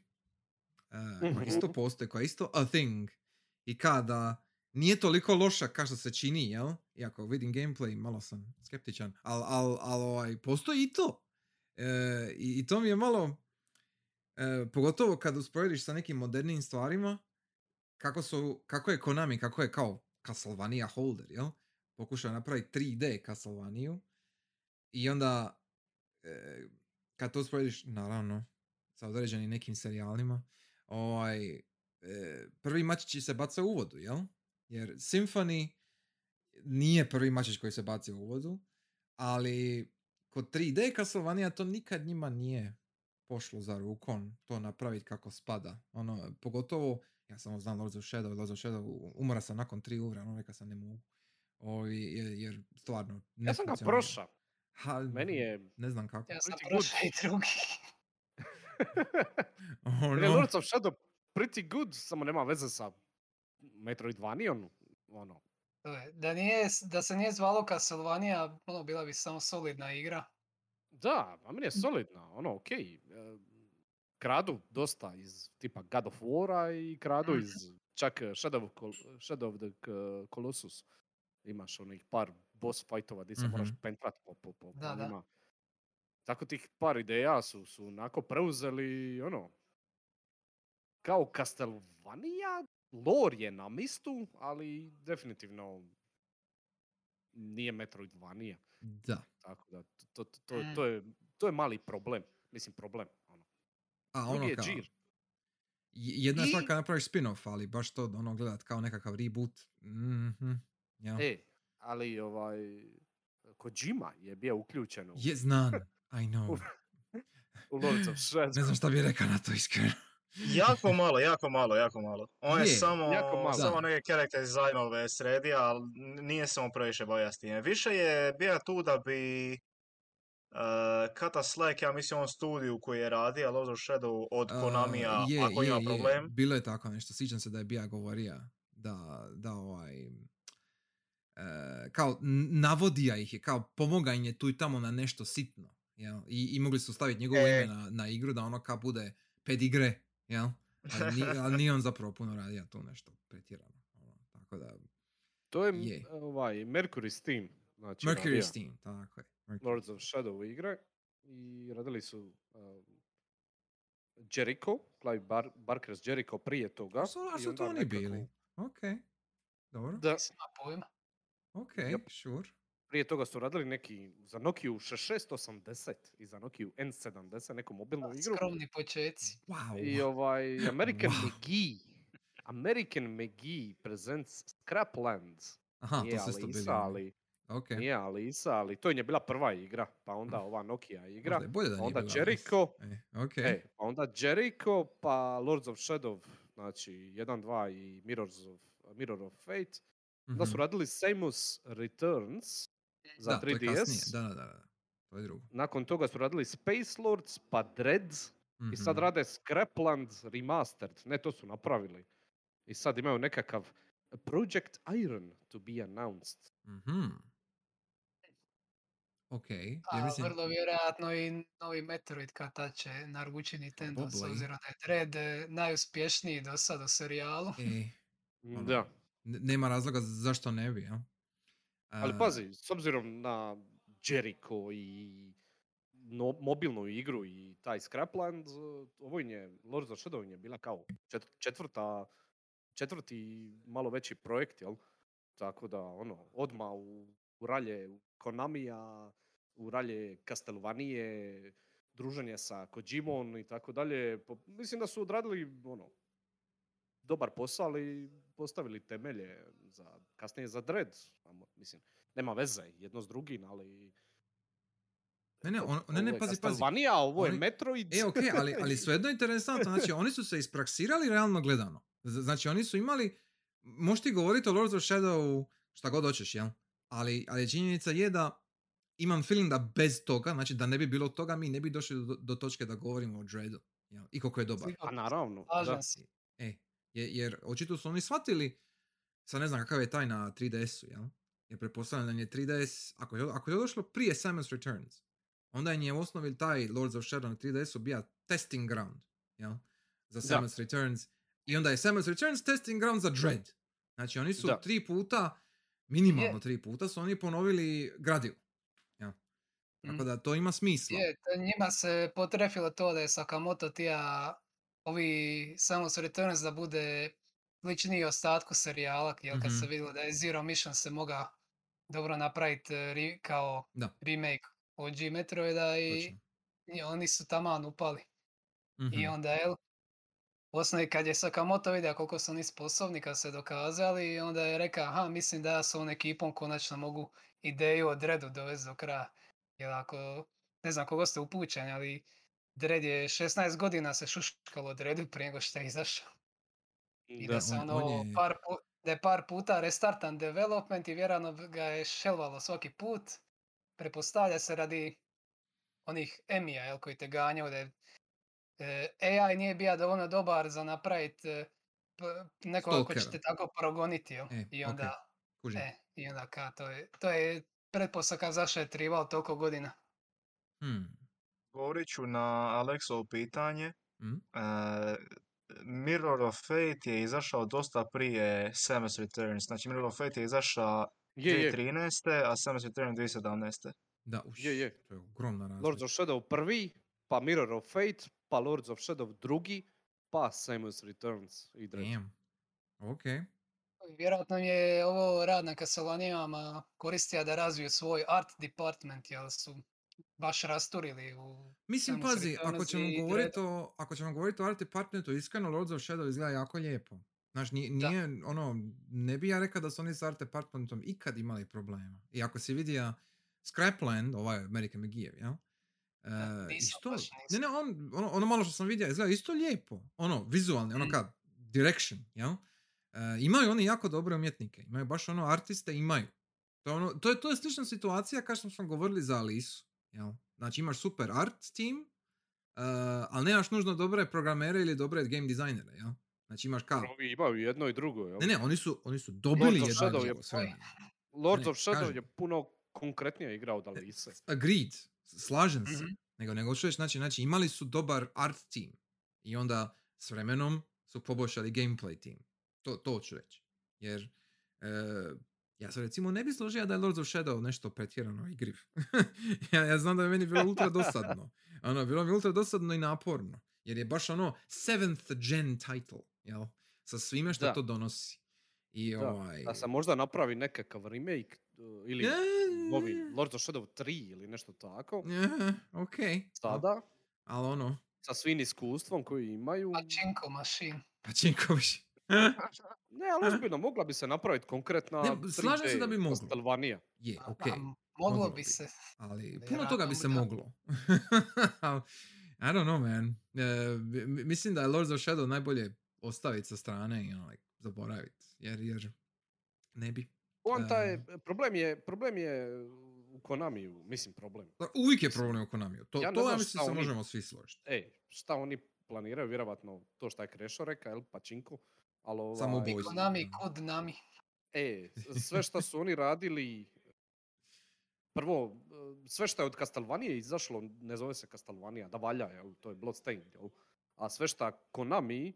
e, koja isto Mhm. postoji, koja isto a thing. I kada nije toliko loša kao što se čini, jel? Iako vidim gameplay, malo sam skeptičan, ali al, al, ovaj, postoji i to. E, i, I to mi je malo, e, pogotovo kad usporediš sa nekim modernim stvarima, kako, su, kako je Konami, kako je kao Castlevania holder, jel? Pokušao napraviti 3D Castlevania i onda e, kad to usporediš, naravno, sa određenim nekim serijalima, ovaj, e, prvi mačići se baca u vodu, jel? Jer Symphony nije prvi mačić koji se baci u vodu, ali kod 3D Castlevania to nikad njima nije pošlo za rukom to napraviti kako spada. Ono, pogotovo, ja samo znam Lords of Shadow, Lords of Shadow, umora sam nakon tri ura, ono rekao sam ne mogu. Ovi, jer, jer stvarno ne Ja sam ga prošao. Ha, Meni je... Ne znam kako. Ja sam Pretty good. prošao i drugi. Ono, Meni je Lords of Shadow pretty good, samo nema veze sa Metroidvanijom. Ono, Da, nije, da se nije zvalo Castlevania, ono, bila bi samo solidna igra. Da, a meni je solidna, ono, okej. e, Kradu dosta iz tipa God of War-a i kradu Mhm. iz čak e, Shadow, of Col- Shadow of the Colossus. Imaš onih par boss fightova gdje se moraš Mhm. pentrat po, po, po, Da, da. Tako tih par ideja su, su onako preuzeli, ono, kao Castlevania, lore je na mistu, ali definitivno nije Metroidvania. Da. Tako da, to, to, to, Mm. to, je, to je mali problem. Mislim, problem. A ono je kao, džir. jedna je stvar I- kad napraviš spin-off, ali baš to ono gledat kao nekakav reboot. Mhm. Ja. E, ali ovaj, Kojima je bio uključen u, Je znan, I know. u Lords of Shadow. Ne znam šta bi rekao na to iskreno. Jako malo, jako malo, jako malo. On je, Je, samo, jako malo. samo neke karakter dizajnove sredio, ali nije se on previše bavio s time. Više je bio tu da bi uh, Kata Slack, ja mislim on studiju koji je radio Lords of Shadow od A, Konamija, je, ako je, ima je. problem. Bilo je tako nešto, sjećam se da je Bija govorija da, da ovaj, e, kao navodija ih je, kao pomoga im je tu i tamo na nešto sitno, jel? I, i mogli su staviti njegovo E. ime na, na igru da ono kao bude pedigre, jel? Ali, ni, ali nije on zapravo puno radio tu nešto pretjerano. ono, Tako da, To je, Je. ovaj, Mercury Steam. Znači, Mercury Steam, tako je. Lords of Shadow igre i radili su um, Jericho, Clive Bar- Barker's Jericho prije toga. A su, a su to oni nekako- bili? Ok, dobro. Da, pojma. Ok, Yep. sure. prije toga su radili neki za Nokia 6680 i za Nokia N70, neku mobilnu igru. Skromni počeci. Wow. I ovaj American Wow. McGee. American McGee presents Scraplands. Aha, Nije to su isto bili. Ali, Ok. nije Alisa, ali to je bila prva igra, pa onda ova Nokia igra. Je bolje da pa nije onda Jericho. E, ok. E, pa onda Jericho, pa Lords of Shadow, znači 1, 2 i Mirrors of, Mirror of Fate. Da su Mhm. radili Samus Returns za Da, to je 3DS. kasnije. Da, da, da, da. To je drugo. Nakon toga su radili Space Lords, pa Dread. I sad Mhm. rade Scrapland Remastered. Ne, to su napravili. I sad imaju nekakav Project Iron to be announced. Mhm. Ok, jer A mislim, vrlo vjerojatno i novi Metroid kad tad će naruči Nintendo s obzirom da je Dread eh, najuspješniji do sad u serijalu. e, Ono, Da. n- nema razloga zašto ne bi, jel? Ali pazi, s obzirom na Jericho i no, mobilnu igru i taj Scrapland, eh, ovo je, Lords of Shadow je bila kao čet- četvrta, četvrti malo veći projekt, jel? Tako da, ono, odma u, u ralje Konamija, u ralje Castlevanie, druženje sa Kojimom i tako dalje. Mislim da su odradili, ono, dobar posao, ali postavili temelje za, kasnije za Dread. Mislim, nema veze jedno s drugim, ali... Ne, ne, on- ne, ne, pazi, pazi. Ovo je Oni- Metroid. E, ok, ali, ali svejedno je interesantno. Znači, oni su se ispraksirali realno gledano. Znači, oni su imali... Možeš ti govoriti o Lords of Shadow šta god hoćeš, jel? Ali, ali činjenica je da imam feeling da bez toga, znači da ne bi bilo toga, mi ne bi došli do, do točke da govorimo o Dreadu. Jel? I koliko je dobar. A Sigurno, naravno, da. E, je- jer očito su oni shvatili, sad ne znam kakav je taj na 3DS-u, jel? Jer pretpostavljam da je 3DS, ako je, ako je došlo prije Samus Returns, onda je u osnovi taj Lords of Shadow na 3DS-u bio testing ground, jel? Za Da. Samus Returns. I onda je Samus Returns testing ground za Dread. Znači oni su Da. tri puta, minimalno Je. tri puta, su oni ponovili gradivo. Jel? Tako Mm. da to ima smisla. Je, to njima se potrefilo to da je Sakamoto tija ovi Samus Returns da bude sličniji ostatku serijala, jer kad se Mhm. vidjelo da je Zero Mission se moga dobro napraviti ri- kao Da. remake OG Metroida i, i oni su taman upali. I Mhm. onda, jel, osnovi kad je Sakamoto vidio koliko su oni sposobni kad se dokazali, i onda je rekao, aha, mislim da ja s ovom ekipom konačno mogu ideju o Dreadu dovesti do kraja. Jer ako, ne znam koga ste upućeni, ali Dread je 16 godina se šuškalo o Dreadu prije nego što je izašao. I da, Da. se on- ono, on je- par pu- da je par puta restartan development i vjerojatno ga je šelvalo svaki put. Prepostavlja se radi onih emija jel, koji te ganjaju da je AI nije bio dovoljno dobar za napraviti e, p- nekoga ko će Stalkera. te tako progoniti. Jel? E, I onda, Kužim. e, i onda ka, to je, to je pretpostavka zašto je trivao toliko godina. Hmm. Govorit ću na Alexovo pitanje. Mm. E, Mirror of Fate je izašao dosta prije Samus Returns. Znači Mirror of Fate je izašao Je, je. 2013. a Samus Returns 2017. Da, uš, Je, je. to je ogromna razlika. Lords of Shadow prvi, pa Mirror of Fate, pa Lords of Shadow drugi, pa Samus Returns i. Damn. Ok. Vjerojatno je ovo rad na Castlevaniama koristija da razviju svoj art department, jer su baš rasturili u Mislim, Samus pazi, ako Returns ćemo, i govoriti o, ako ćemo govoriti o Art Departmentu, iskreno Lords of Shadow izgleda jako lijepo. Znaš, nije, nije, ono, ne bi ja rekao da su oni s Art Departmentom ikad imali problema. I ako si vidio Scrapland, ovaj American McGee, jel? E, nisam isto, baš, ne, ne, on, ono, ono malo što sam vidio, izgleda isto lijepo. Ono, vizualni, ono Mm. kad, direction, jel? E, imaju oni jako dobre umjetnike, imaju baš ono artiste, imaju. To je, ono, to je, to je slična situacija kao što smo govorili za Alisu. Jel? Znači imaš super art team, uh, ali nemaš nužno dobre programere ili dobre game dizajnere. Jel? Znači imaš kao... Ovi imaju jedno i drugo, jel? Ne, ne, oni su, oni su dobili of jedno Shadow drugo vremenom. Lords of Shadow je puno konkretnija igra od Alise. Agreed, slažem se. Mhm. Nego, nego reći, znači, znači imali su dobar art team. I onda s vremenom su poboljšali gameplay team. To, to ću reći. Jer e, ja se recimo ne bi složio da je Lords of Shadow nešto pretjerano igriv. ja, ja znam da je meni bilo ultra dosadno. Ono, bilo mi ultra dosadno i naporno. Jer je baš ono seventh gen title, jel? Sa svime što Da. to donosi. I Da, ovaj... Da se možda napravi nekakav remake ili E, novi Lords of Shadow 3 ili nešto tako. e, ok. Sada, Ali ono, sa svim iskustvom koji imaju. Pachinko machine. pa Činković. Ne, ali ozbiljno, mogla bi se napraviti konkretna Ne, slažem se da bi 3D moglo. Castlevania. Je, A- ok. a moglo moglo bi se. Ali puno toga bi se moglo. I don't know, man. E, mi- mislim da je Lords of Shadow najbolje ostaviti sa strane i ono, like, zaboraviti, jer, jer ne bi. Poanta je, E. problem je, problem je u Konamiju, mislim problem. Da, Uvijek je problem u Konamiju. To, Ja to ja mislim šta se oni- možemo svi složiti. Ej, šta oni planiraju, vjerovatno to što je Krešo reka, jel, pačinku, ali ovaj, Samoubojstvo. Konami, kod nami. E, sve što su oni radili, prvo, sve što je od Castlevania izašlo, ne zove se Castlevania, da valja, jel, to je Bloodstained, jel, a sve što Konami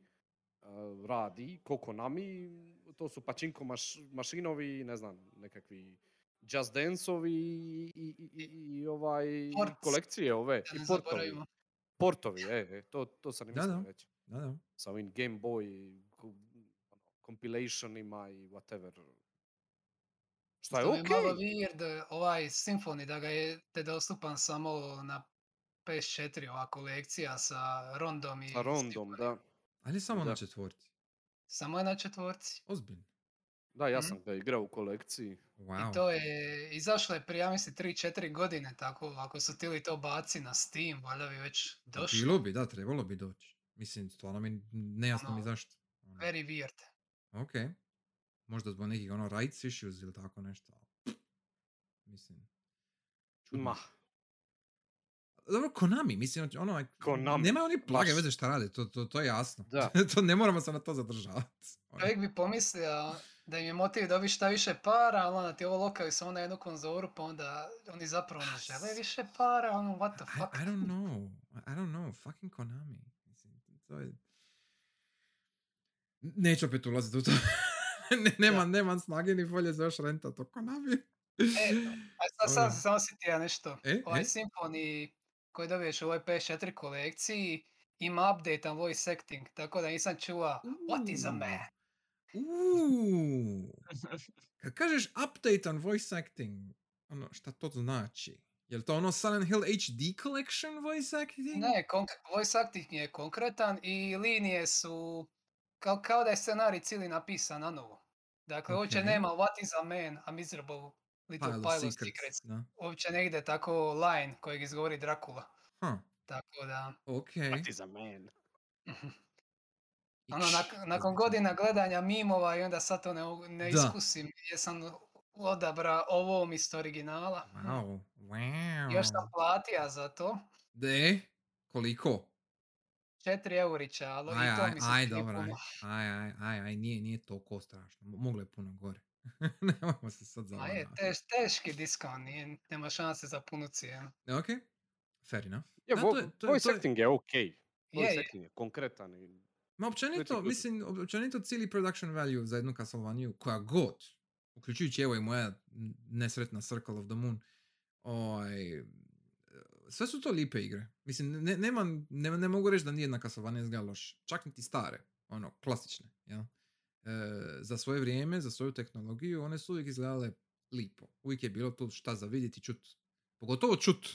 radi, ko Konami, to su pačinko maš, mašinovi, ne znam, nekakvi Just Dance-ovi i, i, i, i ovaj, Ports. kolekcije ove, Da i portovi. zaboravimo. Portovi, e, e, to, to sam i Da, mislio da. reći. Da, da. Sa ovim Game Boy ono, compilationima i whatever. Šta je Što mi je okej. malo weird, ovaj Symphony, da ga je te dostupan samo na PS4, ova kolekcija sa rondom i Sa rondom, da. Ali samo na Da. četvorci. Samo je na četvorci. Ozbiljno. Da, ja Mhm. sam ga igrao u kolekciji. Wow. I to je, izašlo je prije, ja mislim, 3-4 godine, tako ako su tili to baci na Steam, valjda bi već došlo. Bilo bi, da, trebalo bi doći. Mislim, stvarno mi nejasno mi Ono, zašto. Ono, Very weird. Ok. Možda zbog nekih ono rights issues ili tako nešto. Mislim. čudno. Ma, Dobro, Konami, mislim, ono, like, Konami, Nemaju oni blage baš. veze šta rade, to, to, to je jasno. Da. to ne moramo se na to zadržavati. Ono, Čovjek bi pomislio da im je motiv dobiti šta više para, ali onda ti ovo lokaju samo na jednu konzoru, pa onda oni zapravo ne žele više para, ono, what the I, fuck. I don't know. I don't know. Fucking Konami. Mislim, to je... Neću opet ulaziti u to. ne, nemam, nemam snage ni volje za još renta to Konami. E, a sad sam Ono. se samo sjetio nešto. E, Ovaj e? Symphony koji dobiješ u ovoj PS4 kolekciji ima update voice acting, tako da nisam čula What is a man? Uuu. Kad kažeš update on voice acting, ono, šta to znači? Je li to ono Silent Hill HD Collection voice acting? Ne, konk- voice acting je konkretan i linije su kao, kao da je scenarij cijeli napisan na novo. Dakle, uopće Ok. nema What is a man, a miserable little Pile of pile of secrets. secrets. Da. Uopće ne ide tako line kojeg izgovori Dracula. Huh. Tako da, Ok. what is a man? ono, nak- nakon godina gledanja mimova i onda sad to ne, ne Da. iskusim, jesam odabra ovo umjesto originala. Wow. Wow. Još sam platija za to. De? Koliko? 4 eurića, ali Aj, i to aj, mi se aj, dobro, aj, aj, aj, aj, aj, nije, nije toliko strašno. Mo- Moglo je puno gore. Nemojmo se sad Ma je, teš, teški diskon, nije, nema šanse za punu cijenu. Ok, fair enough. Je, Da, vo- to je- to je- voice to je- acting je okej. Je, Voice je. acting je konkretan i Ma općenito, mislim, op- općenito cijeli production value za jednu Castlevania, koja god, uključujući evo i moja nesretna Circle of the Moon, ovaj, sve su to lipe igre. Mislim, ne, nema, ne, ne mogu reći da nijedna Castlevania izgleda loš. Čak niti stare, ono, klasične, jel? E, za svoje vrijeme, za svoju tehnologiju, one su uvijek izgledale lipo. Uvijek je bilo tu šta za vidjeti i čut. Pogotovo čut.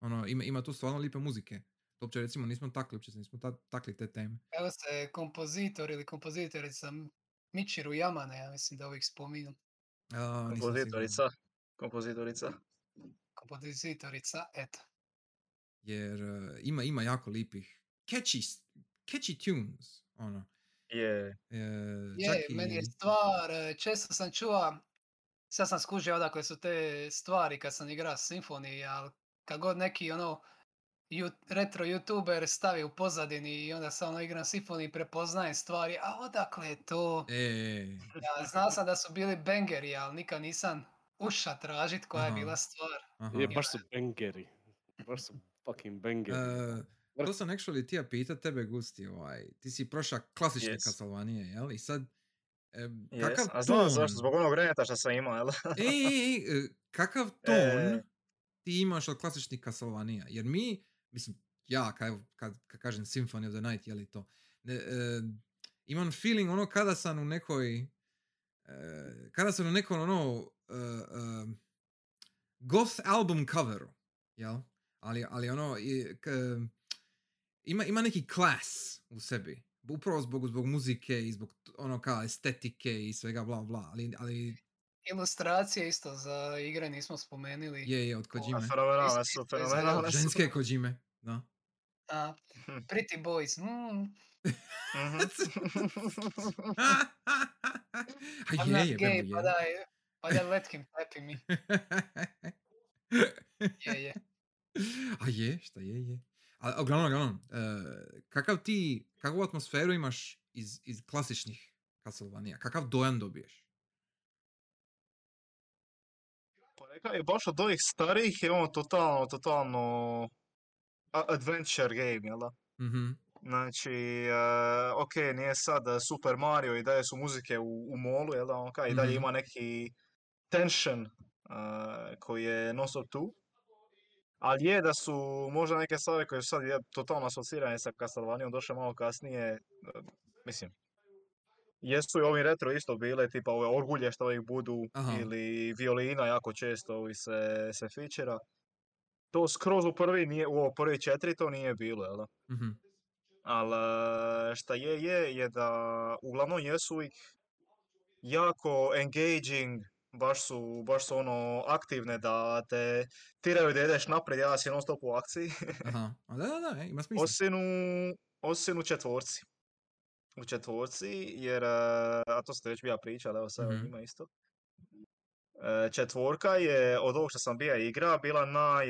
Ono, ima, ima tu stvarno lipe muzike. To uopće recimo nismo takli, uopće nismo ta- takli te teme. Evo se kompozitor ili kompozitorica Michiru Yamane, ja mislim da uvijek. A. Kompozitorica. Kompozitorica. Kompozitorica, eto. Jer e, ima, ima jako lipih catchy, catchy tunes. Ono. Je. E, Je, čak meni je i- stvar, e, često sam čuva, sad sam skužio odakle su te stvari kad sam igra Symphony, ali kad god neki ono ju- retro youtuber stavi u pozadini i onda samo igram Symphony i prepoznajem stvari, a odakle je to? E, Ja znao sam da su bili bangeri, ali nikad nisam uša tražit koja je bila stvar. aha. je, baš su bangeri. Baš su fucking bangeri. E, to sam actually tija pita tebe, Gusti, ovaj, ti si prošla klasične Yes. Castlevania, jel? I sad, e, Yes. kakav A znam ton, zašto, zbog onog reneta što sam imao, jel? e, e, e, kakav ton E. ti imaš od klasičnih Castlevania? Jer mi, mislim, ja, kad, kad, kad kažem Symphony of the Night, je li to, ne, e, imam feeling ono kada sam u nekoj, e, kada sam u nekom ono, e, e, goth album coveru, jel? Ali, ali ono, i, k, ima, ima neki klas u sebi. Upravo zbog, zbog muzike i zbog ono kao estetike i svega bla bla. Ali, ali Ilustracije isto za igre nismo spomenuli. je, je, od Kojime. Fenomenalne su, fenomenalne su. Ženske Kojime, da. A, Hm. Pretty Boys. Mm, Mhm. A je, je, gay, je. but I, but I let him happy me. Je, je. A je, šta je, je. A, a uglavnom, uglavnom, e, kakav ti, kakvu atmosferu imaš iz, iz klasičnih Castlevania? Kakav dojam dobiješ? Pa rekao je, baš od ovih starijih je on totalno, totalno adventure game, jel da? Mhm, Znači, eh, ok, nije sad Super Mario i dalje su muzike u, u molu, jel da, on kaj, i dalje Mhm. ima neki tension eh, koji je non stop tu. Ali je da su možda neke stvari koje su sad je, totalno asocirane sa Castlevaniom došle malo kasnije, eh, mislim, jesu i ovi retro isto bile, tipa ove orgulje što ih budu, Aha. ili violina jako često ovi se, se fičera. To skroz u prvi nije, u ovo prvi četiri to nije bilo, jel da? mhm, Ali šta je, je, je da uglavnom jesu ih jako engaging, baš su, baš su ono aktivne da te tiraju da ideš naprijed, ja si non stop u akciji. aha. Da, da, da, e, ima smisla. Osim u, osim u četvorci. U četvorci, jer, eh, a to ste već bija pričali, evo sad o Mhm. njima isto. Eh, Četvorka je od ovog što sam bija igra bila naj...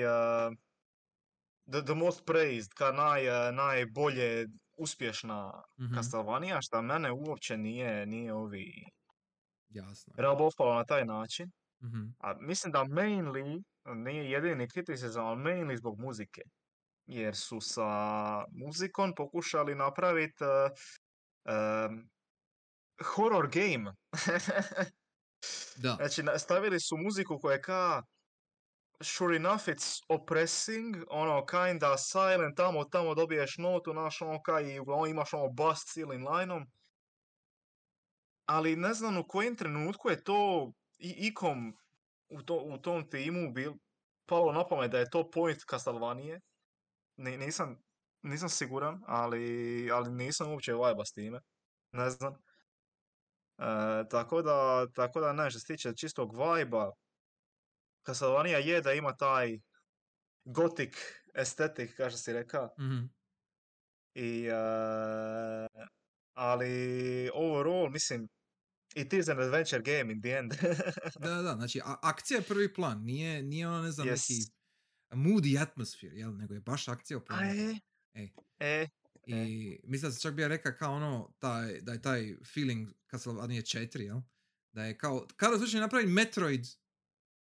the, the most praised, ka naj, najbolje uspješna Mhm, Castlevania, šta mene uopće nije, nije ovi Jasno. rabofalo na taj način. Mhm, A mislim da mainly, nije jedini kriticizam, ali mainly zbog muzike. Jer su sa muzikom pokušali napraviti horror game. Da, znači, na- stavili su muziku koja je ka sure enough it's oppressing, ono kinda silent, tamo, tamo dobiješ notu, naš ono kaj, i uglavnom imaš ono bass cijelim lineom. Ali ne znam u kojem trenutku je to i ikom u, to, u tom timu bil, palo na pamet da je to point Castlevanie. Ni- nisam, nisam siguran, ali, ali nisam uopće vajba s time. Ne znam. E, tako da, tako da ne, što se tiče čistog vajba, Castlevania je da ima taj gothic estetik, kao što si rekao. mhm, I, e, ali overall, mislim, it is an adventure game in the end. Da, da, da, znači a- akcija je prvi plan, nije, nije ono, ne znam, Yes. neki moody atmosphere, jel, nego je baš akcija u A planu. e, E. e, I mislim da se čak bi ja rekao kao ono, taj, da je taj feeling Castlevania 4, jel? Da je kao, kao da su išli napraviti Metroid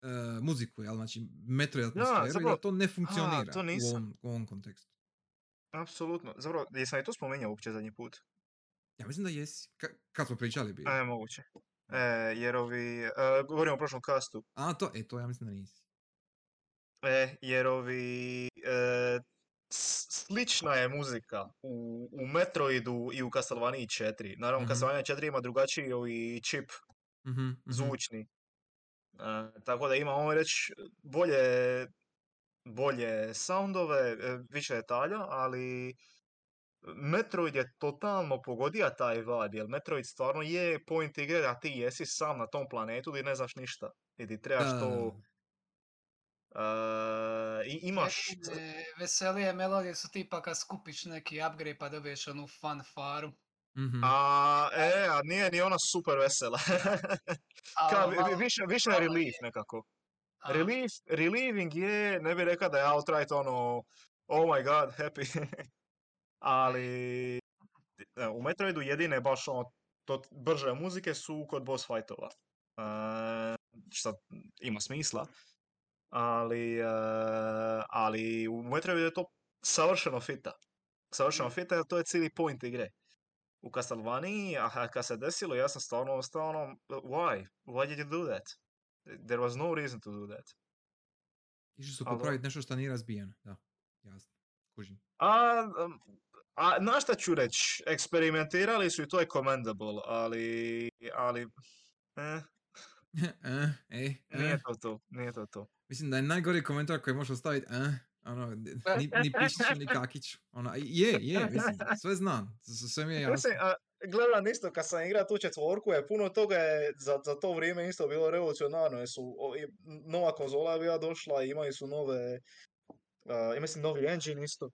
uh, muziku, jel? Znači Metroid atmosferu zapravo- da to ne funkcionira to u, ovom, u ovom kontekstu. apsolutno. Zapravo, jesam i to spomenuo uopće zadnji put? Ja mislim da jesi. Ka- kad smo pričali bi. A, je moguće. E, jer ovi, e, govorimo o prošlom kastu, A, to, e, to ja mislim da nisi. e, jer ovi, e, slična je muzika u, u Metroidu i u Castlevanii 4. Naravno, Mhm. Castlevania 4 ima drugačiji ovi čip Mhm, mhm. zvučni. E, tako da ima, ovo reći, bolje, bolje soundove, e, više detalja, ali Metroid je totalno pogodija taj vibe, jer Metroid stvarno je point igre da ti jesi sam na tom planetu gdje ne znaš ništa. I ti trebaš to... e, i imaš... Veselije melodije su tipa kad skupiš neki upgrade pa dobiješ onu fanfaru. Mhm. A, e, a nije ni ona super vesela. Ka, više, više malo relief je. nekako. Relief, relieving je, ne bih rekao da je outright ono, oh my god, happy. Ali e, u Metroidu jedine baš ono, to brže muzike su kod boss fightova. E, što ima smisla. Ali, e, ali u Metroidu je to savršeno fita. Savršeno fita jer to je cijeli point igre. U Castlevanii, a kad se desilo, ja sam stvarno ostao ono, why? Why did you do that? There was no reason to do that. Išli su popraviti nešto što nije razbijeno. Da, jasno. Kužim. A, um, a na šta ću reći, eksperimentirali su i to je commendable, ali, ali, eh, eh, eh, nije to to, nije to to. Mislim da je najgori komentar koji možeš ostaviti, eh, ono, ni, ni Pišiću, ni Kakiću. Ono, je, je, mislim, sve znam, sve mi je jasno. Mislim, a, gledam isto, kad sam igrao tu četvorku, je puno toga je za, za to vrijeme isto bilo revolucionarno, jer su, o, i nova konzola je bila došla, i imali su nove, uh, mislim novi engine isto.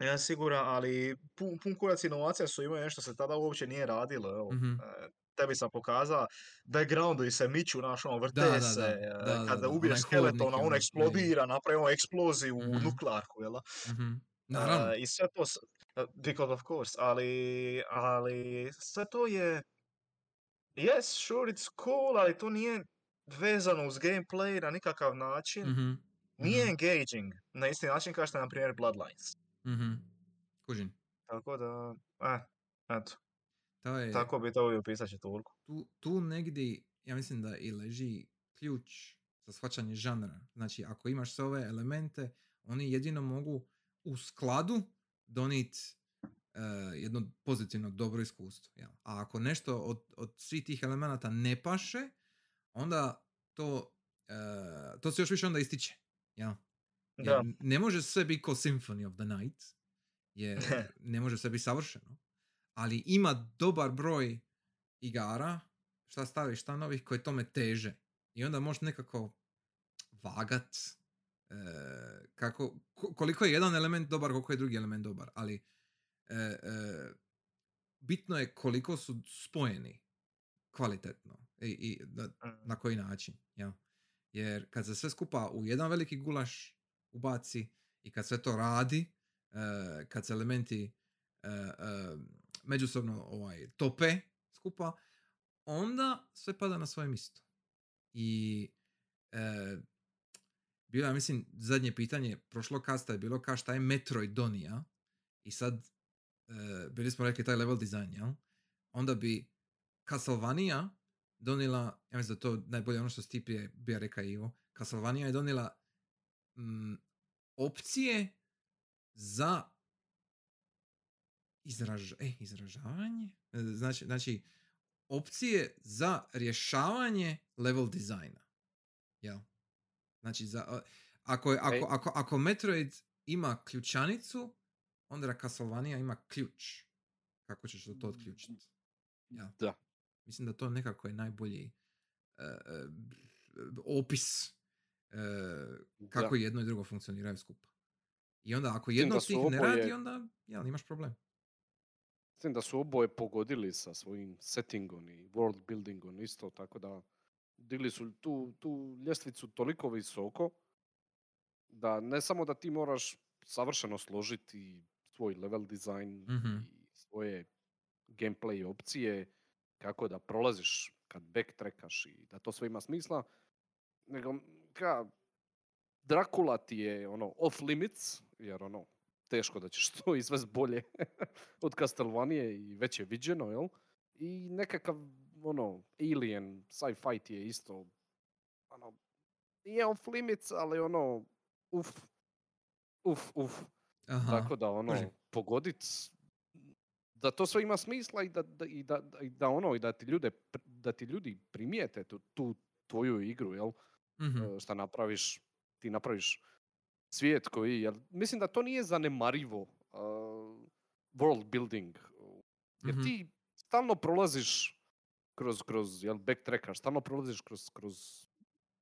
Ja siguran, ali pun, pun kurac inovacija su imaju nešto se tada uopće nije radilo. Evo. Mhm. E, tebi sam pokazao, backgroundovi se miču, naš ono, vrte Da, da, se, da, e, da, da, kada da, ubiješ skeletona, on eksplodira, napravi ono eksploziju u Mhm. nuklearku, jel da? Mhm. E, Naravno. I sve to, because of course, ali, ali sve to je, yes, sure, it's cool, ali to nije vezano uz gameplay na nikakav način. Mhm. Nije Mhm. engaging na isti način kao što je, na primjer, Bloodlines. Mhm. Kužim. Tako da, eh, eto, To je, tako bi to i opisat četvorku. tu, tu negdje, ja mislim da i leži ključ za shvaćanje žanra. Znači, ako imaš sve ove elemente, oni jedino mogu u skladu donijeti jedno pozitivno, dobro iskustvo. Jel? A ako nešto od, od svih tih elemenata ne paše, onda to, to se još više onda ističe. Jel? Jer Da. ne može sve biti ko Symphony of the Night, jer ne može sve biti savršeno, ali ima dobar broj igara, šta starih, šta novih, koje tome teže. I onda možeš nekako vagat e, kako, ko- koliko je jedan element dobar, koliko je drugi element dobar, ali e, e, bitno je koliko su spojeni kvalitetno i, i da, Mm. na koji način. Ja? Jer kad se sve skupa u jedan veliki gulaš ubaci i kad sve to radi, e, kad se elementi e, e, međusobno ovaj, tope skupa, onda sve pada na svoje mjesto. I bilo, ja mislim, zadnje pitanje prošlog kasta je bilo ka šta je Metroidonija i sad bili smo rekli taj level design, jel? Onda bi Castlevania donila, ja mislim da to najbolje ono što si ti prije bio rekao Ivo, Castlevania je donila mm, opcije za izraž, e, izražavanje? E, Znači, znači, opcije za rješavanje level dizajna. Jel? Znači, za, ako, je, ako, ako, ako Metroid ima ključanicu, onda Castlevania ima ključ. Kako ćeš to otključiti? Jel? Da. Mislim da to nekako je najbolji e, opis kako Da. jedno i drugo funkcioniraju skupa. I onda ako jedno od tih ne radi, onda jel, imaš problem. Mislim da su oboje pogodili sa svojim settingom i world buildingom isto, tako da digli su tu, tu ljestvicu toliko visoko da ne samo da ti moraš savršeno složiti svoj level design Mhm. i svoje gameplay opcije, kako da prolaziš kad backtrackaš i da to sve ima smisla, nego ka, Dracula ti je ono off limits, jer ono, teško da ćeš to izvest bolje od Castlevanie i već je viđeno, jel? I nekakav, ono, alien, sci-fi ti je isto, ono, nije off limits, ali ono, uf, uf, uf. Aha. Tako da, ono, kužim. pogodit, da to sve ima smisla i da, da, i da, da- i da ono, i da ti, ljude, da ti ljudi primijete tu, tu tvoju igru, jel? Mhm. e, šta napraviš, ti napraviš svijet koji, jer mislim da to nije zanemarivo uh, world building, jer Mhm. ti stalno prolaziš kroz, kroz jel, backtrackaš, stalno prolaziš kroz, kroz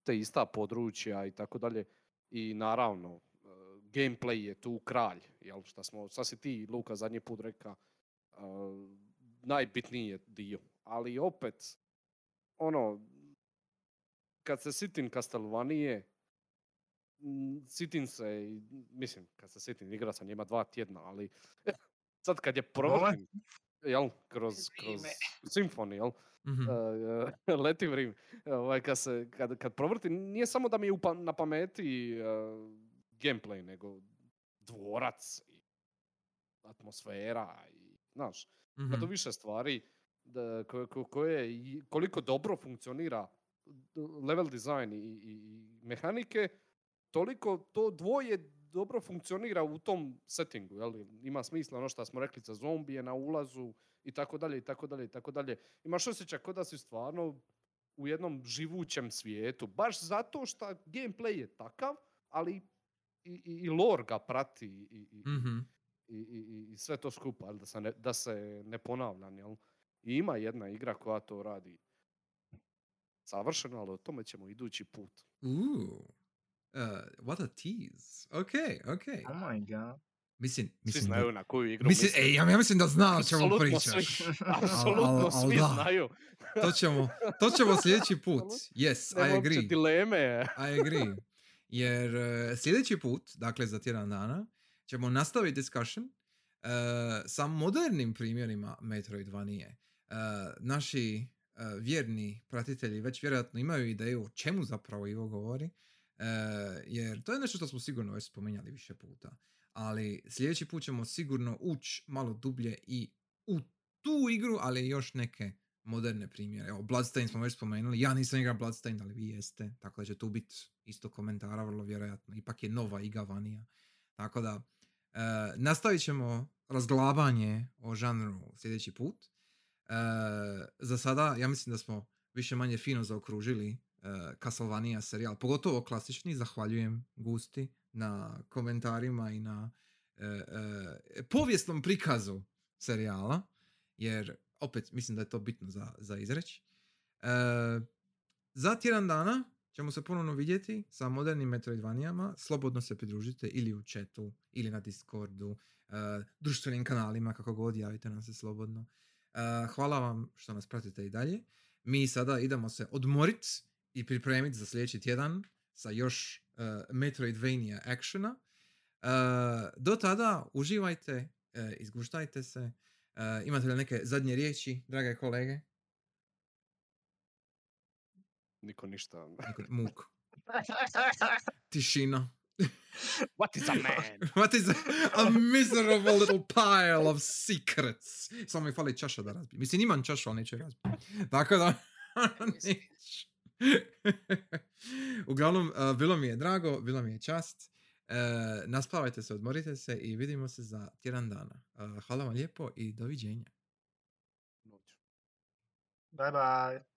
te ista područja i tako dalje i naravno, uh, gameplay je tu kralj, jel, šta smo, šta si ti, Luka, zadnji put reka, uh, najbitniji je dio, ali opet, ono, kad se sitim Castlevanie, mm, sitim se, mislim, kad se sitim, igra sam njima dva tjedna, ali sad kad je provrtim, jel, kroz, kroz. Symphony, jel, Mhm. uh, leti vrijeme, ovaj, kad, se, kad, kad provrtim, nije samo da mi je upa- na pameti uh, gameplay, nego dvorac i atmosfera i, znaš, ima tu Mhm. više stvari da, koje, ko- koje koliko dobro funkcionira level design i, i, i mehanike, toliko to dvoje dobro funkcionira u tom settingu, jel? Ima smisla ono što smo rekli za zombije na ulazu i tako dalje i tako dalje i tako dalje. Imaš osjećaj kao da si stvarno u jednom živućem svijetu, baš zato što gameplay je takav, ali i, i, i lore ga prati i, i, Mhm. i, i- i sve to skupa, jel, da se ne, da se ne ponavljam, jel? I ima jedna igra koja to radi savršeno, ali o tome ćemo idući put. Ooh. Uh, what a tease. Ok, ok. Oh my god. Mislim, Svi mislim, da- znaju na koju igru mislim, mislim. ej, ja, ja mislim da zna o čemu Apsolutno pričaš. svi, Al- al- apsolutno al svi da. znaju. To ćemo, to ćemo sljedeći put. Yes, Nema I agree. dileme. I agree. Jer eh, sljedeći put, dakle za tjedan dana, ćemo nastaviti discussion eh, sa modernim primjerima Metroidvanije. Uh, naši vjerni pratitelji već vjerojatno imaju ideju o čemu zapravo Ivo govori, eh, jer to je nešto što smo sigurno već spominjali više puta. Ali sljedeći put ćemo sigurno ući malo dublje i u tu igru, ali još neke moderne primjere. Evo, Bloodstain smo već spomenuli. Ja nisam igrao Bloodstain, ali vi jeste. Tako da će tu biti isto komentara, vrlo vjerojatno. Ipak je nova iga vanija. Tako da, e, nastavit ćemo razglabanje o žanru sljedeći put. E, za sada, ja mislim da smo više manje fino zaokružili e, Castlevania serijal, pogotovo klasični. Zahvaljujem Gusti na komentarima i na e, e, povijesnom prikazu serijala, jer opet mislim da je to bitno za, za izreći. E, za tjedan dana ćemo se ponovno vidjeti sa modernim Metroidvanijama. Slobodno se pridružite ili u chatu, ili na Discordu, e, društvenim kanalima, kako god, javite nam se slobodno. E, hvala vam što nas pratite i dalje. Mi sada idemo se odmorit i pripremiti za sljedeći tjedan sa još e, Metroidvania actiona. E, do tada uživajte, izguštajte se. Imate li neke zadnje riječi, drage kolege? Niko ništa. Niko- Muk. Tišina. What is a man? What is a, a miserable little pile of secrets? Samo mi fali čaša da razbijem. Mislim, imam čašu, ali neću je razbijem. Tako da... Uglavnom, uh, bilo mi je drago, bilo mi je čast. Uh, naspavajte se, odmorite se i vidimo se za tjedan dana. Uh, hvala vam lijepo i doviđenja. Bye bye.